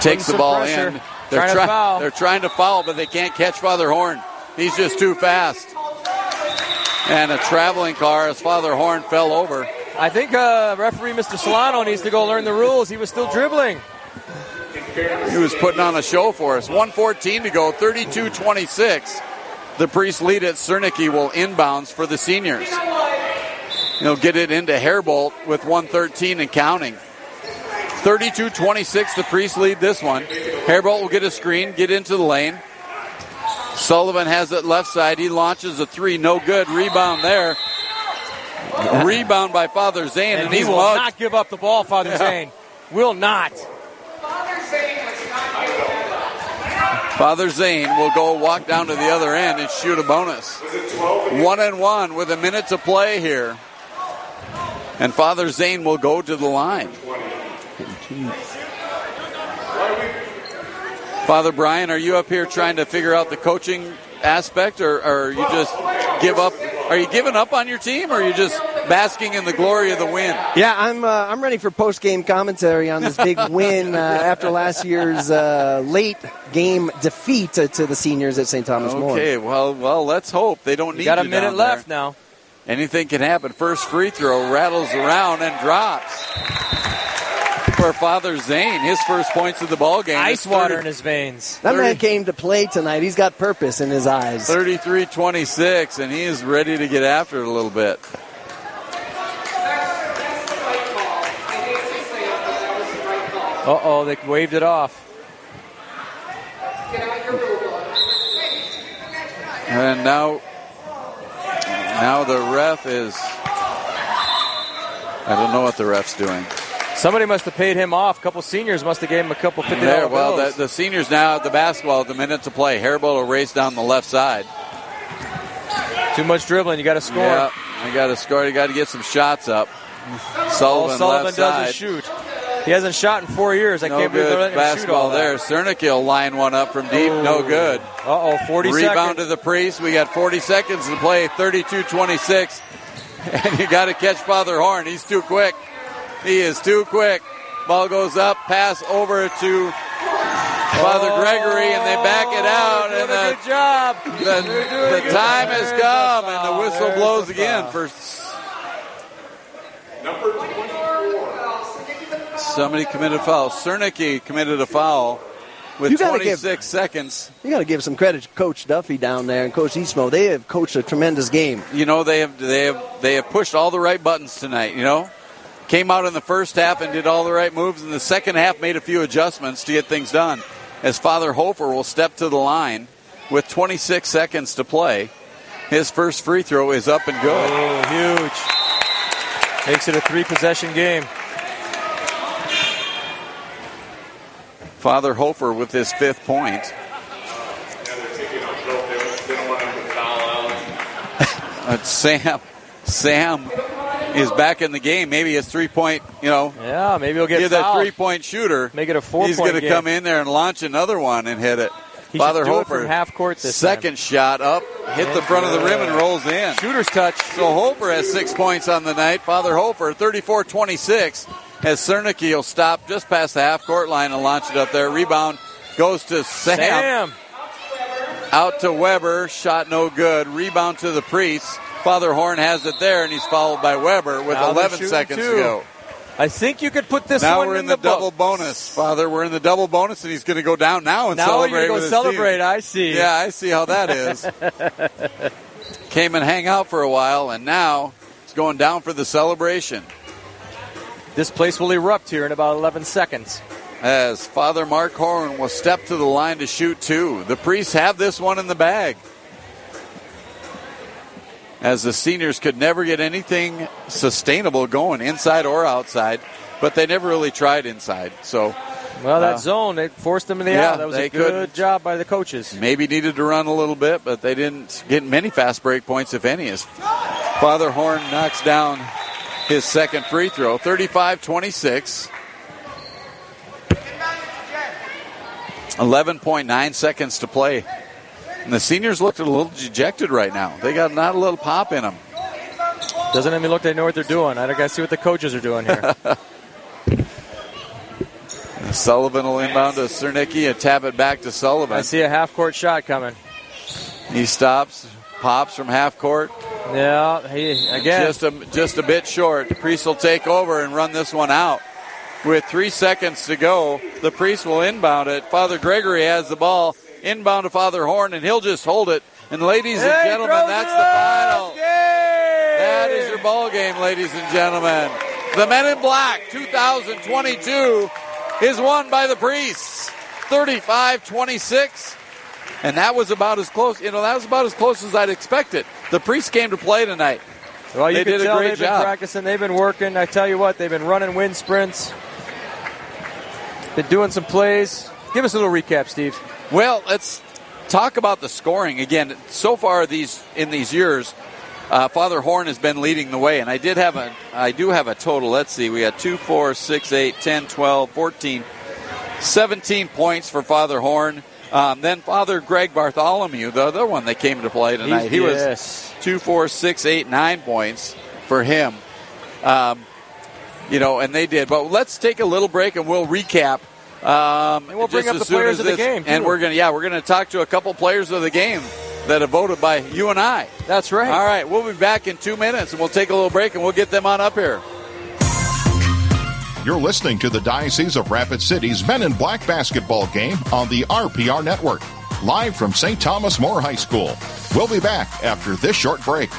takes the ball pressure. in. They're, Trying try- they're trying to foul, but they can't catch Father Horn. He's just too fast. And a traveling car as Father Horn fell over. I think uh, referee Mr. Solano needs to go learn the rules. He was still dribbling. He was putting on a show for us. 114 to go, 32 26. The priest lead at Cernicki will inbounds for the seniors. He'll get it into Herbold with 113 and counting. 32 26, the priest lead this one. Herbold will get a screen, get into the lane. Sullivan has it left side. He launches a three, no good. Rebound there. Rebound by Father Zane, and, And he he's will mugged. not give up the ball, Father Yeah. Zane. Will not. Father Zane will go walk down to the other end and shoot a bonus. One and one with a minute to play here. And Father Zane will go to the line. Father Brian, are you up here trying to figure out the coaching aspect, or, or you just give up? Are you giving up on your team, or are you just basking in the glory of the win. Yeah, I'm uh, I'm ready for post game commentary on this big win uh, after last year's uh, late game defeat to, to, the seniors at St. Thomas More. Okay, well, well, let's hope they don't need. You got a you minute down left there. now. Anything can happen. First free throw rattles around and drops for Father Zane. His first points of the ball game. Ice water in his veins. That man came to play tonight. He's got purpose in his eyes. 33-26, and he is ready to get after it a little bit. Uh oh, they waved it off. And now, now the ref is. I don't know what the ref's doing. Somebody must have paid him off. A couple seniors must have gave him a couple fifty There, dollar well, the, the seniors now at the basketball, at the minute to play. Herbold will race down the left side. Too much dribbling. You got to score. Yeah, I got to score. You got to get some shots up. Sullivan, All Sullivan left does side. is shoot. He hasn't shot in four years. I no can't believe they're basketball there. Cernicki will line one up from deep. No good. Uh oh, 40 Rebound seconds. to the priest. We got 40 seconds to play. 32-26. And you got to catch Father Horn. He's too quick. He is too quick. Ball goes up. Pass over to Father oh, Gregory, and they back it out. And the, Good job. the, the time has come, and the oh, whistle blows again for Number 24. somebody committed a foul. Cernicki committed a foul with You gotta give- 26 seconds. You got to give some credit to Coach Duffy down there and Coach Eastmo. They have coached a tremendous game. you know they have they have they have pushed all the right buttons tonight. You know, came out in the first half and did all the right moves. In the second half, made a few adjustments to get things done. As Father Hofer will step to the line with 26 seconds to play, his first free throw is up and good. Oh, huge. Makes it a three possession game. Father Hofer with his fifth point. Sam, Sam is back in the game. Maybe his three point, you know, Yeah, maybe he'll get You're three point shooter. Make it a four He's going to come in there and launch another one and hit it. He Father should do it from half court this second shot up, hit the front of the rim and rolls in. Shooter's touch. So Hofer has six points on the night. Father Hofer, 34 26, as Cernicki will stop just past the half court line and launch it up there. Rebound goes to Sam. Sam. Out to Weber. Shot no good. Rebound to the priest. Father Horn has it there, and he's followed by Weber with Now 11 seconds two. to go. I think you could put this now one we're in, in the, book. double bonus, Father. We're in the double bonus, and he's going to go down now and Now celebrate. you're gonna go celebrate. I see. Yeah, I see how that is. Came and hang out for a while, and now it's going down for the celebration. This place will erupt here in about 11 seconds. As Father Mark Horn will step to the line to shoot two. The priests have this one in the bag. As the seniors could never get anything sustainable going inside or outside, but they never really tried inside. So Well, that Uh, zone, they forced them in the yeah, out. That was a good job by the coaches. maybe needed to run a little bit, but they didn't get many fast break points, if any. As Father Horn knocks down his second free throw, 35 26. 11.9 seconds to play. And the seniors looked a little dejected right now. They got not a little pop in them. Doesn't even look they know what they're doing. I gotta see what the coaches are doing here. Sullivan will inbound to Cernicki and tap it back to Sullivan. I see a half court shot coming. He stops, pops from half court. Yeah, he again. Just a, just a bit short. The Priest will take over and run this one out. With three seconds to go, the priest will inbound it. Father Gregory has the ball. Inbound to Father Horn, and he'll just hold it. And ladies and Hey, gentlemen, that's the up. final. That is your ball game, ladies and gentlemen. The Men in Black 2022 is won by the priests 35 26. And that was about as close, you know, that was about as close as I'd expected. The priests came to play tonight. Well, you they can did a tell great they've been practicing. They've been working. I tell you what, they've been running wind sprints. Been doing some plays. Give us a little recap, Steve. Well, let's talk about the scoring again. So far, these in these years, uh, Father Horn has been leading the way, and I did have a, I do have a total. Let's see, we got two, four, six, eight, 10, 12, 14, 17 points for Father Horn. Um, then Father Greg Bartholomew, the other one that came to play tonight, he yes. was two, four, six, eight, nine points. for him. Um, you know, and they did. But let's take a little break and we'll recap. Um, And we'll bring up the players of the this- game, and we're gonna yeah we're gonna talk to a couple players of the game that have voted by you and I. That's right. All right, we'll be back in two minutes and we'll take a little break and we'll get them on up here. You're listening to the Diocese of Rapid City's Men in Black basketball game on the RPR Network, live from St. Thomas More High School. We'll be back after this short break.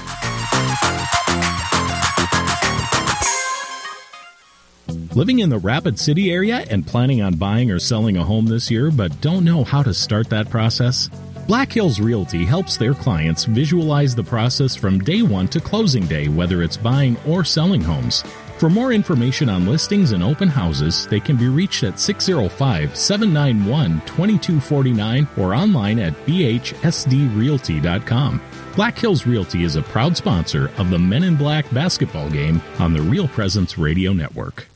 Living in the Rapid City area and planning on buying or selling a home this year but don't know how to start that process? Black Hills Realty helps their clients visualize the process from day one to closing day, whether it's buying or selling homes. For more information on listings and open houses, they can be reached at 605 791 2249 or online at bhsdrealty.com. Black Hills Realty is a proud sponsor of the Men in Black basketball game on the Real Presence Radio Network.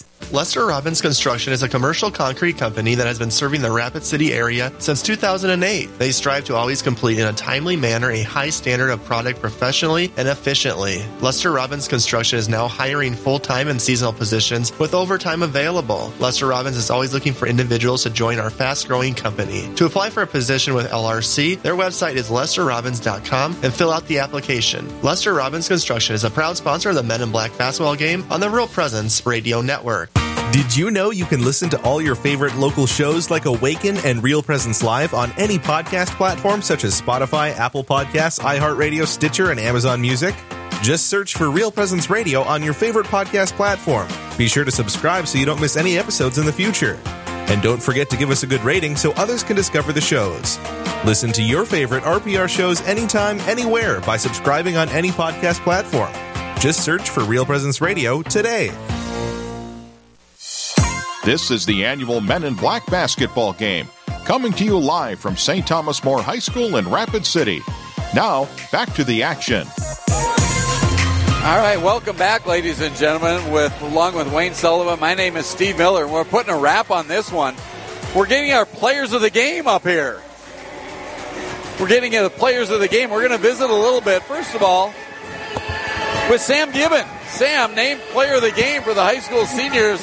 is Lester Robbins Construction is a commercial concrete company that has been serving the Rapid City area since 2008. They strive to always complete in a timely manner a high standard of product professionally and efficiently. Lester Robbins Construction is now hiring full time and seasonal positions with overtime available. Lester Robbins is always looking for individuals to join our fast growing company. To apply for a position with LRC, their website is lesterrobbins.com and fill out the application. Lester Robbins Construction is a proud sponsor of the Men in Black basketball game on the Real Presence Radio Network. Did you know you can listen to all your favorite local shows like Awaken and Real Presence Live on any podcast platform such as Spotify, Apple Podcasts, iHeartRadio, Stitcher, and Amazon Music? Just search for Real Presence Radio on your favorite podcast platform. Be sure to subscribe so you don't miss any episodes in the future. And don't forget to give us a good rating so others can discover the shows. Listen to your favorite RPR shows anytime, anywhere by subscribing on any podcast platform. Just search for Real Presence Radio today. This is the annual Men in Black basketball game, coming to you live from St. Thomas More High School in Rapid City. Now, back to the action. All right, welcome back, ladies and gentlemen. With along with Wayne Sullivan, my name is Steve Miller, and we're putting a wrap on this one. We're getting our players of the game up here. We're getting the players of the game. We're going to visit a little bit. First of all, with Sam Gibbon. Sam named player of the game for the high school seniors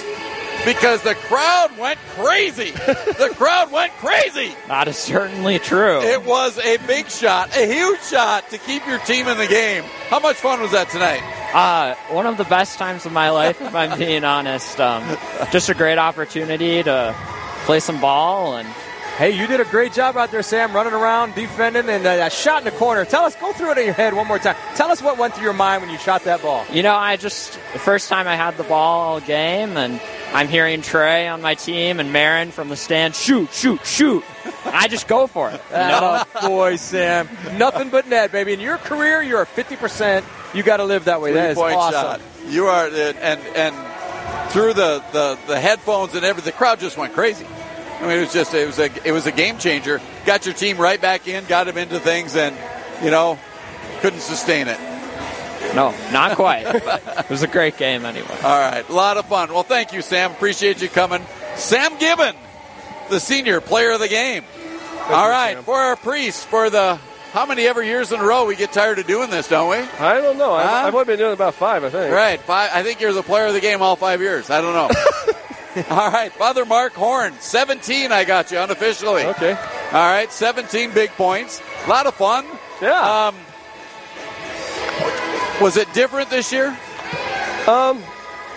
because the crowd went crazy. the crowd went crazy. That is certainly true. It was a big shot, a huge shot to keep your team in the game. How much fun was that tonight? Uh, one of the best times of my life, if I'm being honest. Um, just a great opportunity to play some ball and. Hey, you did a great job out there, Sam, running around, defending, and uh, that shot in the corner. Tell us, go through it in your head one more time. Tell us what went through your mind when you shot that ball. You know, I just the first time I had the ball all game, and I'm hearing Trey on my team and Marin from the stand shoot, shoot, shoot. And I just go for it. You know? Oh, boy, Sam. Nothing but net, baby. In your career, you're a 50%. You got to live that way. That is Three-point awesome. shot. You are, and and through the, the, the headphones and everything, the crowd just went crazy. I mean, it was just it was a it was a game changer. Got your team right back in, got them into things, and you know couldn't sustain it. No, not quite. it was a great game anyway. All right, a lot of fun. Well, thank you, Sam. Appreciate you coming. Sam Gibbon, the senior player of the game. All right, for our priest, for the how many ever years in a row we get tired of doing this, don't we? I don't know. I've, Huh? I've only been doing about five, I think. Right, five, I think you're the player of the game all five years. I don't know. all right, Father Mark Horn, 17. I got you unofficially. Okay. All right, 17 big points. A lot of fun. Yeah. Um, was it different this year? Um,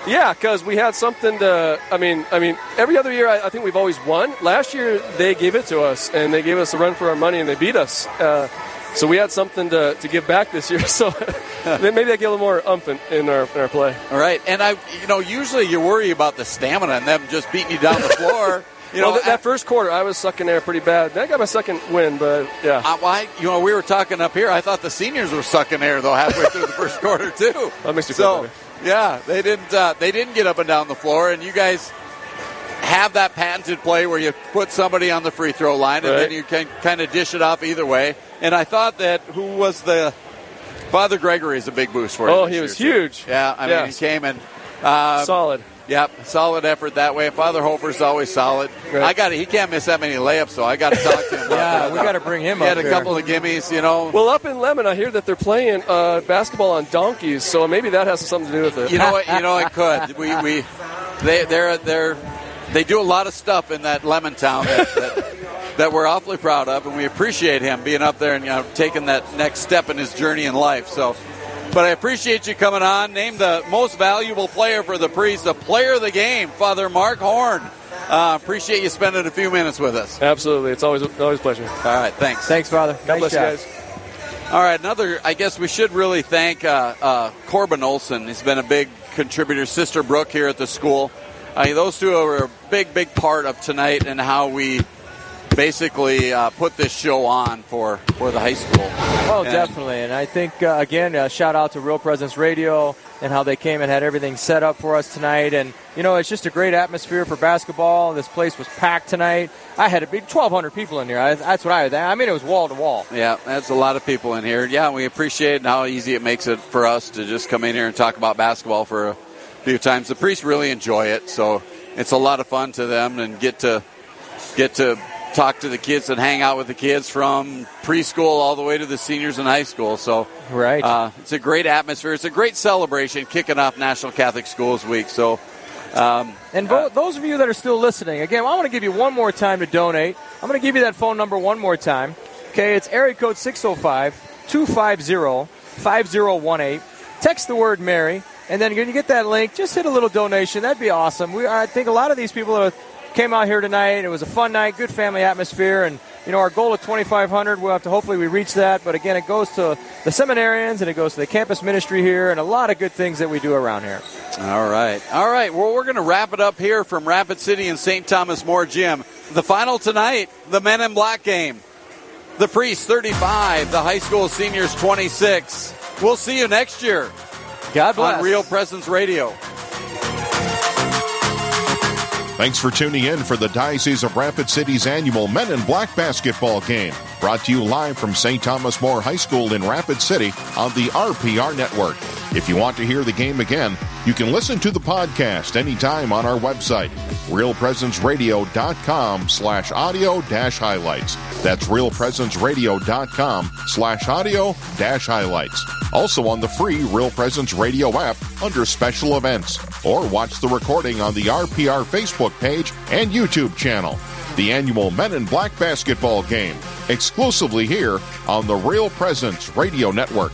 yeah, because we had something to. I mean, I mean, every other year I, I think we've always won. Last year they gave it to us and they gave us a run for our money and they beat us. Uh, so we had something to, to give back this year. So maybe they get a little more ump in, in our in our play. All right, and I, you know, usually you worry about the stamina and them just beating you down the floor. You well, know, th- that first quarter, I was sucking air pretty bad. Then I got my second win, but yeah. Well, I, you know, we were talking up here. I thought the seniors were sucking air though halfway through the first quarter too. That makes you feel so, better. yeah, they didn't. Uh, they didn't get up and down the floor, and you guys have that patented play where you put somebody on the free throw line, and Right. then you can kind of dish it off either way. And I thought that who was the Father Gregory is a big boost for you. Oh, he was too. huge. Yeah, I mean, Yes. he came and um, Solid. Yep, solid effort that way. Father Hofer's always solid. I got He can't miss that many layups, so I got to talk to him. Yeah, that. we gotta bring him He up had a here. couple of gimmies, you know. Well, up in Lemmon, I hear that they're playing uh, basketball on donkeys, so maybe that has something to do with it. You know what? You know it could. We we they they're they're they do a lot of stuff in that Lemmon town that, that, that we're awfully proud of, and we appreciate him being up there and you know taking that next step in his journey in life. So. But I appreciate you coming on. Name the most valuable player for the priest, the player of the game, Father Mark Horn. Uh, appreciate you spending a few minutes with us. Absolutely, it's always always a pleasure. All right, thanks. Thanks, Father. God bless you guys. All right, another. I guess we should really thank uh, uh, Corbin Olson. He's been a big contributor. Sister Brooke here at the school. I mean, those two are a big, big part of tonight and how we basically uh, put this show on for, for the high school. Oh, And- definitely. And I think, uh, again, uh, shout out to Real Presence Radio and how they came and had everything set up for us tonight. And, you know, it's just a great atmosphere for basketball. This place was packed tonight. I had a big 1,200 people in here. I, that's what I was. I mean, it was wall to wall. Yeah, that's a lot of people in here. Yeah, we appreciate how easy it makes it for us to just come in here and talk about basketball for a few times. The priests really enjoy it, so it's a lot of fun to them and get to get to talk to the kids and hang out with the kids from preschool all the way to the seniors in high school. So right, uh, it's a great atmosphere. It's a great celebration kicking off National Catholic Schools Week. So. Um, And vo- those of you that are still listening, again, I want to give you one more time to donate. I'm going to give you that phone number one more time. Okay, it's area code 605 250 5018. Text the word Mary, and then when you get that link, just hit a little donation. That'd be awesome. We, I think a lot of these people are, came out here tonight. It was a fun night, good family atmosphere, and you know our goal of 2,500. We'll have to hopefully we reach that. But again, it goes to the seminarians and it goes to the campus ministry here, and a lot of good things that we do around here. All right. All right. Well, we're going to wrap it up here from Rapid City and St. Thomas More Gym. The final tonight, the Men in Black game. The Priests 35, the high school seniors 26. We'll see you next year. God bless. On Real Presence Radio. Thanks for tuning in for the Diocese of Rapid City's annual Men in Black basketball game. Brought to you live from St. Thomas More High School in Rapid City on the RPR network. If you want to hear the game again, you can listen to the podcast anytime on our website, realpresenceradio.com slash audio dash highlights. That's realpresenceradio.com slash audio dash highlights. Also on the free Real Presence Radio app under special events, or watch the recording on the RPR Facebook page and YouTube channel. The annual Men in Black basketball game, exclusively here on the Real Presence Radio Network.